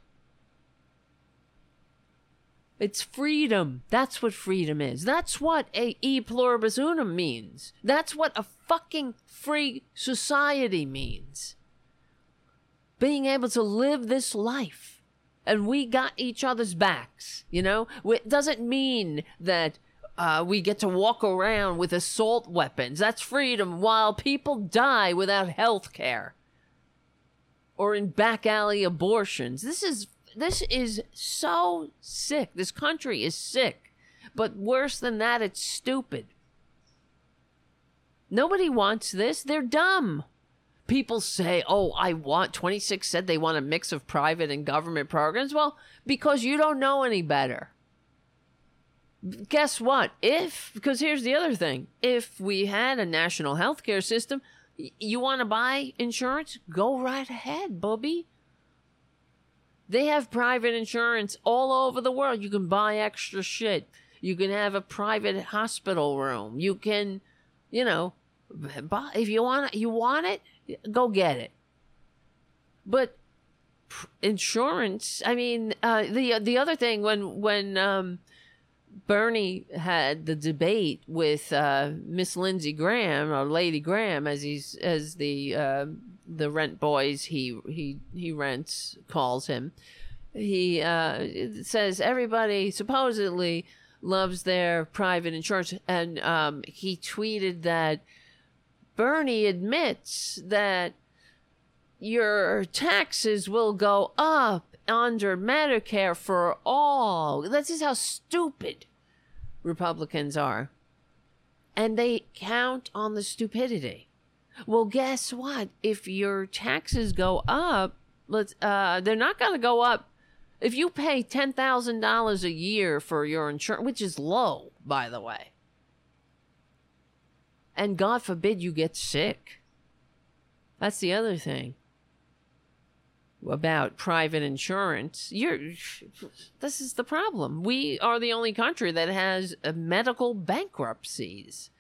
It's freedom. That's what freedom is. That's what a e pluribus unum means. That's what a fucking free society means being able to live this life. And we got each other's backs, you know? It doesn't mean that uh, we get to walk around with assault weapons. That's freedom while people die without health care or in back alley abortions. This is this is so sick. This country is sick. But worse than that, it's stupid. Nobody wants this. They're dumb people say, oh, I want, 26 said they want a mix of private and government programs. Well, because you don't know any better. Guess what? If, because here's the other thing if we had a national healthcare system, you want to buy insurance? Go right ahead, Bobby. They have private insurance all over the world. You can buy extra shit. You can have a private hospital room. You can, you know, buy if you want it, you want it, go get it. But insurance, I mean, uh, the the other thing when when um, Bernie had the debate with uh, Miss Lindsey Graham or Lady Graham, as he's as the uh, the rent boys he he he rents calls him. He uh, says everybody supposedly loves their private insurance, and um, he tweeted that Bernie admits that your taxes will go up under Medicare for all. This is how stupid Republicans are. And they count on the stupidity. Well, guess what? If your taxes go up, let's uh they're not going to go up if you pay $10,000 a year for your insurance, which is low, by the way and God forbid you get sick. That's the other thing about private insurance. You're this is the problem. We are the only country that has medical bankruptcies.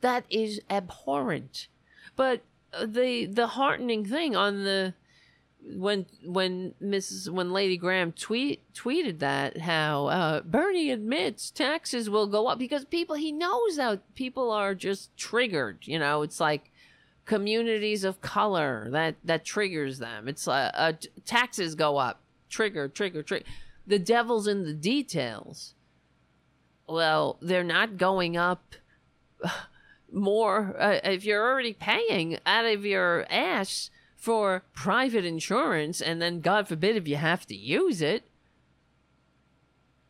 That is abhorrent. But uh, the the heartening thing on the when when Mrs. when Lady Graham tweet tweeted that how uh, Bernie admits taxes will go up because people he knows that people are just triggered. You know, it's like communities of color that that triggers them. It's uh, uh taxes go up, trigger, trigger, trigger. The devil's in the details. Well, they're not going up more uh, if you're already paying out of your ass for private insurance, and then God forbid if you have to use it,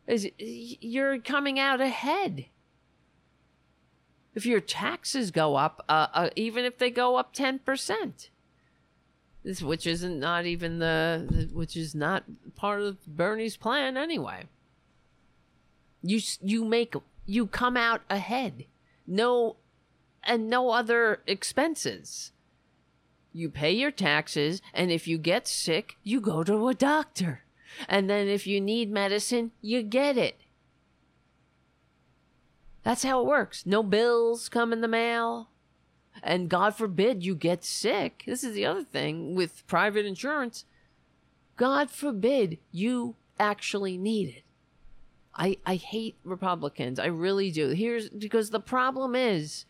is you're coming out ahead. If your taxes go up, uh, uh, even if they go up ten percent, This, which isn't not even the, which is not part of Bernie's plan anyway. You you make you come out ahead. No and no other expenses. You pay your taxes and if you get sick, you go to a doctor. And then if you need medicine, you get it. That's how it works. No bills come in the mail. And God forbid you get sick. This is the other thing with private insurance. God forbid you actually need it. I, I hate Republicans. I really do. Here's because the problem is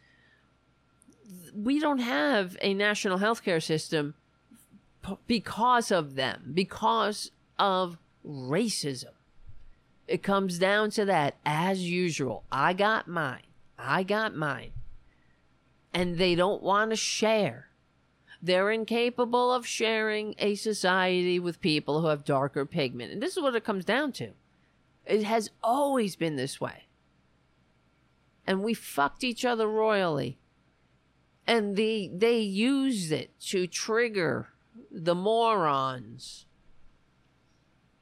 we don't have a national health care system because of them, because of racism. It comes down to that, as usual. I got mine. I got mine. And they don't want to share. They're incapable of sharing a society with people who have darker pigment. And this is what it comes down to. It has always been this way. And we fucked each other royally. And they they used it to trigger the morons.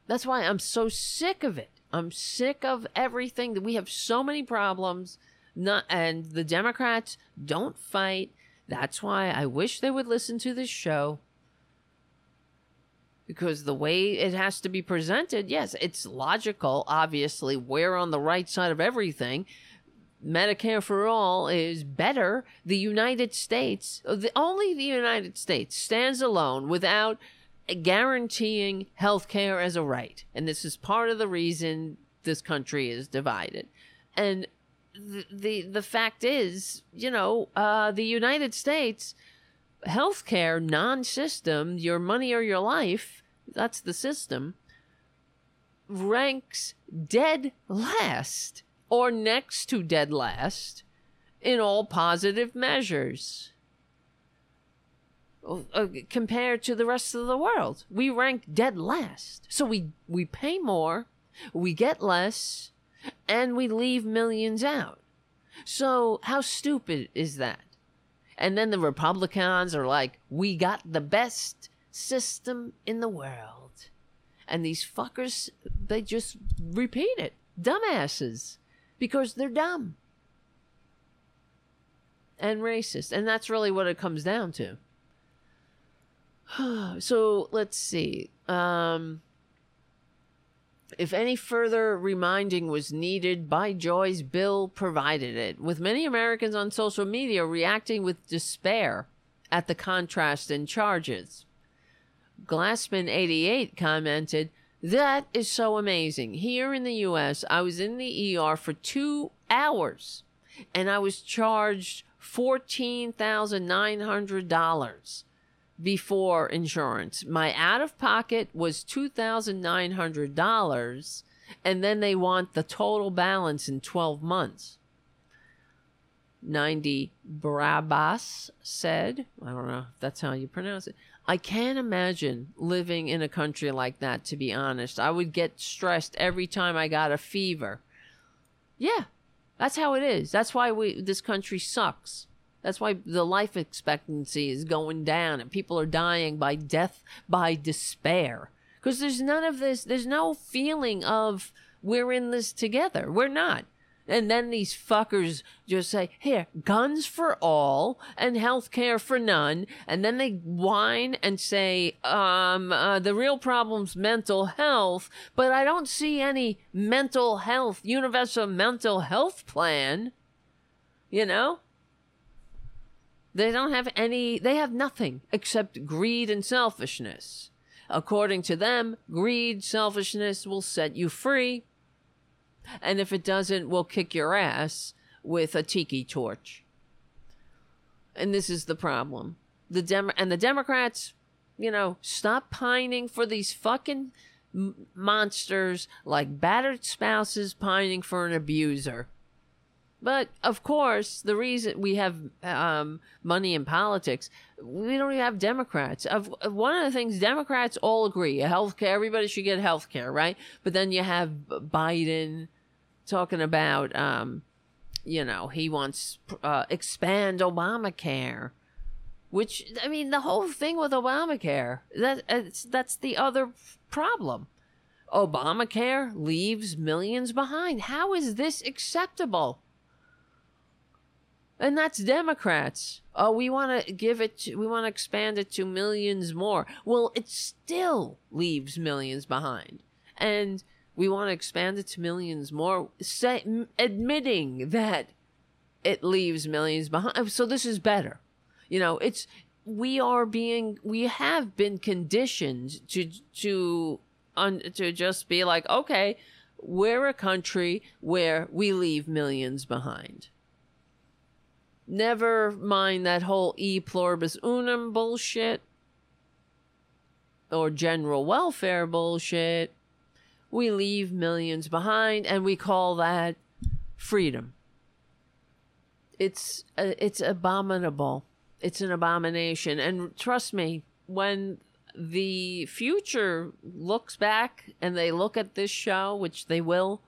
That's why I'm so sick of it. I'm sick of everything that we have so many problems not and the Democrats don't fight. That's why I wish they would listen to this show because the way it has to be presented, yes, it's logical. Obviously, we're on the right side of everything. Medicare for all is better. The United States, the, only the United States stands alone without guaranteeing health care as a right. And this is part of the reason this country is divided. And the the, the fact is, you know, uh, the United States healthcare non-system, your money or your life, that's the system, ranks dead last or next to dead last in all positive measures. Uh, compared to the rest of the world, we rank dead last. So we we pay more, we get less, and we leave millions out. So how stupid is that? And then the Republicans are like, we got the best system in the world. And these fuckers, they just repeat it. Dumbasses. Because they're dumb. And racist. And that's really what it comes down to. so let's see. Um, if any further reminding was needed by Joy's Bill provided it, with many Americans on social media reacting with despair at the contrast in charges. Glassman88 commented, That is so amazing. Here in the US, I was in the ER for two hours and I was charged $14,900 before insurance. My out of pocket was $2,900, and then they want the total balance in 12 months. 90 Brabas said, I don't know if that's how you pronounce it. I can't imagine living in a country like that, to be honest. I would get stressed every time I got a fever. Yeah, that's how it is. That's why we this country sucks. That's why the life expectancy is going down and people are dying by death by despair. Because there's none of this, there's no feeling of we're in this together. We're not. And then these fuckers just say, here, guns for all and health care for none. And then they whine and say, um, uh, the real problem's mental health, but I don't see any mental health, universal mental health plan. You know? They don't have any, they have nothing except greed and selfishness. According to them, greed, selfishness will set you free. And if it doesn't, we'll kick your ass with a tiki torch. And this is the problem. The Dem- and the Democrats, you know, stop pining for these fucking monsters like battered spouses pining for an abuser. But of course, the reason we have um, money in politics, we don't even have Democrats. Of one of the things Democrats all agree, health care, everybody should get health care, right? But then you have Biden talking about, um, you know, he wants uh, expand Obamacare. which I mean, the whole thing with Obamacare that that's the other problem. Obamacare leaves millions behind. How is this acceptable? And that's Democrats. Oh, we want to give it, to, we want to expand it to millions more. Well, it still leaves millions behind. And we want to expand it to millions more, say, admitting that it leaves millions behind. Oh, so this is better. You know, it's, we are being, we have been conditioned to, to, un, to just be like, okay, we're a country where we leave millions behind Never mind that whole e pluribus unum bullshit or general welfare bullshit. We leave millions behind and we call that freedom. It's uh, it's abominable. It's an abomination and trust me, when the future looks back and they look at this show, which they will,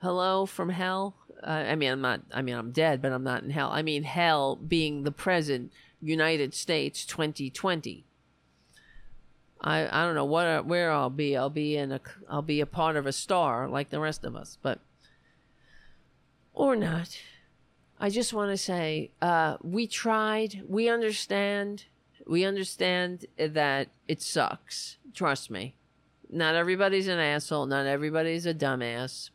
hello from hell, uh, I mean, I'm not. I mean, I'm dead, but I'm not in hell. I mean, hell being the present United States 2020. I I don't know what where I'll be. I'll be in a I'll be a part of a star like the rest of us, but or not. I just want to say uh, we tried. We understand. We understand that it sucks. Trust me. Not everybody's an asshole. Not everybody's a dumbass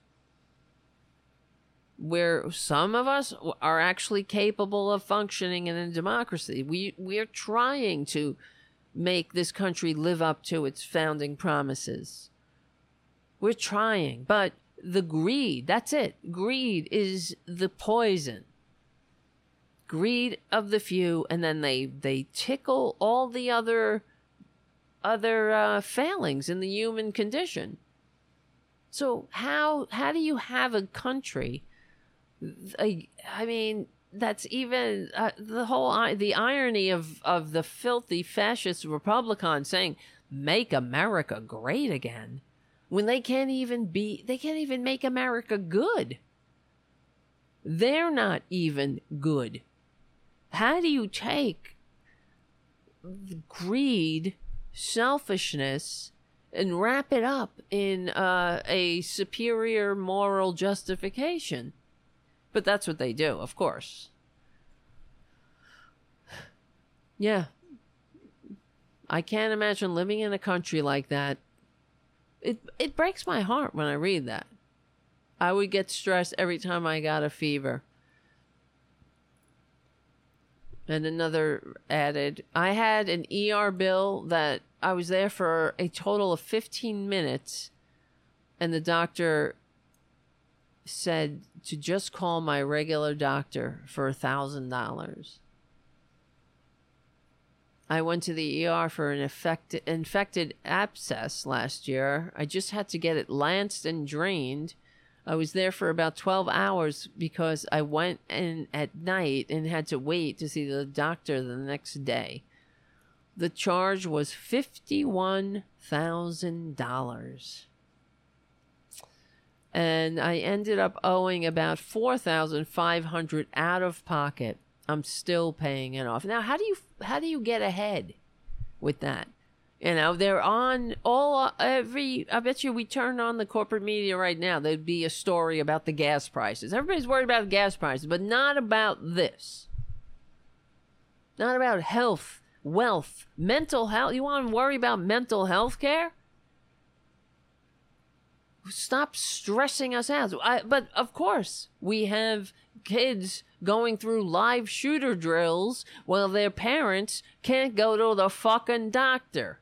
where some of us are actually capable of functioning in a democracy. We we're trying to make this country live up to its founding promises. We're trying, but the greed, that's it. Greed is the poison. Greed of the few and then they they tickle all the other other uh, failings in the human condition. So how how do you have a country I, I mean, that's even uh, the whole the irony of of the filthy fascist Republican saying "Make America Great Again," when they can't even be they can't even make America good. They're not even good. How do you take greed, selfishness, and wrap it up in uh, a superior moral justification? But that's what they do, of course. Yeah. I can't imagine living in a country like that. It it breaks my heart when I read that. I would get stressed every time I got a fever. And another added, I had an ER bill that I was there for a total of 15 minutes and the doctor said to just call my regular doctor for a thousand dollars. I went to the ER for an infected, infected abscess last year. I just had to get it lanced and drained. I was there for about 12 hours because I went in at night and had to wait to see the doctor the next day. The charge was $51,000 and I ended up owing about 4500 out of pocket. I'm still paying it off. Now, how do you how do you get ahead with that? You know, they're on all every. I bet you we turn on the corporate media right now. There'd be a story about the gas prices. Everybody's worried about gas prices, but not about this. Not about health, wealth, mental health. You want to worry about mental health care? Stop stressing us out. I, but of course, we have kids going through live shooter drills while their parents can't go to the fucking doctor.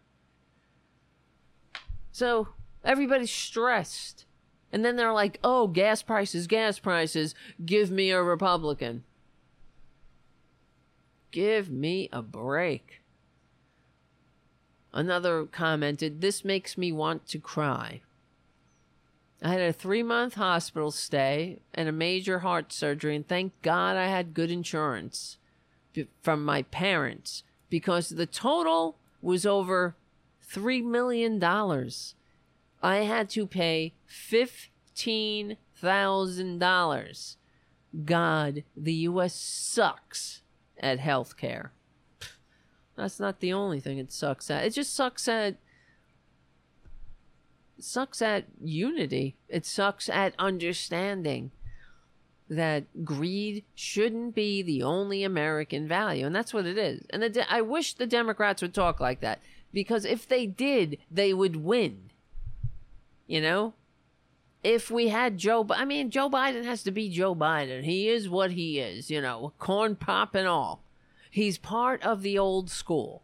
So everybody's stressed. And then they're like, oh, gas prices, gas prices, give me a Republican. Give me a break. Another commented, this makes me want to cry. I had a three month hospital stay and a major heart surgery, and thank God I had good insurance from my parents because the total was over $3 million. I had to pay $15,000. God, the U.S. sucks at health care. That's not the only thing it sucks at. It just sucks at sucks at unity. It sucks at understanding that greed shouldn't be the only American value, and that's what it is. And de- I wish the Democrats would talk like that because if they did, they would win. You know, if we had Joe, I mean, Joe Biden has to be Joe Biden. He is what he is. You know, corn pop and all. He's part of the old school.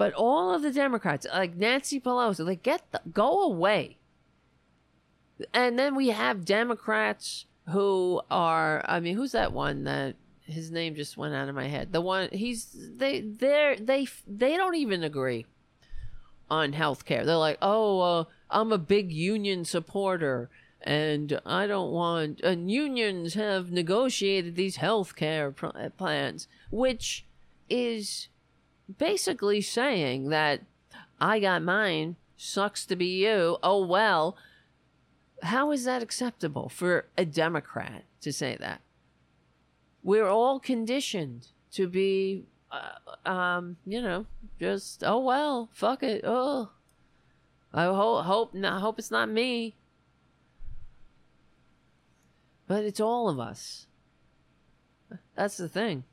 But all of the Democrats, like Nancy Pelosi, like get the, go away. And then we have Democrats who are, I mean, who's that one that his name just went out of my head? The one he's they they they they don't even agree on health care. They're like, oh, uh, I'm a big union supporter and I don't want and unions have negotiated these health care plans, which is basically saying that I got mine, sucks to be you. Oh well. How is that acceptable for a Democrat to say that? We're all conditioned to be, uh, um, you know, just oh well, fuck it. Oh, I hope hope not hope it's not me. But it's all of us. That's the thing.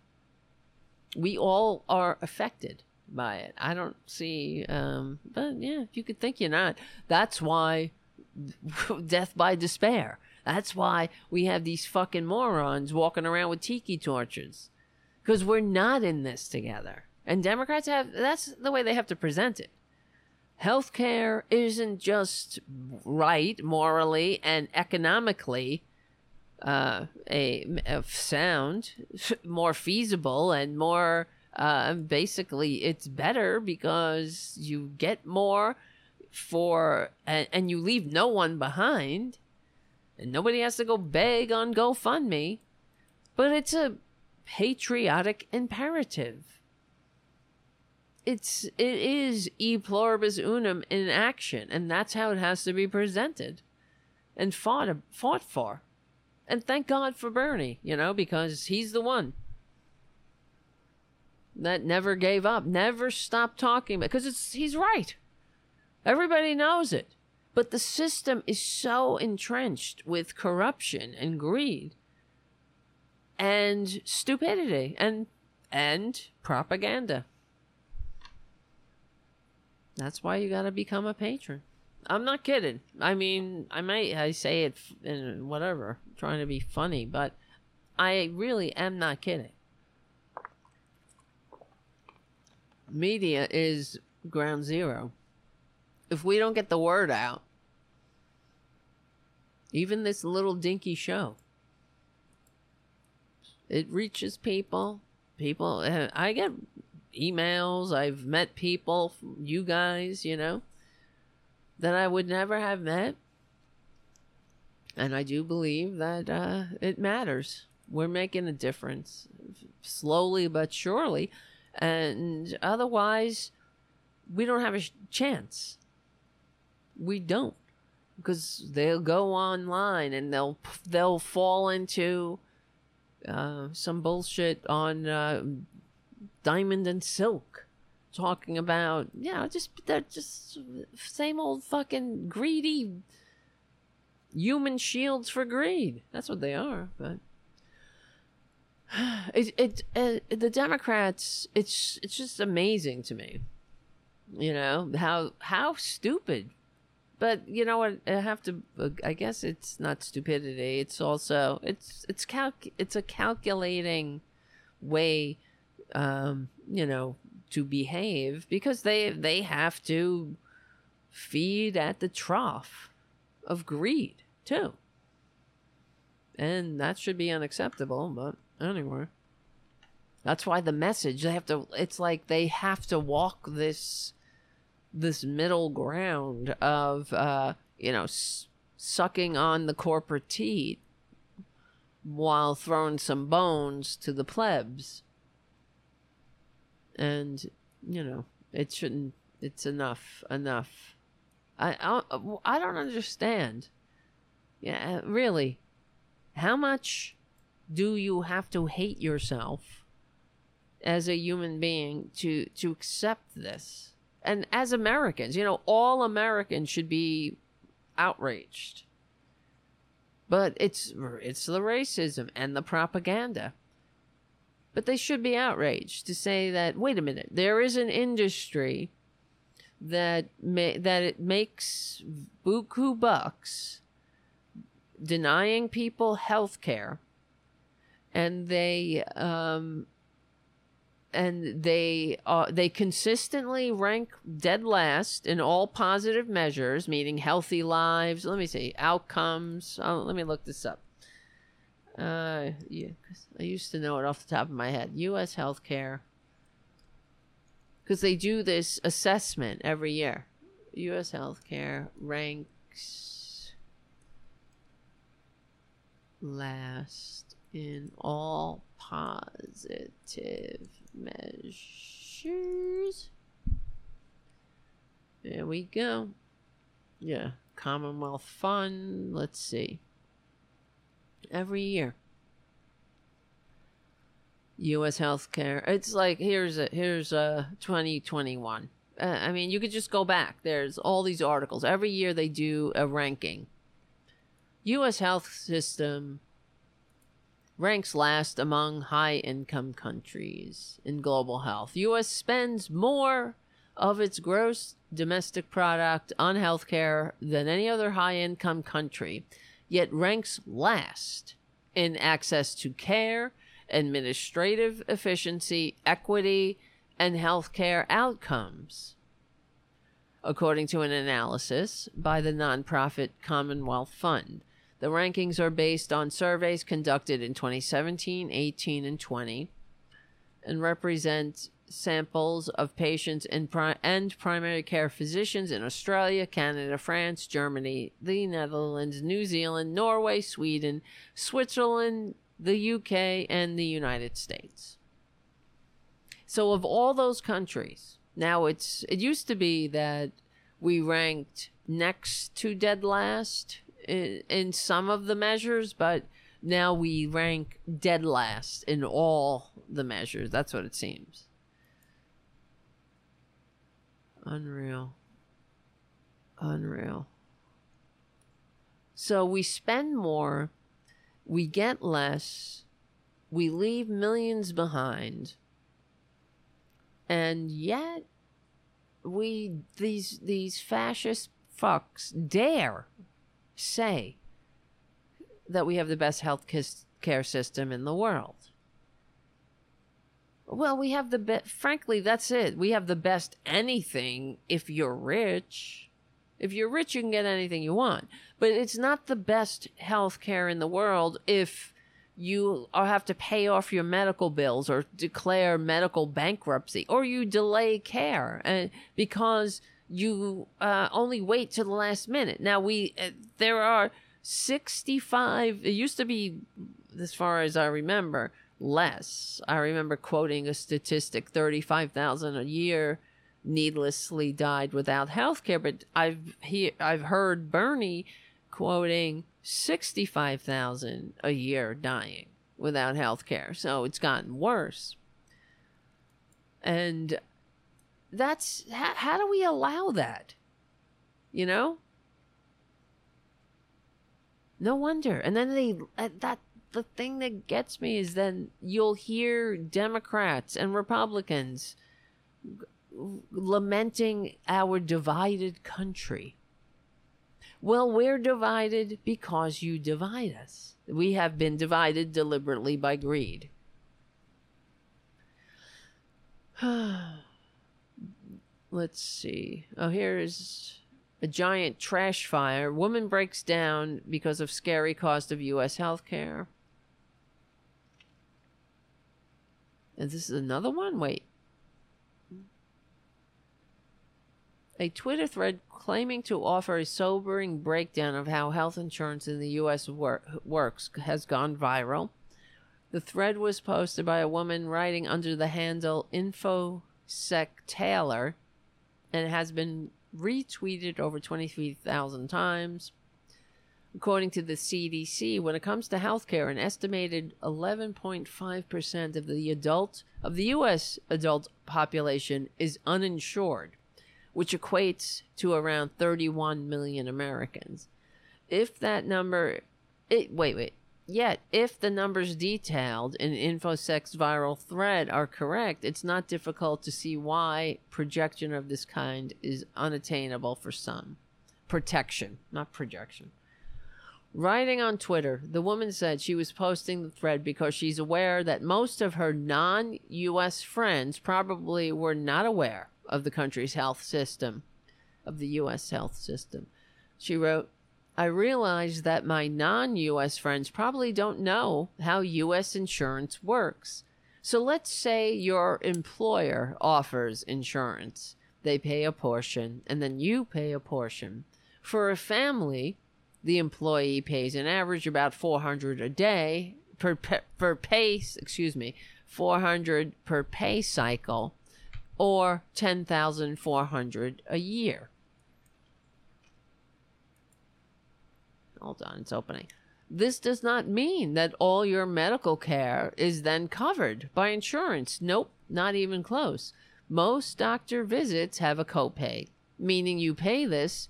We all are affected by it. I don't see, um, but yeah, if you could think you're not, that's why death by despair. That's why we have these fucking morons walking around with tiki torches. Because we're not in this together. And Democrats have, that's the way they have to present it. Healthcare isn't just right morally and economically uh, a, a sound, more feasible, and more uh, basically it's better because you get more for and, and you leave no one behind, and nobody has to go beg on GoFundMe. But it's a patriotic imperative. It's it is e pluribus unum in action, and that's how it has to be presented and fought fought for. And thank God for Bernie, you know, because he's the one that never gave up, never stopped talking because it's he's right. Everybody knows it. But the system is so entrenched with corruption and greed and stupidity and and propaganda. That's why you got to become a patron. I'm not kidding. I mean, I might I say it in whatever, trying to be funny, but I really am not kidding. Media is ground zero. If we don't get the word out, even this little dinky show, it reaches people. People, uh, I get emails. I've met people, you guys, you know, that I would never have met. And I do believe that uh, it matters. We're making a difference slowly but surely. And otherwise, we don't have a chance. We don't. Because they'll go online and they'll they'll fall into uh, some bullshit on uh, Diamond and Silk, talking about you know, just they're just same old fucking greedy human shields for greed. That's what they are. But it it uh, the Democrats. It's it's just amazing to me. You know how how stupid. But you know what? I have to. I guess it's not stupidity. It's also it's it's calc. It's a calculating way, um, you know, to behave because they they have to feed at the trough of greed too. And that should be unacceptable, but anyway. That's why the message they have to it's like they have to walk this this middle ground of uh you know s- sucking on the corporate teat while throwing some bones to the plebs. And you know, it shouldn't it's enough enough. I I, I don't understand. Yeah, uh, really. How much do you have to hate yourself as a human being to to accept this. And as Americans, you know, all Americans should be outraged. But it's it's the racism and the propaganda. But they should be outraged to say that wait a minute, there is an industry that ma- that it makes buku bucks denying people health care and they um and they uh, they consistently rank dead last in all positive measures, meaning healthy lives. Let me see outcomes. Oh, let me look this up. Uh, yeah, I used to know it off the top of my head. U.S. healthcare, because they do this assessment every year. U.S. healthcare ranks last in all positive measures. There we go. Yeah, Commonwealth Fund. Let's see. Every year. U.S. healthcare. It's like here's a here's a 2021. Uh, I mean, you could just go back. There's all these articles every year. They do a ranking. U.S. health system ranks last among high income countries in global health. US spends more of its gross domestic product on healthcare than any other high income country, yet ranks last in access to care, administrative efficiency, equity, and healthcare outcomes. According to an analysis by the nonprofit Commonwealth Fund, the rankings are based on surveys conducted in 2017, 18, and 20 and represent samples of patients and, pri- and primary care physicians in Australia, Canada, France, Germany, the Netherlands, New Zealand, Norway, Sweden, Switzerland, the UK, and the United States. So of all those countries, now it's it used to be that we ranked next to dead last in, in some of the measures, but now we rank dead last in all the measures. That's what it seems. Unreal. Unreal. So we spend more, we get less, we leave millions behind, and yet we these these fascist fucks dare say that we have the best health care system in the world. Well, we have the best, frankly, that's it. We have the best anything if you're rich. If you're rich, you can get anything you want. But it's not the best health care in the world if you have to pay off your medical bills or declare medical bankruptcy or you delay care and because you uh, only wait to the last minute. Now we uh, there are 65 it used to be as far as I remember less. I remember quoting a statistic 35,000 a year needlessly died without health care, but I've he, I've heard Bernie quoting 65,000 a year dying without health care. So it's gotten worse. And that's how, how do we allow that? You know? No wonder. And then they uh, that the thing that gets me is then you'll hear Democrats and Republicans lamenting our divided country. Well, we're divided because you divide us. We have been divided deliberately by greed. let's see. Oh, here's a giant trash fire. Woman breaks down because of scary cost of U.S. health care. And this is another one? Wait. A Twitter thread claiming to offer a sobering breakdown of how health insurance in the U.S. Wor- works has gone viral. The thread was posted by a woman writing under the handle InfoSec Taylor and has been retweeted over 23,000 times. According to the CDC, when it comes to healthcare, an estimated 11.5% of the adult of the US adult population is uninsured, which equates to around 31 million Americans. If that number it, wait, wait. Yet, if the numbers detailed in InfoSec's viral thread are correct, it's not difficult to see why projection of this kind is unattainable for some. Protection, not projection. Writing on Twitter, the woman said she was posting the thread because she's aware that most of her non US friends probably were not aware of the country's health system, of the US health system. She wrote, I realize that my non US friends probably don't know how US insurance works. So let's say your employer offers insurance. They pay a portion, and then you pay a portion. For a family, the employee pays an average about 400 a day per, per per pay, excuse me, 400 per pay cycle or 10,400 a year. Hold on, it's opening. This does not mean that all your medical care is then covered by insurance. Nope, not even close. Most doctor visits have a copay, meaning you pay this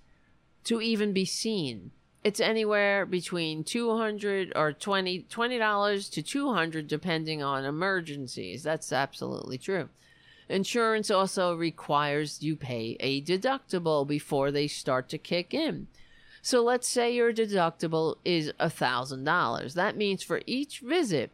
to even be seen. It's anywhere between 200 or 20 $20 to 200 depending on emergencies. That's absolutely true. Insurance also requires you pay a deductible before they start to kick in. So let's say your deductible is $1,000. That means for each visit,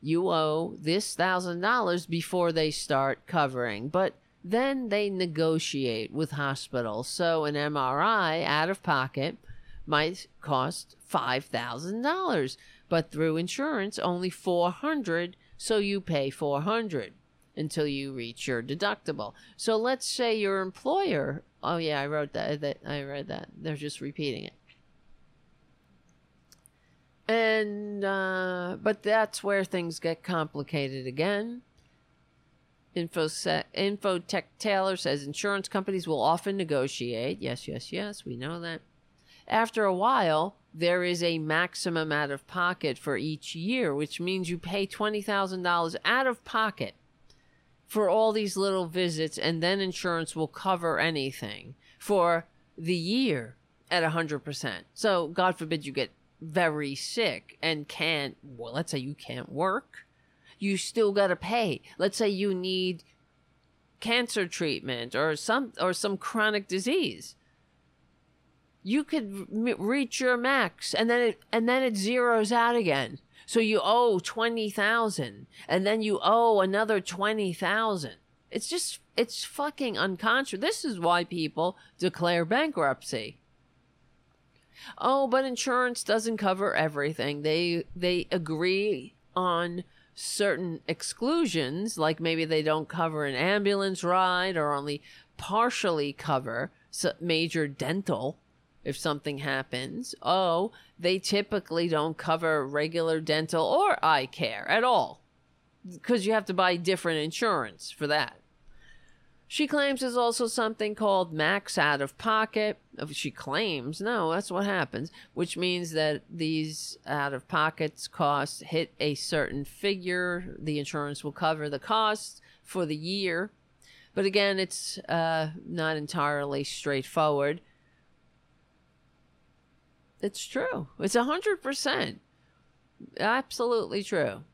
you owe this $1,000 before they start covering. But then they negotiate with hospitals. So an MRI out of pocket might cost $5,000, but through insurance only 400, so you pay 400 until you reach your deductible. So let's say your employer, oh yeah, I wrote that, that I read that. They're just repeating it. And uh, but that's where things get complicated again. Infosec, Infotech Taylor says insurance companies will often negotiate. Yes, yes, yes, we know that. After a while, there is a maximum out of pocket for each year, which means you pay $20,000 out of pocket for all these little visits, and then insurance will cover anything for the year at 100%. So, God forbid you get very sick and can't, well, let's say you can't work, you still got to pay. Let's say you need cancer treatment or some or some chronic disease you could reach your max and then it and then it zeroes out again. So you owe 20,000 and then you owe another 20,000 it's just it's fucking unconscious this is why people declare bankruptcy. Oh but insurance doesn't cover everything. They they agree on certain exclusions like maybe they don't cover an ambulance ride or only partially cover major dental if something happens. Oh, they typically don't cover regular dental or eye care at all because you have to buy different insurance for that. She claims there's also something called max out of pocket. She claims, no, that's what happens, which means that these out of pockets costs hit a certain figure. The insurance will cover the costs for the year. But again, it's uh, not entirely straightforward. It's true. It's a hundred percent. Absolutely true.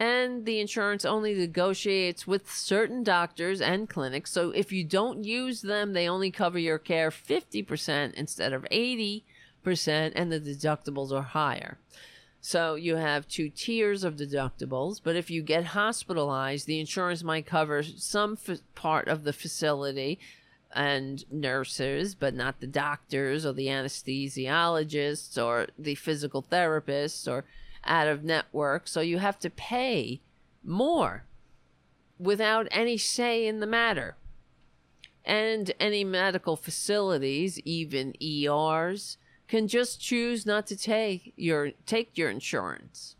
And the insurance only negotiates with certain doctors and clinics. So if you don't use them, they only cover your care 50% instead of 80%, and the deductibles are higher. So you have two tiers of deductibles, but if you get hospitalized, the insurance might cover some f- part of the facility and nurses, but not the doctors or the anesthesiologists or the physical therapists or out of network. So you have to pay more without any say in the matter. And any medical facilities, even ERs, can just choose not to take your take your insurance.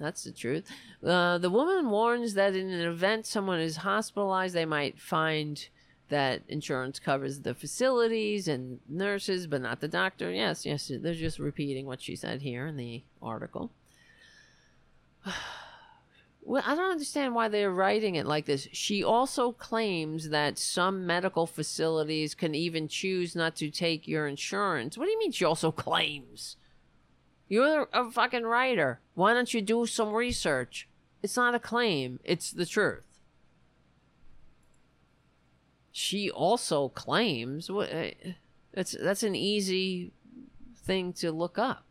That's the truth. Uh, the woman warns that in an event someone is hospitalized, they might find that insurance covers the facilities and nurses, but not the doctor. Yes, yes, they're just repeating what she said here in the article. Well, I don't understand why they're writing it like this. She also claims that some medical facilities can even choose not to take your insurance. What do you mean she also claims? You're a fucking writer. Why don't you do some research? It's not a claim, it's the truth. She also claims that's that's an easy thing to look up.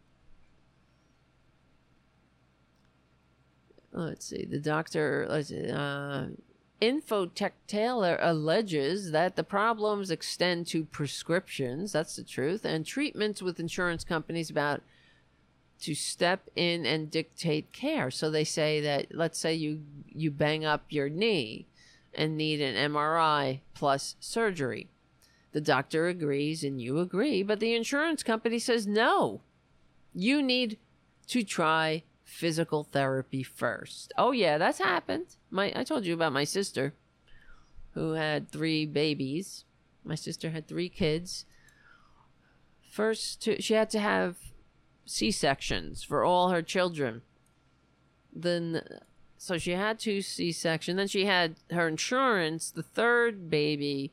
let's see, the doctor, uh, Infotech Taylor alleges that the problems extend to prescriptions, that's the truth, and treatments with insurance companies about to step in and dictate care. So they say that let's say you you bang up your knee and need an MRI plus surgery. The doctor agrees and you agree, but the insurance company says no. You need to try physical therapy first. Oh yeah, that's happened. My I told you about my sister who had three babies. My sister had three kids. First, to, she had to have C-sections for all her children. Then so she had two C-section. Then she had her insurance. The third baby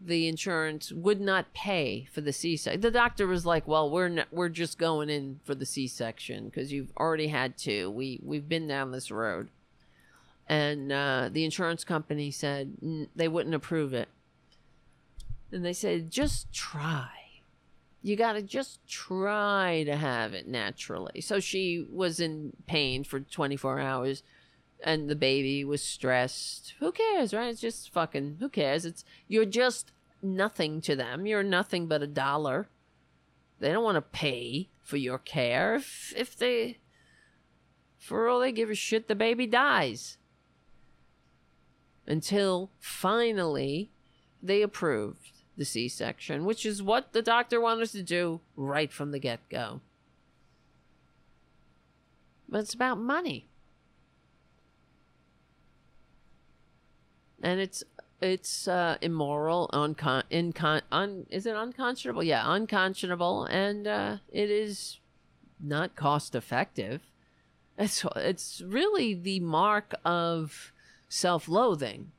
the insurance would not pay for the C-section. The doctor was like, "Well, we're we're just going in for the C-section because you've already had two. We we've been down this road." And uh, the insurance company said they wouldn't approve it. And they said, "Just try. You got to just try to have it naturally." So she was in pain for 24 hours and the baby was stressed. Who cares, right? It's just fucking who cares? It's you're just nothing to them. You're nothing but a dollar. They don't want to pay for your care. If if they for all they give a shit the baby dies. Until finally they approved the C-section, which is what the doctor wanted to do right from the get-go. But it's about money. And it's it's uh, immoral, uncon, incon, un, is it unconscionable? Yeah, unconscionable, and uh, it is not cost effective. It's it's really the mark of self-loathing,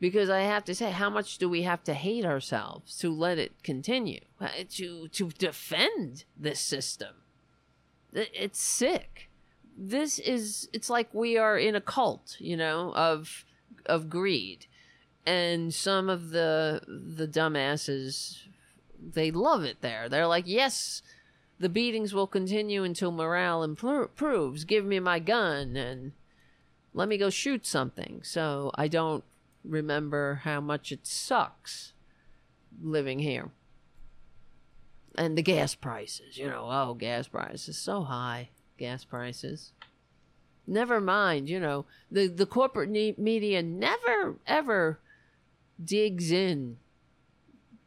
because I have to say, how much do we have to hate ourselves to let it continue, uh, to to defend this system? It's sick. This is it's like we are in a cult, you know, of of greed, and some of the the dumbasses they love it there. They're like, yes, the beatings will continue until morale improves. Give me my gun and let me go shoot something. So I don't remember how much it sucks living here. And the gas prices, you know, oh, gas prices so high. Gas prices. Never mind, you know, the, the corporate media never, ever digs in.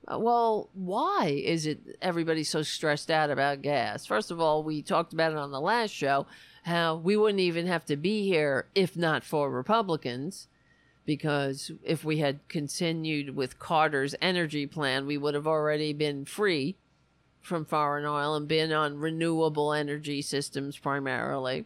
Uh, well, why is it everybody so stressed out about gas? First of all, we talked about it on the last show how we wouldn't even have to be here if not for Republicans. Because if we had continued with Carter's energy plan, we would have already been free from foreign oil and been on renewable energy systems primarily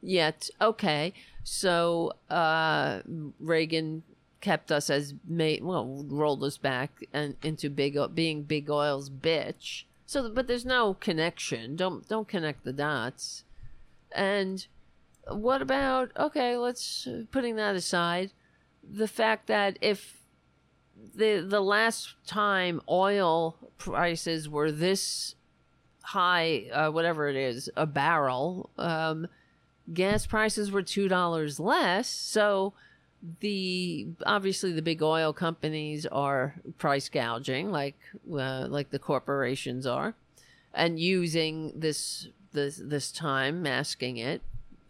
yet. Okay, so uh, Reagan kept us as made well rolled us back and into big being big oil's bitch. So, but there's no connection. Don't don't connect the dots. And what about okay? Let's uh, putting that aside. The fact that if the the last time oil prices were this high, uh, whatever it is, a barrel, um, gas prices were two dollars less. So the obviously the big oil companies are price gouging, like uh, like the corporations are, and using this this this time masking it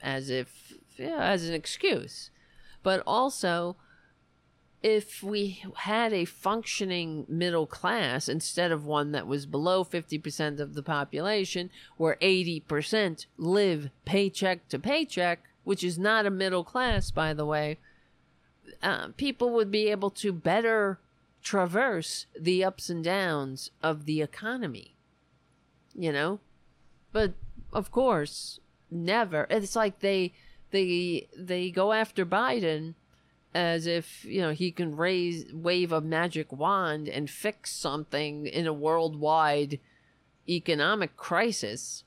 as if yeah, as an excuse, but also if we had a functioning middle class instead of one that was below 50% of the population, where 80% live paycheck to paycheck, which is not a middle class, by the way, uh, people would be able to better traverse the ups and downs of the economy. You know? But of course, never. It's like they they they go after Biden as if, you know, he can raise wave a magic wand and fix something in a worldwide economic crisis.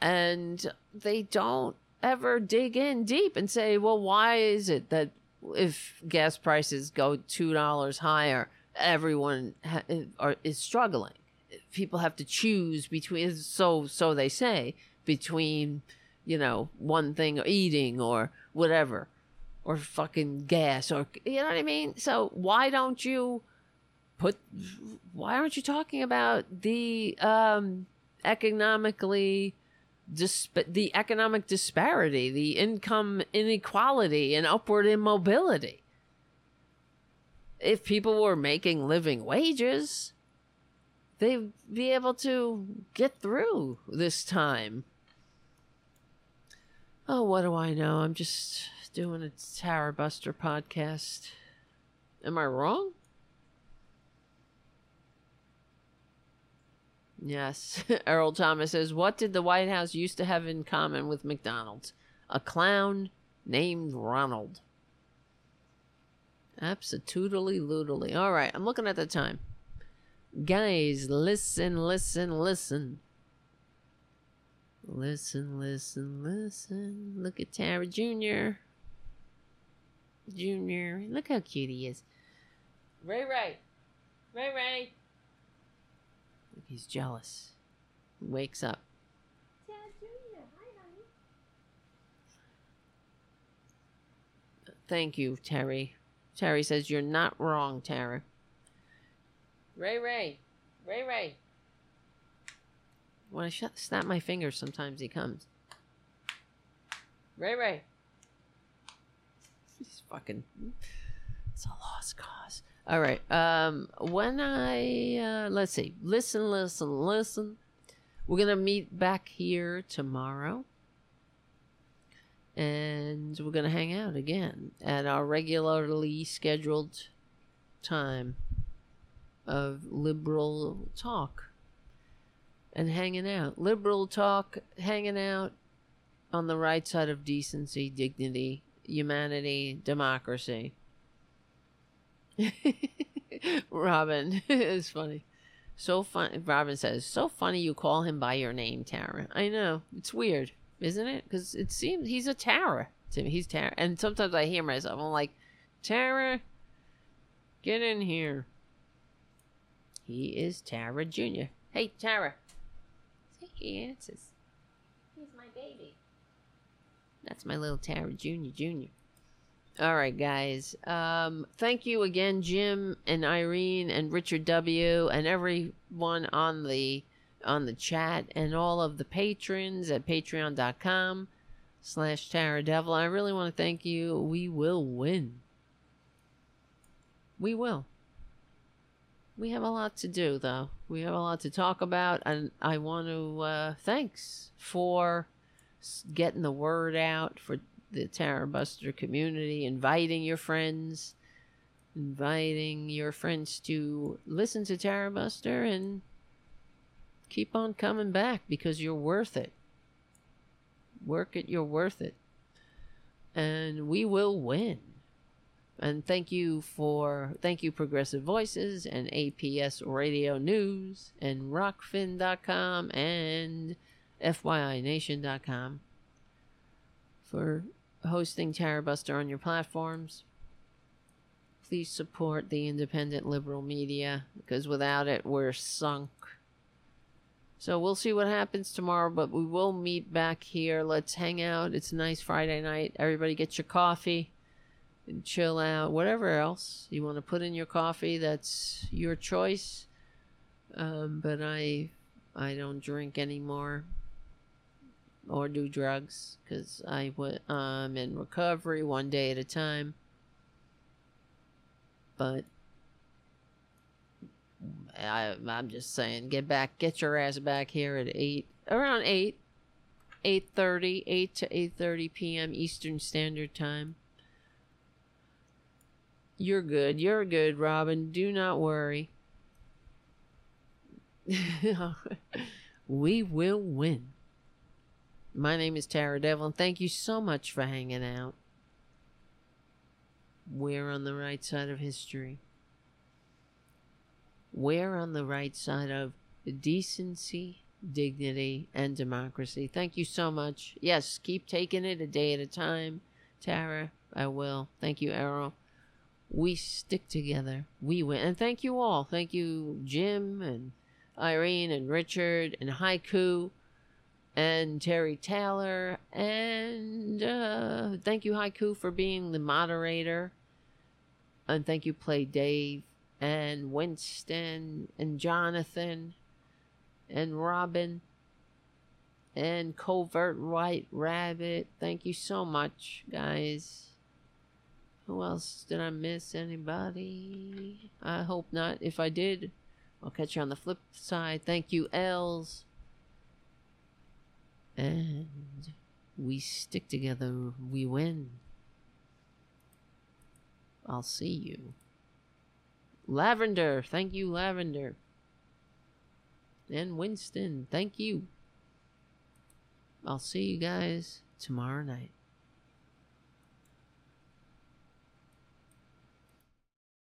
And they don't ever dig in deep and say, well, why is it that if gas prices go two dollars higher, everyone ha- are, is struggling. People have to choose between so so they say between you know one thing or eating or whatever or fucking gas or you know what I mean. So why don't you put? Why aren't you talking about the um, economically? disp- the economic disparity, the income inequality, and upward immobility. If people were making living wages, they'd be able to get through this time. Oh, what do I know? I'm just doing a Tara Buster podcast. Am I wrong? Yes. Earl Thomas says, What did the White House used to have in common with McDonald's? A clown named Ronald. Absolutely loodly. All right, I'm looking at the time. Guys, listen, listen, listen. Listen, listen, listen. Look at Tara Jr. Jr. Look how cute he is. Ray Ray. Ray Ray. He's jealous. Wakes up. Thank you, Terry. Terry says you're not wrong, Tara. Ray Ray. Ray Ray. When I sh- snap my fingers, sometimes he comes. Ray Ray. He's fucking. It's a lost cause. All right. Um, when I uh, let's see, listen, listen, listen. We're gonna meet back here tomorrow, and we're gonna hang out again at our regularly scheduled time of liberal talk and hanging out. Liberal talk, hanging out on the right side of decency, dignity, humanity, democracy. Robin is funny. So fun. Robin says, "So funny you call him by your name, Tara." I know it's weird, isn't it? Because it seems he's a Tara to me. He's Tara, and sometimes I hear myself. I'm like, Tara, get in here. He is Tara Junior. Hey, Tara. See, He answers. That's my little Tara Junior Junior. All right, guys. Um, thank you again, Jim and Irene and Richard W. and everyone on the on the chat and all of the patrons at patreon.com slash Tara Devlin. I really want to thank you. We will win. We will. We have a lot to do, though. We have a lot to talk about, and I want to uh, thanks for getting the word out for the Tara Buster community, inviting your friends, inviting your friends to listen to Tara Buster and keep on coming back because you're worth it. Work it, you're worth it. And we will win. And thank you for thank you Progressive Voices and APS Radio News and rockfin.com and FYINation.com for hosting Tara Buster on your platforms. Please support the independent liberal media because without it, we're sunk. So we'll see what happens tomorrow, but we will meet back here. Let's hang out. It's a nice Friday night. Everybody get your coffee and chill out. Whatever else you want to put in your coffee, that's your choice. Um, but I, I don't drink anymore or do drugs because I w- I'm in recovery one day at a time. But I, I'm just saying, get back, get your ass back here at eight, around eight, eight thirty, eight to eight thirty p.m. Eastern Standard Time. You're good. You're good, Robin. Do not worry. we will win. My name is Tara Devlin. Thank you so much for hanging out. We're on the right side of history. We're on the right side of decency, dignity, and democracy. Thank you so much. Yes, keep taking it a day at a time. Tara, I will. Thank you, Errol. We stick together. We win. And thank you all. Thank you, Jim and Irene and Richard and Haiku and Terry Taylor. And uh, thank you, Haiku, for being the moderator. And thank you, Play Dave and Winston and Jonathan and Robin and Covert White Rabbit. Thank you so much, guys. Who else did I miss? Anybody? I hope not. If I did, I'll catch you on the flip side. Thank you, Els. And we stick together, we win. I'll see you. Lavender, thank you, Lavender. And Winston, thank you. I'll see you guys tomorrow night.